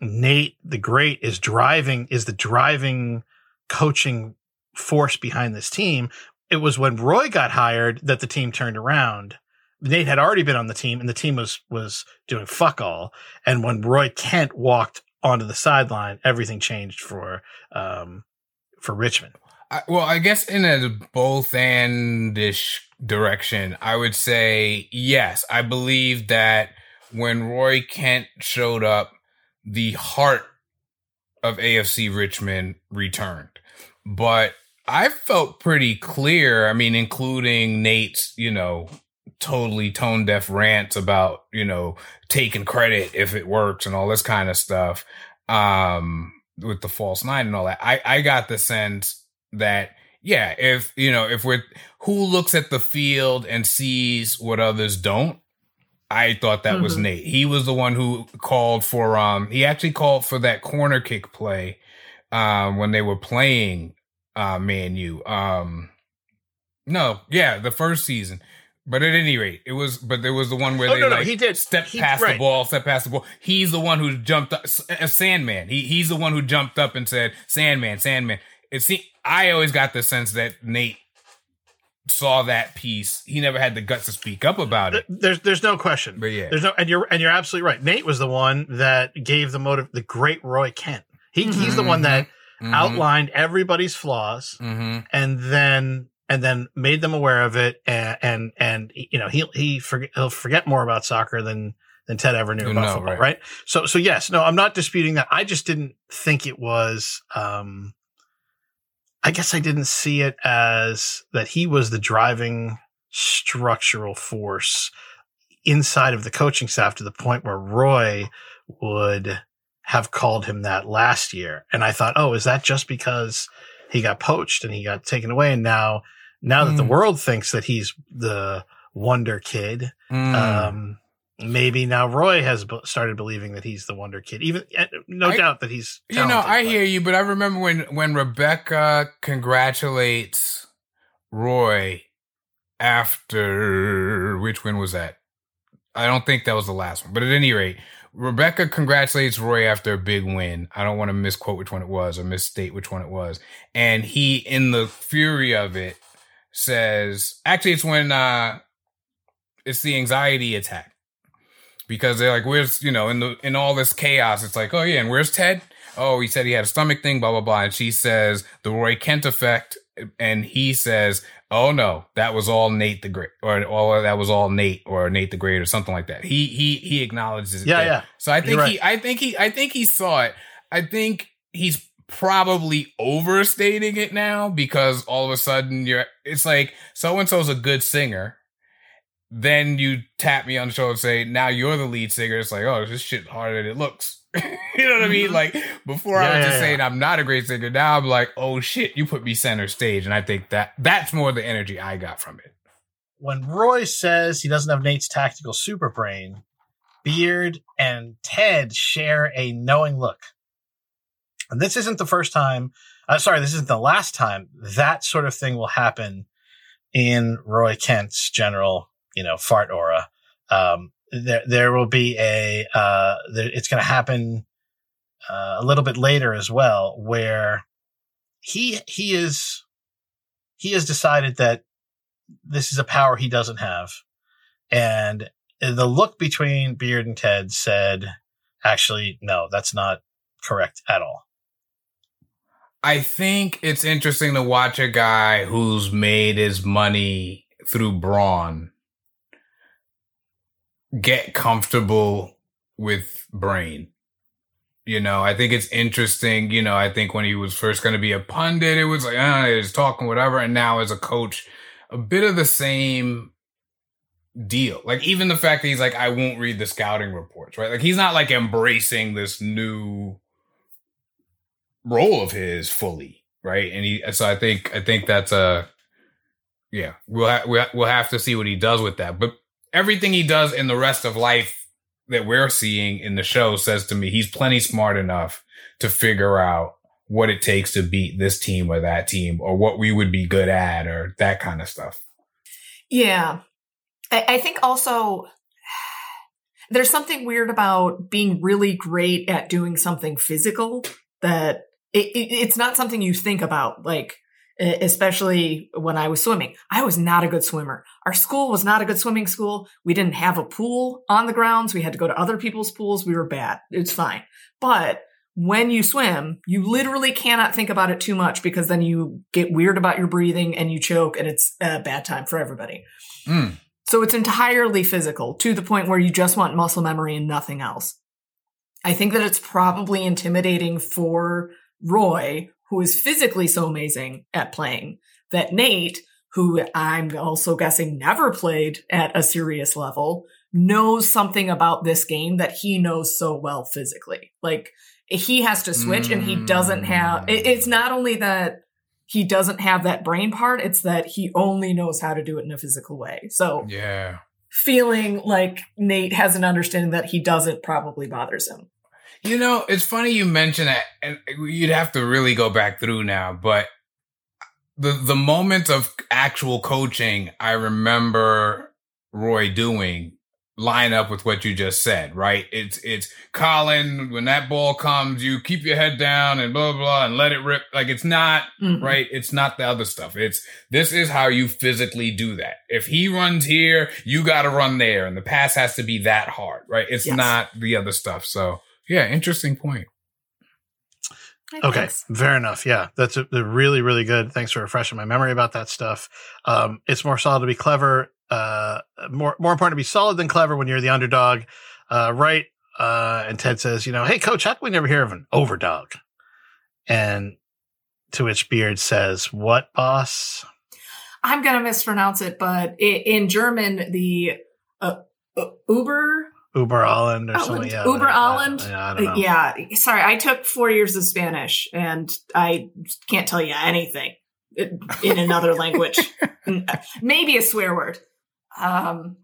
Nate the Great is driving, is the driving coaching force behind this team. It was when Roy got hired that the team turned around. Nate had already been on the team, and the team was was doing fuck all. And when Roy Kent walked onto the sideline, everything changed for um, for Richmond. I, well, I guess in a both andish direction, I would say yes. I believe that when Roy Kent showed up, the heart of AFC Richmond returned. But I felt pretty clear. I mean, including Nate's, you know, totally tone deaf rants about, you know, taking credit if it works and all this kind of stuff. Um, with the false nine and all that. I, I got the sense that yeah, if you know, if we're who looks at the field and sees what others don't, I thought that was Mhm. Nate. He was the one who called for um he actually called for that corner kick play um when they were playing uh Man you Um no, yeah, the first season. But at any rate, it was but there was the one where Oh, they no, no, like he did. step He- past the ball, step past the ball. He's the one who jumped up a Sandman. He he's the one who jumped up and said, Sandman, Sandman. It see I always got the sense that Nate saw that piece. He never had the guts to speak up about it. There's there's no question. But yeah. There's no, and you're and you're absolutely right. Nate was the one that gave the motive. The great Roy Kent. He he's the one that Mhm. outlined everybody's flaws Mhm. and then and then made them aware of it. And and, and you know he he forget, he'll forget more about soccer than than Ted ever knew about football. right. Right. So so yes, no, I'm not disputing that. I just didn't think it was. um I guess I didn't see it as that he was the driving structural force inside of the coaching staff to the point where Roy would have called him that last year. And I thought, oh, is that just because he got poached and he got taken away? And now, now that the Mm. world thinks that he's the wonder kid, Mm. um, maybe now Roy has b- started believing that he's the wonder kid. Even uh, no I- doubt that he's. you know, I but- hear you, but I remember when when Rebecca congratulates Roy after which one was that? I don't think that was the last one, but at any rate, Rebecca congratulates Roy after a big win. I don't want to misquote which one it was or misstate which one it was. And he, in the fury of it, says, actually, it's when, uh, it's the anxiety attack because they're like, where's, you know, in the, in all this chaos, it's like, oh yeah, and where's Ted? Oh, he said he had a stomach thing, blah, blah, blah. And she says the Roy Kent effect. And he says, oh no, that was all Nate the Great, or, or that was all Nate or Nate the Great or something like that. He, he, he acknowledges it. Yeah, there. yeah. So I think You're he, I think he, I think he saw it. I think he's probably overstating it now because all of a sudden you're, it's like so and so's a good singer. Then you tap me on the shoulder and say, now you're the lead singer. It's like, oh, this shit harder than it looks. you know what I mean? Like before I was yeah, just yeah. saying I'm not a great singer. Now I'm like, oh shit, you put me center stage. And I think that that's more the energy I got from it. when Roy says he doesn't have Nate's tactical super brain, Beard and Ted share a knowing look. And this isn't the first time, uh, sorry, this isn't the last time that sort of thing will happen in Roy Kent's general, you know, fart aura. Um, there, there will be a, uh, there, it's going to happen uh, a little bit later as well, where he, he is, he has decided that this is a power he doesn't have. And the look between Beard and Ted said, actually, no, that's not correct at all. I think it's interesting to watch a guy who's made his money through brawn get comfortable with brain. You know, I think it's interesting. You know, I think when he was first going to be a pundit, it was like, ah, he's talking whatever. And now as a coach, a bit of the same deal. Like even the fact that he's like, I won't read the scouting reports, right? Like he's not like embracing this new role of his fully, right? And he, so I think, I think that's a, yeah, we'll ha- we'll we'll have to see what he does with that. But everything he does in the rest of life that we're seeing in the show says to me he's plenty smart enough to figure out what it takes to beat this team or that team or what we would be good at or that kind of stuff. Yeah. I, I think also there's something weird about being really great at doing something physical that it, it, it's not something you think about. Like, especially when I was swimming, I was not a good swimmer. Our school was not a good swimming school. We didn't have a pool on the grounds. We had to go to other people's pools. We were bad. It's fine. But when you swim, you literally cannot think about it too much because then you get weird about your breathing and you choke and it's a bad time for everybody. Mm. So it's entirely physical to the point where you just want muscle memory and nothing else. I think that it's probably intimidating for Roy, who is physically so amazing at playing, that Nate, who I'm also guessing never played at a serious level, knows something about this game that he knows so well physically. Like he has to switch and he doesn't have, hmm. it- it's not only that he doesn't have that brain part. It's that he only knows how to do it in a physical way. So Yeah. feeling like Nate has an understanding that he doesn't probably bothers him. You know, it's funny you mention that, and you'd have to really go back through now, but the the moment of actual coaching, I remember Roy doing line up with what you just said, right? It's it's Colin, when that ball comes, you keep your head down and blah blah, blah and let it rip. Like it's not Mhm. right? It's not the other stuff. It's this is how you physically do that. If he runs here, you got to run there, and the pass has to be that hard, right? It's Yes. not the other stuff. So yeah, interesting point. Okay, Thanks. fair enough. Yeah, that's a, they're really, really good. Thanks for refreshing my memory about that stuff. Um, it's more solid to be clever. Uh, more more important to be solid than clever when you're the underdog, uh, right? Uh, and Ted says, you know, hey coach, how can we never hear of an overdog? And to which Beard says, "What, boss?" I'm gonna mispronounce it, but i in German, the uh, uh, Uber, Uber Holland or Holland. something. Yeah, Uber like that. Holland? Yeah, I don't know. uh, yeah. Sorry, I took four years of Spanish, and I can't tell you anything in in another language. Maybe a swear word. Um,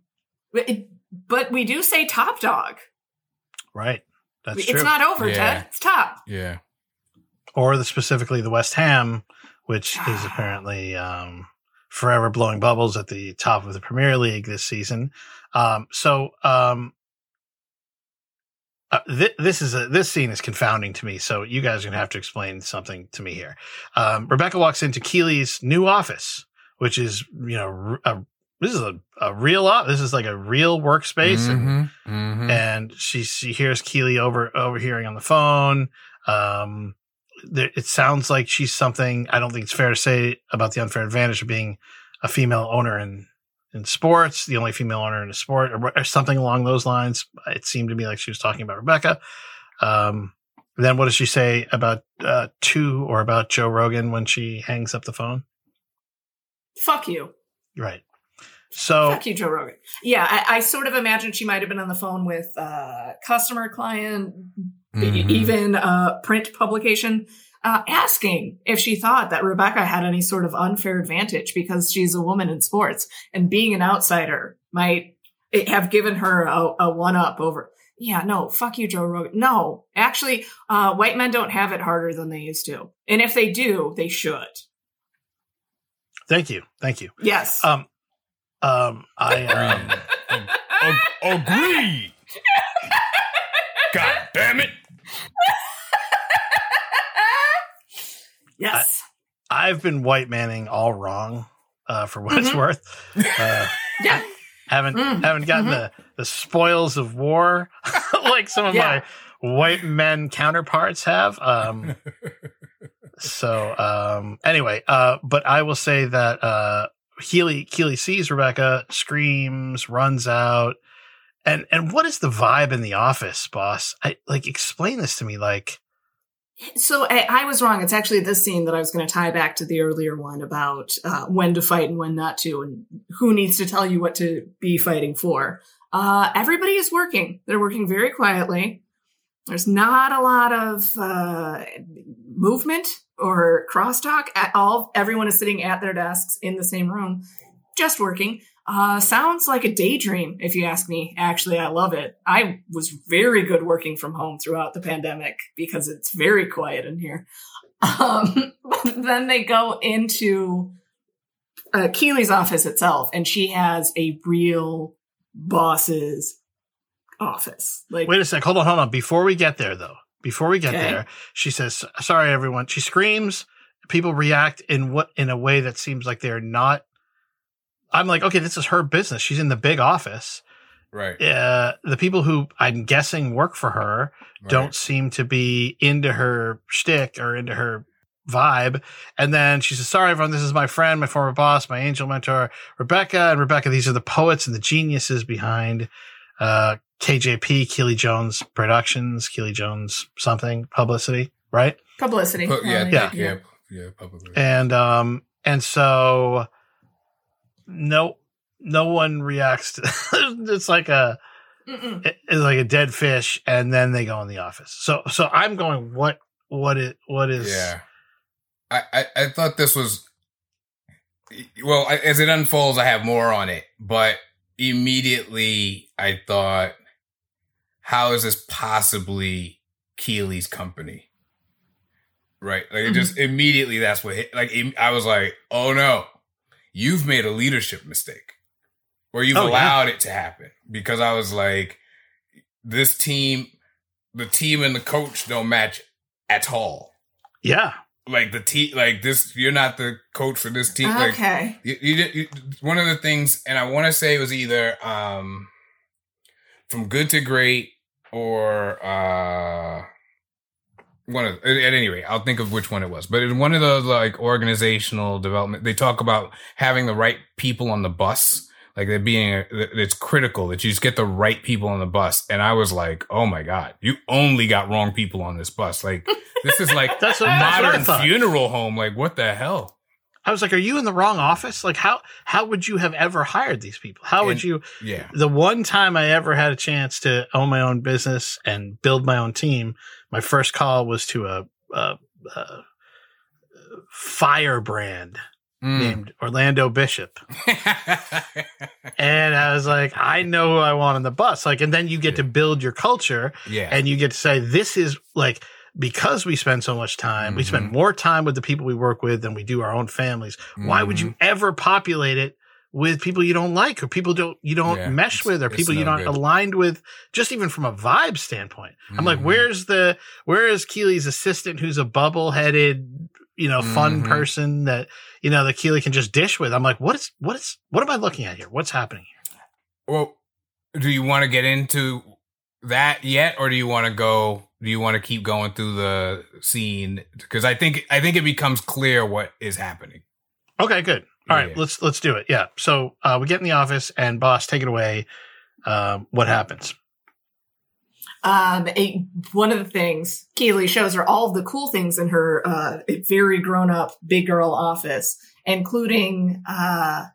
but, it, but we do say top dog. Right. That's it's true. not over, Yeah. Ted. It's top. Yeah. or the specifically the West Ham, which is apparently um, forever blowing bubbles at the top of the Premier League this season. Um, so um, uh, th- this is a, this scene is confounding to me. So you guys are gonna have to explain something to me here. Um, Rebecca walks into Keeley's new office, which is you know a, this is a, a real op- this is like a real workspace and Mhm, mhm. and she she hears Keeley over overhearing on the phone. Um, there, it sounds like she's something. I don't think it's fair to say about the unfair advantage of being a female owner in in sports, the only female owner in a sport, or, or something along those lines. It seemed to me like she was talking about Rebecca. Um, then what does she say about uh, two or about Joe Rogan when she hangs up the phone? Fuck you. Right. So Fuck you, Joe Rogan. Yeah, I, I sort of imagine she might have been on the phone with uh, customer, client, Mhm. even uh, print publication, uh, asking if she thought that Rebecca had any sort of unfair advantage because she's a woman in sports and being an outsider might have given her a, a one up over. Yeah, no, fuck you, Joe Rogan. No, actually, uh, white men don't have it harder than they used to. And if they do, they should. thank you, thank you. Yes. Um, um, I um, Ag- Agreed. God damn it. Yes. I've been white manning all wrong, uh, for what it's Mhm. worth. Uh, yeah. haven't Mm, haven't gotten mhm. the the spoils of war like some of Yeah. my white men counterparts have. Um, so um, anyway, uh, but I will say that uh, Healy Keeley sees Rebecca, screams, runs out, and and what is the vibe in the office, boss? I like explain this to me. Like, So I, I was wrong. It's actually this scene that I was going to tie back to the earlier one about uh, when to fight and when not to, and who needs to tell you what to be fighting for. Uh, everybody is working. They're working very quietly. There's not a lot of uh, movement or crosstalk at all. Everyone is sitting at their desks in the same room, just working. Uh, sounds like a daydream, if you ask me. Actually, I love it. I was very good working from home throughout the pandemic because it's very quiet in here. Um, but then they go into uh, Keeley's office itself, and she has a real boss's office. Like, wait a sec, hold on, hold on. Before we get there, though, before we get Okay. there, she says, "Sorry, everyone." She screams. People react in what in a way that seems like they're not. I'm like, okay, this is her business. She's in the big office. Right. Uh, the people who I'm guessing work for her don't seem to be into her shtick or into her vibe. And then she says, Sorry, everyone, this is my friend, my former boss, my angel mentor, Rebecca. And Rebecca, these are the poets and the geniuses behind uh, KJP, Keeley Jones Productions, Keeley Jones something, publicity, right? publicity. Pu- yeah, Uh, yeah. yeah, yeah, publicly. And um, and so no no one reacts to it's like a it- it's like a dead fish and then they go in the office so so i'm going what what it what is yeah. I, I, I thought this was well I- as it unfolds. I have more on it, but immediately I thought, how is this possibly Keeley's company? Right, like it mm-hmm. just immediately that's what hit. Like I was like, oh no, you've made a leadership mistake, or you've Oh, yeah. allowed it to happen. Because I was like, this team, the team and the coach don't match at all Yeah. like the team like this you're not the coach for this team like Okay. you, you, you one of the things and i want to say it was either um from good to great or uh one of at, at any rate i'll think of which one it was. But in one of those like organizational development they talk about having the right people on the bus. Like that being a, it's critical that you just get the right people on the bus. And i was like oh my god you only got wrong people on this bus. Like this is like That's that's modern thought. funeral home. Like what the hell? I was like, are you in the wrong office? Like how how would you have ever hired these people? How would And- you yeah. the one time I ever had a chance to own my own business and build my own team, my first call was to a, a, a firebrand Mm. named Orlando Bishop. And I was like, I know who I want on the bus. Like, and then you get to build your culture yeah and you get to say, this is like, because we spend so much time, we spend Mhm. more time with the people we work with than we do our own families. Why would Mm-hmm. you ever populate it with people you don't like or people don't you don't Yeah, mesh with or people you're not good. aligned with, just even from a vibe standpoint? I'm like, Mhm. where's the where is Keeley's assistant who's a bubble headed, you know, fun Mhm. person that you know that Keeley can just dish with? I'm like, what is what is what am I looking at here? What's happening here? Well, do you want to get into that yet, or do you want to go? Do you want to keep going through the scene? Because I think I think it becomes clear what is happening. Okay, good. All right, Yeah. let's let's do it. Yeah. So uh, we get in the office and boss, take it away. Um, what happens? Um, a, one of the things Keeley shows her all of the cool things in her uh, very grown up big girl office, including uh,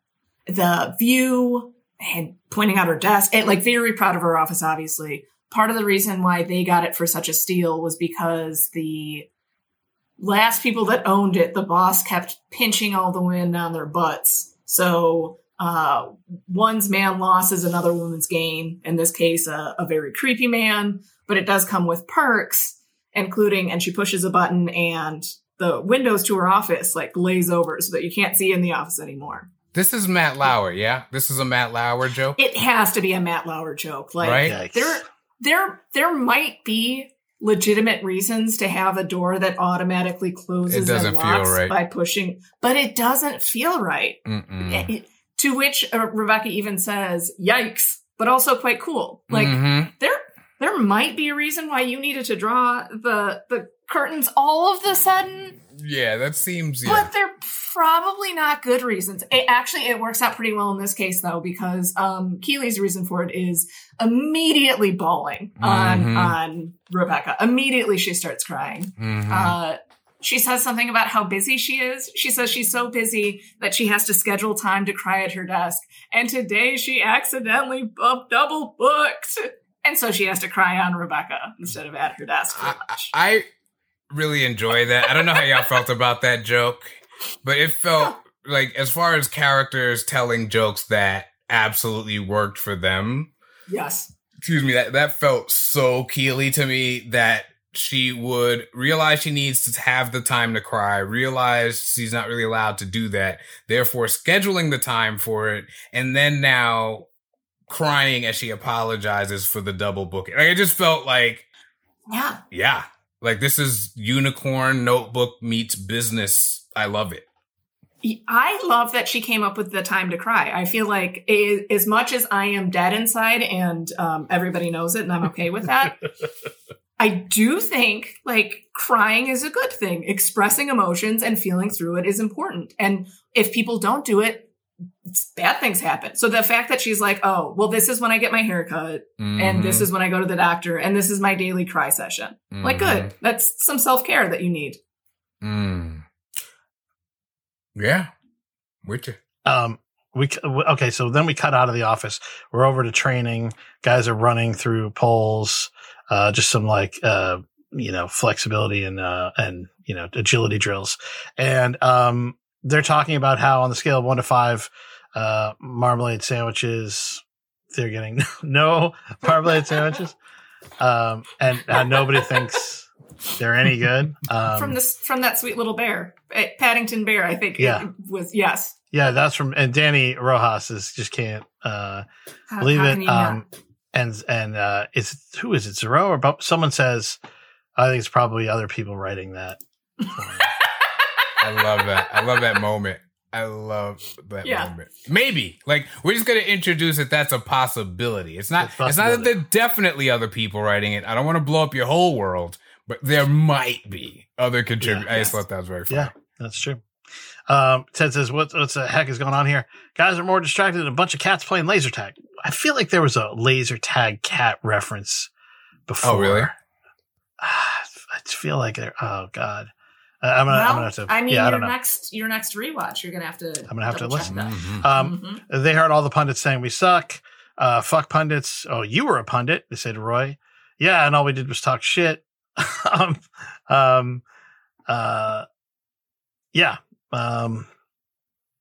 the view and pointing out her desk. And like very proud of her office, obviously. Part of the reason why they got it for such a steal was because the last people that owned it, the boss kept pinching all the wind on their butts. So uh, one's man loss is another woman's gain. In this case, a, a very creepy man, but it does come with perks, including, and she pushes a button and the windows to her office like glaze over so that you can't see in the office anymore. This is Matt Lauer, yeah. This is a Matt Lauer joke, It has to be a Matt Lauer joke. Like right? There, there, there might be legitimate reasons to have a door that automatically closes and locks right. by pushing, but it doesn't feel right. It- to which uh, Rebecca even says, "Yikes!" but also quite cool. Like Mhm. there, there might be a reason why you needed to draw the the curtains all of the sudden, yeah, that seems yeah. but they're probably not good reasons. It, actually, it works out pretty well in this case though because um, Keeley's reason for it is immediately bawling on Mhm. on Rebecca. Immediately, she starts crying. Mhm. Uh, she says something about how busy she is. She says she's so busy that she has to schedule time to cry at her desk. And today she accidentally bu- double booked. And so she has to cry on Rebecca instead of at her desk. for I. I really enjoy that. I don't know how y'all felt about that joke, but it felt like as far as characters telling jokes that absolutely worked for them. yes. excuse me, that, that felt so Keeley to me that she would realize she needs to have the time to cry, realize she's not really allowed to do that, therefore scheduling the time for it, and then now crying as she apologizes for the double booking. Like it just felt like, Yeah. yeah, like this is unicorn notebook meets business. I love it. I love that she came up with the time to cry. I feel like a- as much as I am dead inside and um, everybody knows it and I'm okay with that, I do think like crying is a good thing. Expressing emotions and feeling through it is important. And if people don't do it, bad things happen. So the fact that she's like, oh, well, this is when I get my hair cut and this is when I go to the doctor and this is my daily cry session. Like, good. That's some self care that you need. Mm. Yeah, with you. Um, we c- w- okay, so then we cut out of the office. We're over to training. Guys are running through poles. Uh, just some like uh, you know, flexibility and uh, and you know, agility drills. And, um, they're talking about how on the scale of one to five, uh, marmalade sandwiches, they're getting no marmalade sandwiches. Um, and uh, nobody thinks they're any good. Um, from this from that sweet little bear, Eh, Paddington Bear. I think. Yeah. it was yes. yeah, that's from, and Dani Rojas is just can't, uh, How- believe how it. Um, and and uh, it's who is it? Zero or someone says? I think it's probably other people writing that. I love that. I love that moment. I love that Yeah. moment. Maybe like we're just gonna introduce that that's a possibility. It's not. It's It's, not that possibility. there's definitely other people writing it. I don't want to blow up your whole world, but there might be other contributors. I just thought that was very funny. Yeah, that's true. Um, Ted says, "What what's the heck is going on here? Guys are more distracted than a bunch of cats playing laser tag." I feel like there was a laser tag cat reference before. Oh, really? I feel like there. Oh God, I'm gonna. well, I'm gonna have to. I mean, yeah, I your don't know. next your next rewatch, you're gonna have to. I'm gonna have to listen. that. Mhm. Um, Mhm. they heard all the pundits saying we suck. Uh, fuck pundits. Oh, you were a pundit. They say to Roy. Yeah, and all we did was talk shit. um, um, uh, yeah. Um,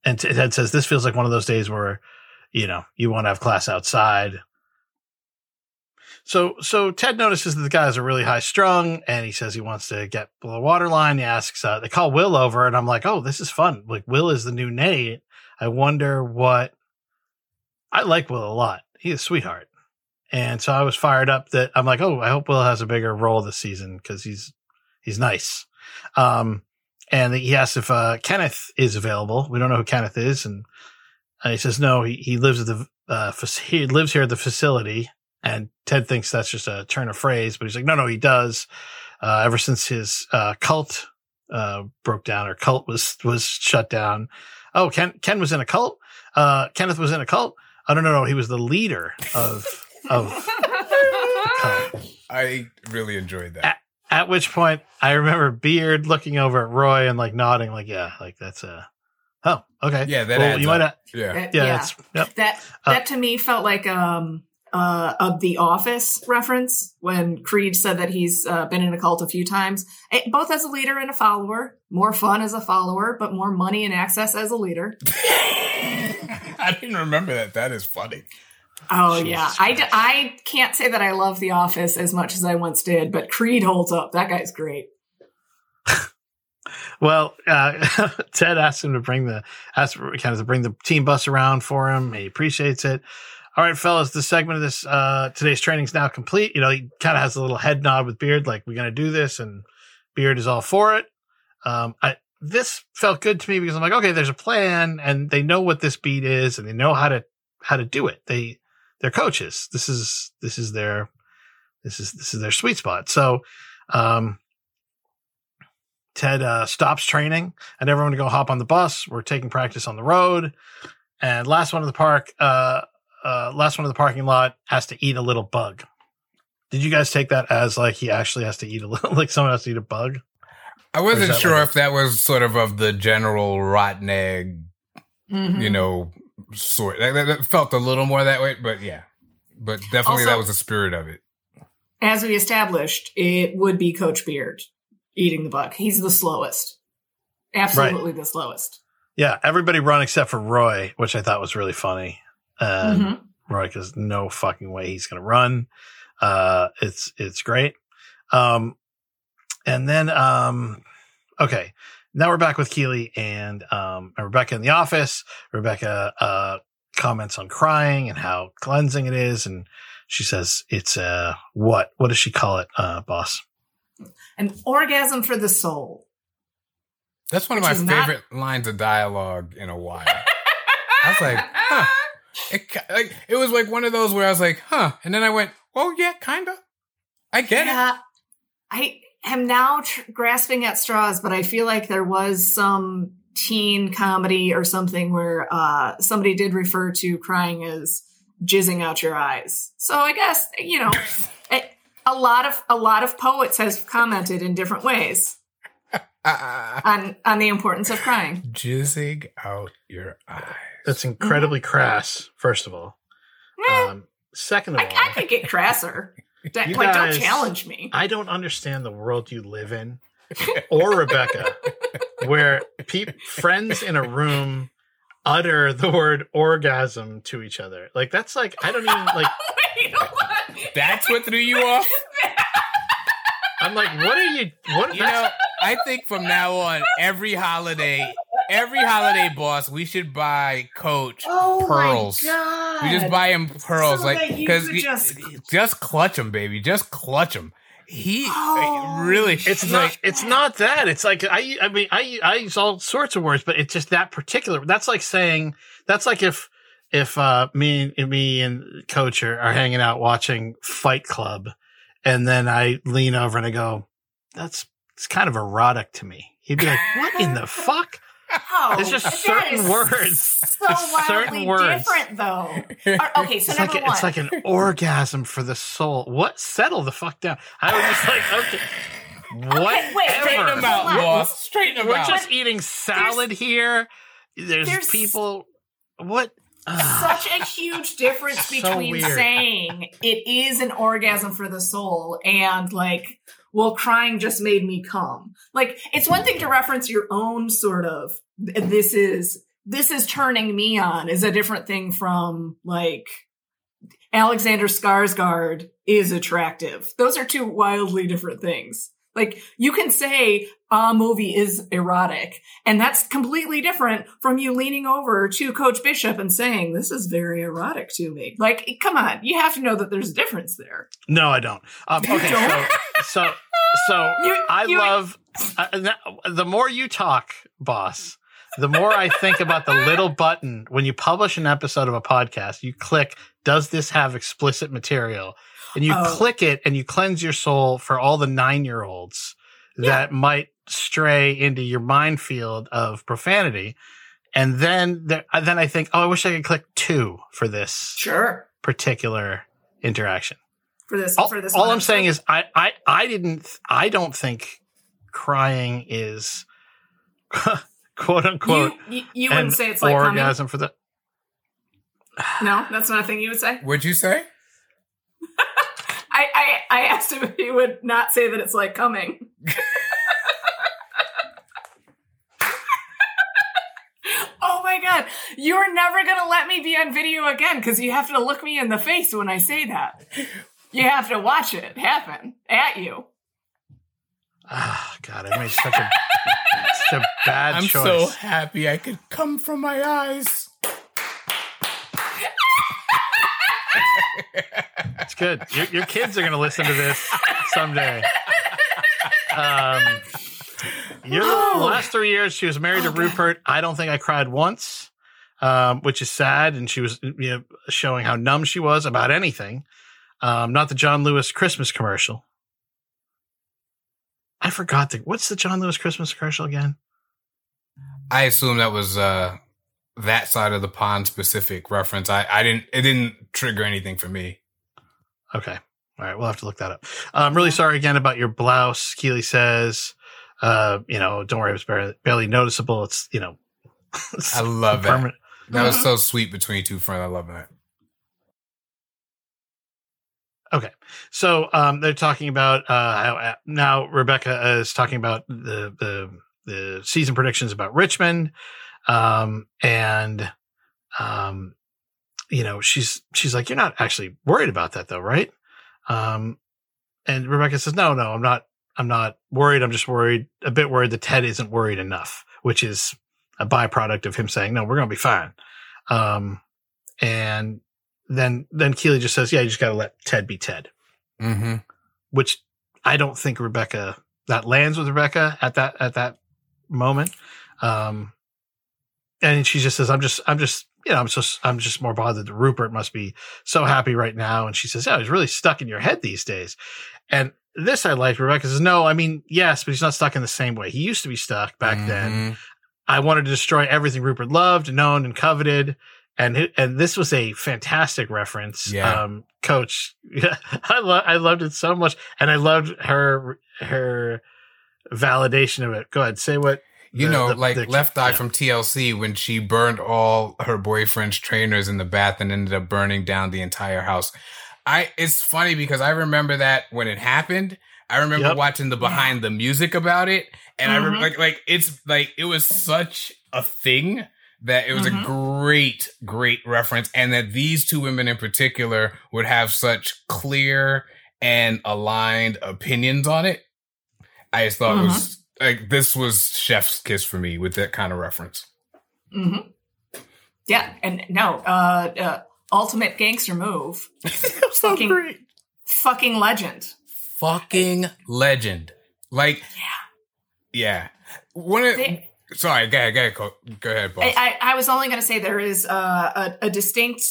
and T- Ted says this feels like one of those days where, you know, you want to have class outside. So, so Ted notices that the guys are really high strung, and he says he wants to get below waterline. He asks, uh, they call Will over, and I'm like, oh, this is fun. Like Will is the new Nate. I wonder what. I like Will a lot. He's a sweetheart, and so I was fired up that I'm like, oh, I hope Will has a bigger role this season because he's he's nice. Um, and he asks if uh, Kenneth is available. We don't know who Kenneth is, and he says no. He he lives at the uh, he lives here at the facility. And Ted thinks that's just a turn of phrase, but he's like, no, no, he does. Uh, ever since his uh, cult uh, broke down or cult was was shut down. Oh, Ken Ken was in a cult. Uh, Kenneth was in a cult. I don't know. He was the leader of of. I really enjoyed that. At which point, I remember Beard looking over at Roy and like nodding, like, "Yeah, like that's a." Oh, okay. Yeah, that well, adds you might. up. Have, yeah. Yeah, yeah. That's, yep. That Uh, that to me felt like um uh of the Office reference when Creed said that he's uh, been in a cult a few times, Eh, both as a leader and a follower. More fun as a follower, but more money and access as a leader. I didn't remember that. That is funny. Oh Jesus yeah, I, d- I can't say that I love The Office as much as I once did, but Creed holds up. That guy's great. Well, uh, Ted asked him to bring the asked for- kind of to bring the team bus around for him. He appreciates it. All right, fellas, this segment of this uh, today's training is now complete. You know, he kind of has a little head nod with Beard, like we're going to do this, and Beard is all for it. Um, I this felt good to me because I'm like, okay, there's a plan, and they know what this beat is, and they know how to how to do it. They they're coaches. This is this is their this is this is their sweet spot. So, um, Ted uh, stops training and everyone to go hop on the bus. We're taking practice on the road. And last one in the park, uh, uh, last one of the parking lot has to eat a little bug. Did you guys take that as like he actually has to eat a little, like someone has to eat a bug? I wasn't sure like- if that was sort of of the general rotten egg, Mhm. you know, sort. That, that- that felt a little more that way, but yeah. But definitely Also- that was the spirit of it. As we established, it would be Coach Beard eating the bug. He's the slowest. Absolutely the slowest. Yeah, everybody run except for Roy, which I thought was really funny. And. Roy, because no fucking way he's going to run. Uh, it's it's great. Um, and then um, okay, now we're back with Keeley and um, and Rebecca in the office. Rebecca uh comments on crying and how cleansing it is, and she says it's uh what what does she call it, uh, boss? An orgasm for the soul. That's one of my Which is not- favorite lines of dialogue in a while. I was like, huh. It, like, it was like one of those where I was like, huh. And then I went, well, yeah, kind of. I get it. Yeah, I am now tr- grasping at straws, but I feel like there was some teen comedy or something where uh, somebody did refer to crying as jizzing out your eyes. So I guess you know, a, a lot of a lot of poets has commented in different ways Uh, on on the importance of crying. jizzing out your eyes. That's incredibly crass. First of all, Eh, um, second of I, all, I could get crasser. Don't- You like, guys- don't challenge me. I don't understand the world you live in or Rebecca, where peop friends in a room utter the word orgasm to each other. Like that's like I don't even like. Wait, what? That's what threw you off. I'm like, what are you? What? You know, I think from now on, every holiday, every holiday boss, we should buy Coach Oh pearls. my god! We just buy him pearls, So like that you because just- just clutch him, baby, just clutch him. He Oh, really, It's he's not. like it's not that. It's like I. I mean, I. I use all sorts of words, but it's just that particular. That's like saying. That's like if if uh, me and me and Coach are, are hanging out watching Fight Club, and then I lean over and I go, "That's it's kind of erotic to me." He'd be like, "What in the fuck?" Oh, There's just that certain is words. So There's certain wildly words. different, though. Uh, okay, so It's number like a, one. it's like an orgasm for the soul. What? Settle the fuck down. I was just like, okay, whatever. wait, straighten them out, Hold on. boss. Straighten him We're out. just eating salad here. There's, there's- people. What? Ugh. such a huge difference So between weird. saying it is an orgasm for the soul and like well crying just made me calm. like it's one thing to reference your own sort of this is this is turning me on is a different thing from like alexander skarsgård is attractive those are two wildly different things like you can say a movie is erotic and that's completely different from you leaning over to Coach Bishop and saying, This is very erotic to me. Like, come on, you have to know that there's a difference there. No, I don't. Um, okay, so so so You- I you- love uh, the more you talk, boss. The more I think about the little button when you publish an episode of a podcast, you click, does this have explicit material? And you Oh. click it and you cleanse your soul for all the nine year olds that might stray into your minefield of profanity. And then, there, then I think, oh, I wish I could click two for this Sure. particular interaction For this, all, for this. all one I'm saying is I, I I didn't I don't think crying is quote unquote you, you, you wouldn't say it's like coming. for the No, that's not a thing you would say. What'd you say? I, I, I asked him if he would not say that it's like coming. oh my god, you're never gonna let me be on video again because you have to look me in the face when I say that. You have to watch it happen at you. ah God I made such a such a bad choice. I'm so happy I could come from my eyes. It's good. Your, your kids are gonna listen to this someday. Um, your the last three years she was married to Oh, God. Rupert. I don't think I cried once, um, which is sad. And she was you know, showing how numb she was about anything. Um, not the John Lewis Christmas commercial. I forgot the what's the John Lewis Christmas commercial again? I assume that was uh that side of the pond specific reference. I, I didn't it didn't trigger anything for me. Okay. All right. We'll have to look that up. I'm really sorry again about your blouse. Keeley says, uh, you know, don't worry. It's barely, barely noticeable. It's, you know, I love that. That was so sweet between two friends. I love that. So, um, they're talking about, uh, how uh, now Rebecca is talking about the, the, the season predictions about Richmond. Um, and, um, you know, she's, she's like, you're not actually worried about that though, right? Um, and Rebecca says, no, no, I'm not, I'm not worried. I'm just worried, a bit worried that Ted isn't worried enough, which is a byproduct of him saying, no, we're going to be fine. Um, and then, then Keeley just says, yeah, you just got to let Ted be Ted, Mm-hmm. which I don't think Rebecca, that lands with Rebecca at that, at that moment. Um, and she just says, I'm just, I'm just, you know, I'm just, I'm just more bothered that Rupert must be so happy right now. And she says, yeah, he's really stuck in your head these days. And this I like. Rebecca says, no, I mean, yes, but he's not stuck in the same way. He used to be stuck back then. Mhm. I wanted to destroy everything Rupert loved, known, and coveted. And it, and this was a fantastic reference. Yeah. Um, coach, I lo- I loved it so much. And I loved her, her validation of it. Go ahead. Say what. You the- know, the- like the- Left Eye yeah. from TLC when she burned all her boyfriend's trainers in the bath and ended up burning down the entire house. I it's funny because I remember that when it happened, I remember Yep. watching the behind the music about it, and I remember like like it's like it was such a thing that it was Mhm. a great great reference, and that these two women in particular would have such clear and aligned opinions on it. I just thought it was like this was chef's kiss for me with that kind of reference. hmm Yeah, and no, uh, uh, ultimate gangster move, so Fucking- great. fucking legend. Fucking legend. Like yeah. One of They- sorry, go ahead, go ahead, go ahead, boss. I, I, I was only going to say there is uh, a, a distinct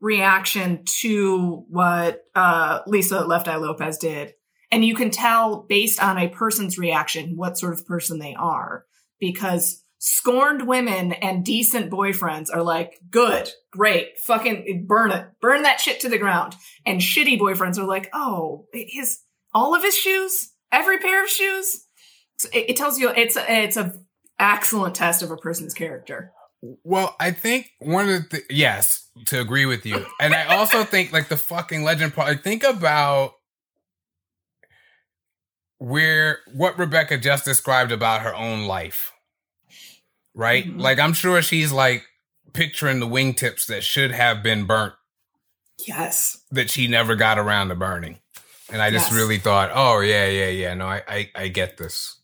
reaction to what uh, Lisa Left Eye Lopez did. And you can tell based on a person's reaction what sort of person they are because scorned women and decent boyfriends are like, good, great, fucking burn it, burn that shit to the ground. And shitty boyfriends are like, oh, his, all of his shoes, every pair of shoes. It, it tells you it's it's a excellent test of a person's character. Well, I think one of the yes to agree with you, and I also think like the fucking legend part. Like, think about where what Rebecca just described about her own life, right? Mhm. Like, I'm sure she's like picturing the wingtips that should have been burnt Yes. that she never got around to burning, and I just Yes. really thought, oh yeah, yeah, yeah. No, I I, I get this.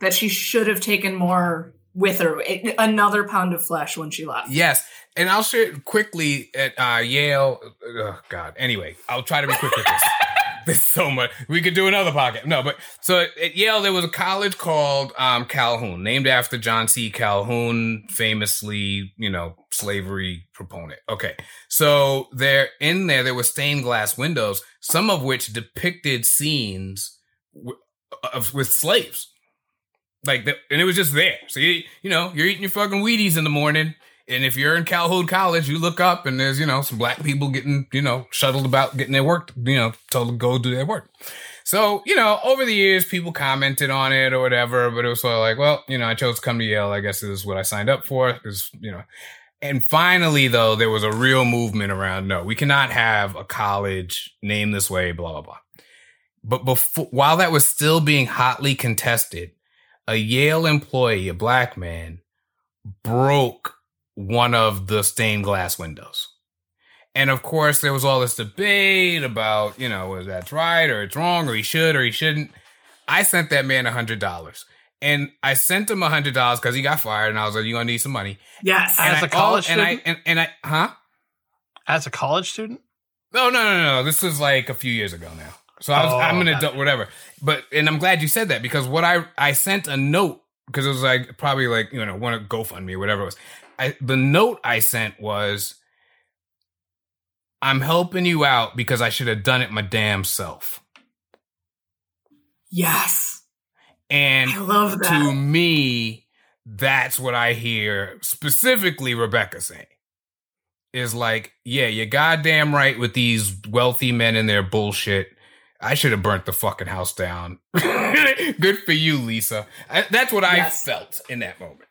That she should have taken more with her, another pound of flesh when she left. Yes, and I'll share it quickly at uh, Yale. Oh God. Anyway, I'll try to be quick with this. There's so much. We could do another podcast. No, but so at, at Yale there was a college called um, Calhoun, named after John C. Calhoun, famously, you know, slavery proponent. Okay, so there in there there were stained glass windows, some of which depicted scenes w- of with slaves like and it was just there. So you you know you're eating your fucking Wheaties in the morning, and if you're in Calhoun College, you look up and there's you know some black people getting you know shuttled about getting their work, you know, told to go do their work. So you know over the years people commented on it or whatever, but it was sort of like, well, you know, I chose to come to Yale. I guess this is what I signed up for. Because you know. And finally, though, there was a real movement around no, we cannot have a college named this way, blah, blah, blah. But before, while that was still being hotly contested, a Yale employee, a black man, broke one of the stained glass windows. And of course, there was all this debate about, you know, whether that's right or it's wrong or he should or he shouldn't. I sent that man a hundred dollars. And I sent him a hundred dollars because he got fired and I was like, You're gonna need some money. Yes. And As I- a college and I student? and, and I huh? As a college student? No, no, no, no. This was like a few years ago now. So I was, Oh, I'm okay. adult, whatever. But and I'm glad you said that because what I I sent a note because it was like probably like you know one of GoFundMe or whatever it was. I the note I sent was, I'm helping you out because I should have done it my damn self. yes. And I love to me, that's what I hear specifically Rebecca saying. Is like, yeah, you're goddamn right with these wealthy men and their bullshit. I should have burnt the fucking house down. Good for you, Lisa. I, that's what Yes. I felt in that moment.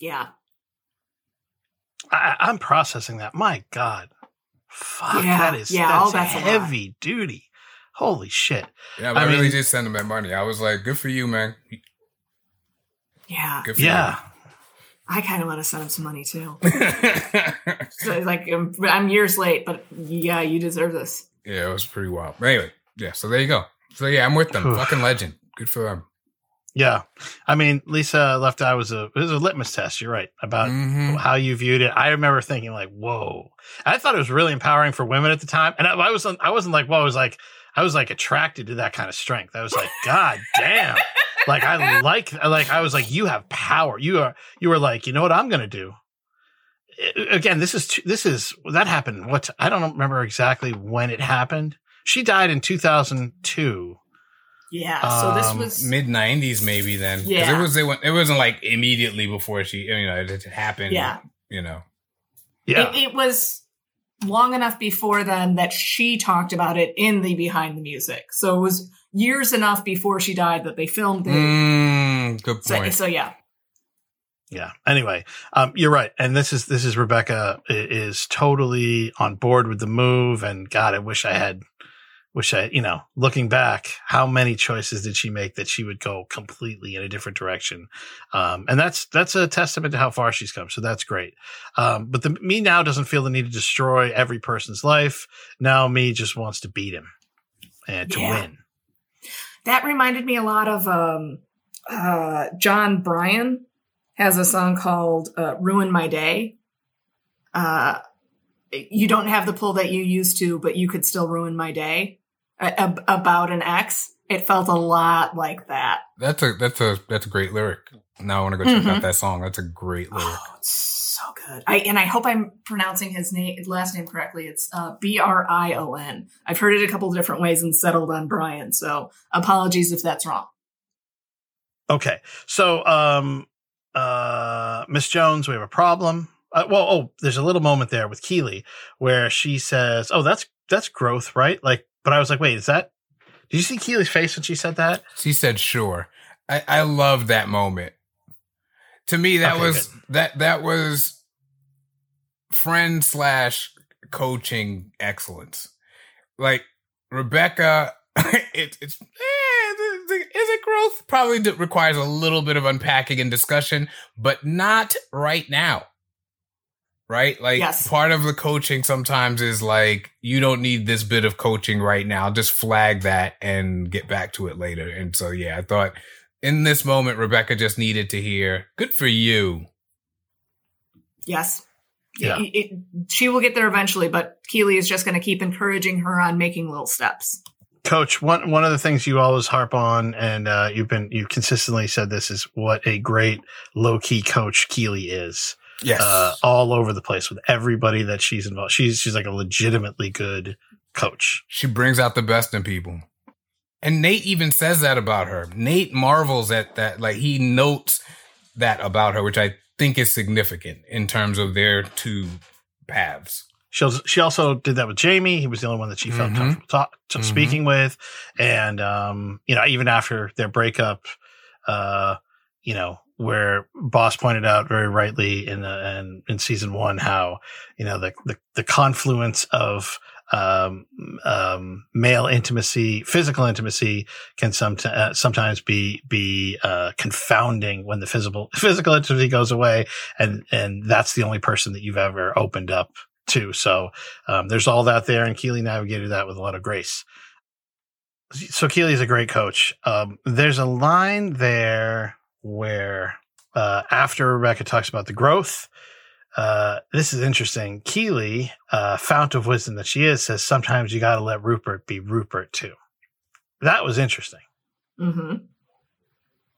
Yeah. I, I'm processing that. My God. Fuck, Yeah, that is yeah, that's all that's a lot. heavy duty. Holy shit. Yeah, but I, I really mean- did send him that money. I was like, good for you, man. Yeah. Good for Yeah. I kind of want to send him some money too. So, like, I'm, I'm years late, but yeah, you deserve this. Yeah, it was pretty wild. But anyway, yeah, so there you go. So yeah, I'm with them. Fucking legend. Good for them. Yeah. I mean, Lisa Left Eye was a it was a litmus test, you're right, about Mhm. how you viewed it. I remember thinking like, whoa. I thought it was really empowering for women at the time. And I, I was I wasn't like, whoa, I was like I was like attracted to that kind of strength. I was like, God damn. Like I like like I was like, you have power. You are you were like, you know what I'm gonna do? I- Again, this is this is that happened. What I don't remember exactly when it happened. She died in 2002. Yeah. So this Um, was mid '90s, maybe then. Yeah. it was. It, went, it wasn't like immediately before she. You know, it, it happened. Yeah. You know. Yeah. It, it was long enough before then that she talked about it in the behind the music. So it was years enough before she died that they filmed it. Mm, good So, point. so yeah. Yeah. Anyway, um, you're right, and this is this is Rebecca is totally on board with the move, and God, I wish I had wish I, you know, looking back, how many choices did she make that she would go completely in a different direction? Um, and that's, that's a testament to how far she's come. So that's great. Um, but the me now doesn't feel the need to destroy every person's life. Now me just wants to beat him and to Yeah. win. That reminded me a lot of um, uh, Jon Brion has a song called uh, "Ruin My Day." Uh, you don't have the pull that you used to, but you could still ruin my day. A- about an ex, it felt a lot like that. That's a that's a that's a great lyric. Now I want to go check Mhm. out that song. That's a great lyric. Oh, it's so good. I and I hope I'm pronouncing his name last name correctly. It's uh, B R I O N. I've heard it a couple of different ways and settled on Brian. So apologies if that's wrong. Okay. So, um, uh, Miss Jones, we have a problem. Uh, well, oh, there's a little moment there with Keeley where she says, "Oh, that's that's growth, right?" Like, but I was like, "Wait, is that?" Did you see Keeley's face when she said that? She said, "Sure." I I love that moment. To me, that Okay, was that that was friend slash coaching excellence. Like Rebecca, it, it's eh, it growth? Probably d- requires a little bit of unpacking and discussion, but not right now. Right? Like Yes. part of the coaching sometimes is like you don't need this bit of coaching right now. Just flag that and get back to it later. And so yeah, I thought in this moment Rebecca just needed to hear, "Good for you." Yes. Yeah. It- it- she will get there eventually, but Keeley is just going to keep encouraging her on making little steps. Coach, one one of the things you always harp on, and uh, you've been you consistently said this is what a great low key coach Keeley is. Yes. Uh, all over the place with everybody that she's involved. She's she's like a legitimately good coach. She brings out the best in people. And Nate even says that about her. Nate marvels at that, like he notes that about her, which I think is significant in terms of their two paths. She she also did that with Jamie. He was the only one that she felt Mhm. comfortable talk, to Mhm. speaking with, and um, you know, even after their breakup, uh, you know, where Boss pointed out very rightly in the in, in season one how you know the the, the confluence of um, um, male intimacy, physical intimacy can some, uh, sometimes be, be, uh, confounding when the physical, physical intimacy goes away. And, and that's the only person that you've ever opened up to. So, um, there's all that there and Keeley navigated that with a lot of grace. So Keeley's a great coach. Um, there's a line there where, uh, after Rebecca talks about the growth, uh, this is interesting. Keeley, uh, fount of wisdom that she is, says sometimes you got to let Rupert be Rupert too. That was interesting. hmm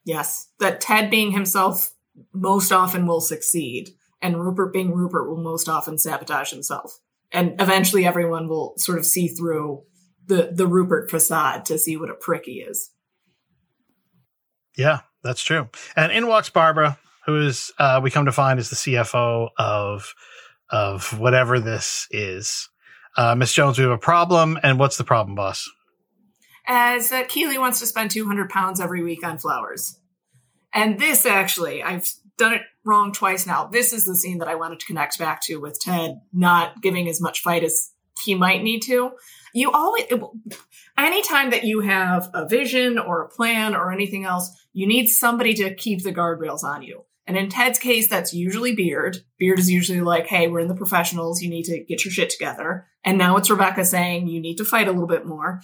Yes. That Ted being himself most often will succeed, and Rupert being Rupert will most often sabotage himself. And eventually everyone will sort of see through the, the Rupert facade to see what a prick he is. Yeah, that's true. And in walks Barbara, who is uh, we come to find is the CFO of of whatever this is. Uh, Miss Jones, we have a problem, and what's the problem, boss? as that Keeley wants to spend 200 pounds every week on flowers. And this actually, I've done it wrong twice now. This is the scene that I wanted to connect back to with Ted not giving as much fight as he might need to. You always, anytime that you have a vision or a plan or anything else, you need somebody to keep the guardrails on you. And in Ted's case, that's usually Beard. Beard is usually like, hey, we're in the professionals. You need to get your shit together. And now it's Rebecca saying, you need to fight a little bit more.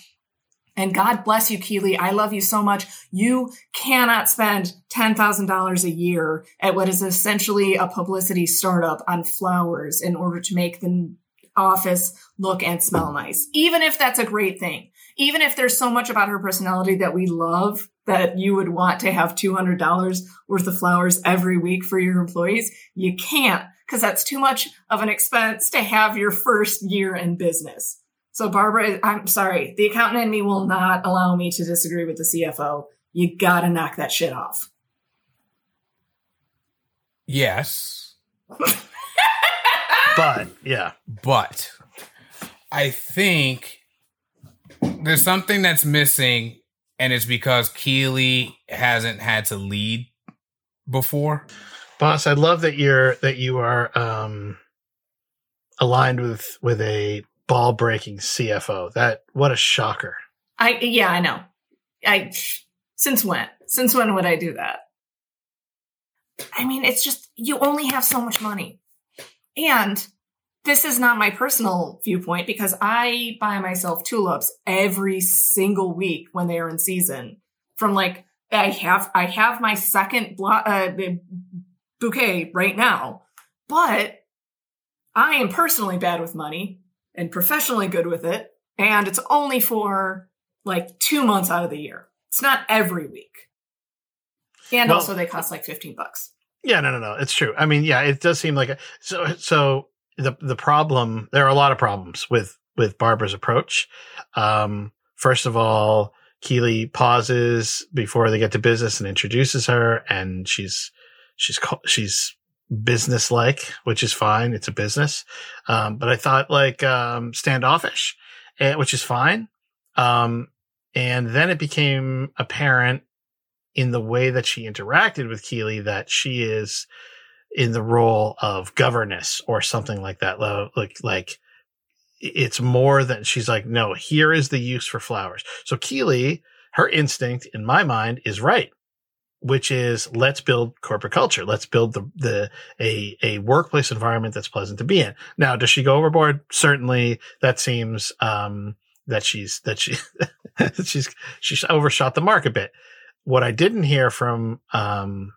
And God bless you, Keeley. I love you so much. You cannot spend $10,000 a year at what is essentially a publicity startup on flowers in order to make the office look and smell nice. Even if that's a great thing. Even if there's so much about her personality that we love that you would want to have $200 worth of flowers every week for your employees, you can't because that's too much of an expense to have your first year in business. So Barbara, I'm sorry, the accountant in me will not allow me to disagree with the CFO. You gotta knock that shit off. Yes, But yeah, but I think there's something that's missing, and it's because Keeley hasn't had to lead before. boss, I love that you're that you are um, aligned with with a ball breaking CFO. That what a shocker. I yeah, I know. I since when? Since when would I do that? I mean, it's just you only have so much money. And this is not my personal viewpoint because I buy myself tulips every single week when they are in season. From like I have I have my second blo- uh, bouquet right now, but I am personally bad with money and professionally good with it, and it's only for like two months out of the year. It's not every week. And Well- also, they cost like fifteen bucks. Yeah, no, no, no. It's true. I mean, yeah, it does seem like a, so. So the the problem there are a lot of problems with with Barbara's approach. Um, first of all, Keeley pauses before they get to business and introduces her, and she's she's she's business like, which is fine. It's a business. Um, but I thought like um, standoffish, eh, which is fine. Um, and then it became apparent in the way that she interacted with Keeley that she is in the role of governess or something like that. Like, like it's more than she's like, no, here is the use for flowers. So Keeley, her instinct in my mind is right, which is let's build corporate culture. Let's build the, the, a, a workplace environment that's pleasant to be in. Now, does she go overboard? Certainly that seems, um, that she's, that she, she's, she's overshot the mark a bit what I didn't hear from um,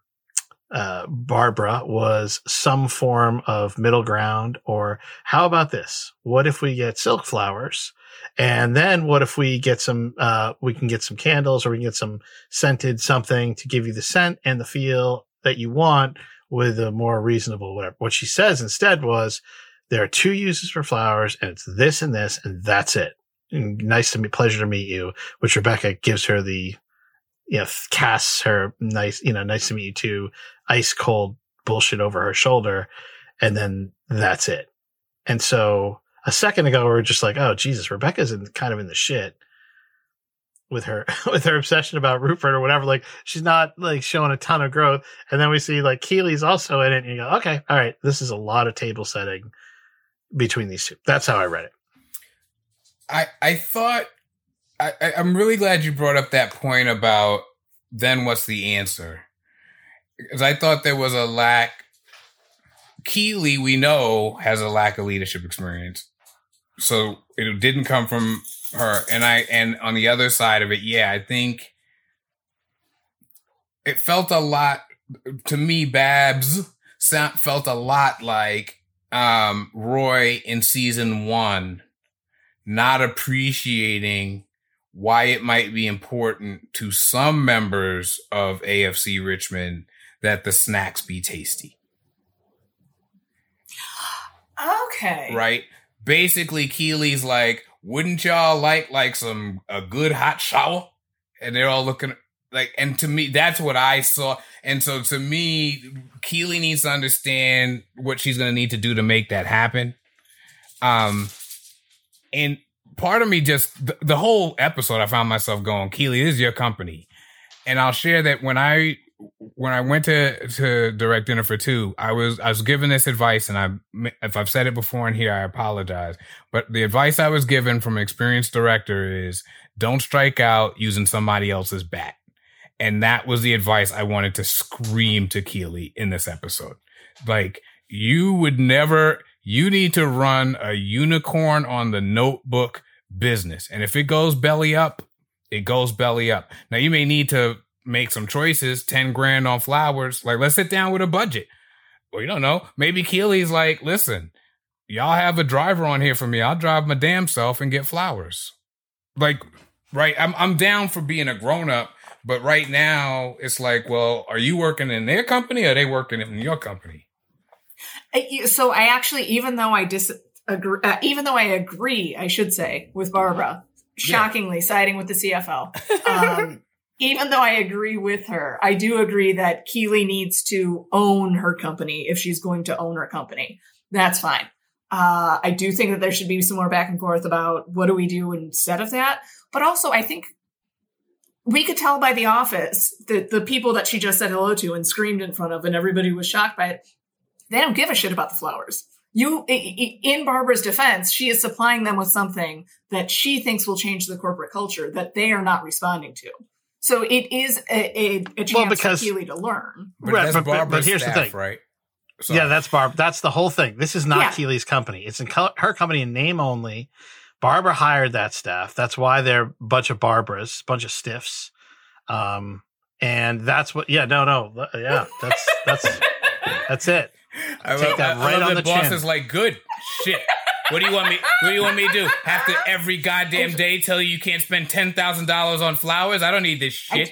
uh, Barbara was some form of middle ground, or how about this? What if we get silk flowers? And then what if we get some, uh, we can get some candles or we can get some scented something to give you the scent and the feel that you want with a more reasonable whatever. What she says instead was there are two uses for flowers and it's this and this and that's it. And nice to meet, pleasure to meet you, which Rebecca gives her the you know, casts her nice, you know, nice to meet you too, ice cold bullshit over her shoulder. And then that's it. And so a second ago, we were just like, oh, Jesus, Rebecca's in kind of in the shit with her, with her obsession about Rupert or whatever. Like she's not like showing a ton of growth. And then we see like Keeley's also in it. And you go, okay, all right. This is a lot of table setting between these two. That's how I read it. I I thought I I'm really glad you brought up that point about then what's the answer? Because I thought there was a lack. Keeley, we know, has a lack of leadership experience, so it didn't come from her. And I and on the other side of it, yeah, I think it felt a lot to me. Babs sound, felt a lot like um Roy in season one not appreciating why it might be important to some members of AFC Richmond that the snacks be tasty, Okay. right? Basically, Keeley's like, wouldn't y'all like like some a good hot shower? And they're all looking like, and to me, that's what I saw. And so to me, Keeley needs to understand what she's gonna need to do to make that happen. Um, and part of me just the, the whole episode, I found myself going, Keeley, this is your company, and I'll share that when I when I went to to direct dinner for two, I was I was given this advice, and I if I've said it before in here, I apologize. But the advice I was given from an experienced director is don't strike out using somebody else's bat, and that was the advice I wanted to scream to Keeley in this episode. Like you would never. You need to run a unicorn on the notebook business. And if it goes belly up, it goes belly up. Now you may need to make some choices, 10 grand on flowers. Like let's sit down with a budget. Well, you don't know. Maybe Keeley's like, listen, y'all have a driver on here for me. I'll drive my damn self and get flowers. Like, right. I'm I'm down for being a grown up, but right now it's like, well, are you working in their company or are they working in your company? So I actually, even though I disagree, uh, even though I agree, I should say, with Barbara, shockingly siding with the CFO. Um, even though I agree with her, I do agree that Keeley needs to own her company if she's going to own her company. That's fine. Uh, I do think that there should be some more back and forth about what do we do instead of that. But also, I think we could tell by the office that the people that she just said hello to and screamed in front of, and everybody was shocked by it. They don't give a shit about the flowers. You, in Barbara's defense, she is supplying them with something that she thinks will change the corporate culture that they are not responding to. So it is a, a, a chance well, because, for Keeley to learn. But, right, but, but, but here's staff, the thing, right? Yeah, that's Barb. That's the whole thing. This is not yeah. Keeley's company. It's in co- her company in name only. Barbara hired that staff. That's why they're a bunch of Barbaras, a bunch of stiffs. Um, and that's what. Yeah, no, no, yeah, that's that's that's it. I Take love, that right I love on the, the boss chin. is like, good shit. What do you want me? What do you want me to do? Have to every goddamn day tell you you can't spend ten thousand dollars on flowers? I don't need this shit.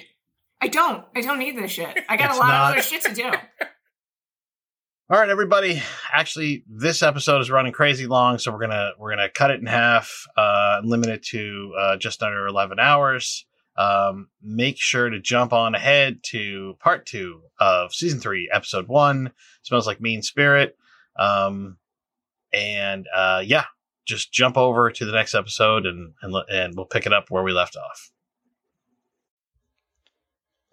I, I don't. I don't need this shit. I got it's a lot not... of other shit to do. All right, everybody. Actually, this episode is running crazy long, so we're gonna we're gonna cut it in half, uh, limit it to uh, just under eleven hours. Um, make sure to jump on ahead to part two of season three, episode one. Smells like Mean Spirit. Um, and uh, yeah, just jump over to the next episode and, and, and we'll pick it up where we left off.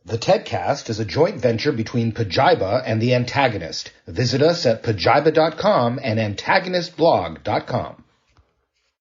The TEDcast is a joint venture between Pajiba and The Antagonist. Visit us at pajiba.com and antagonistblog.com.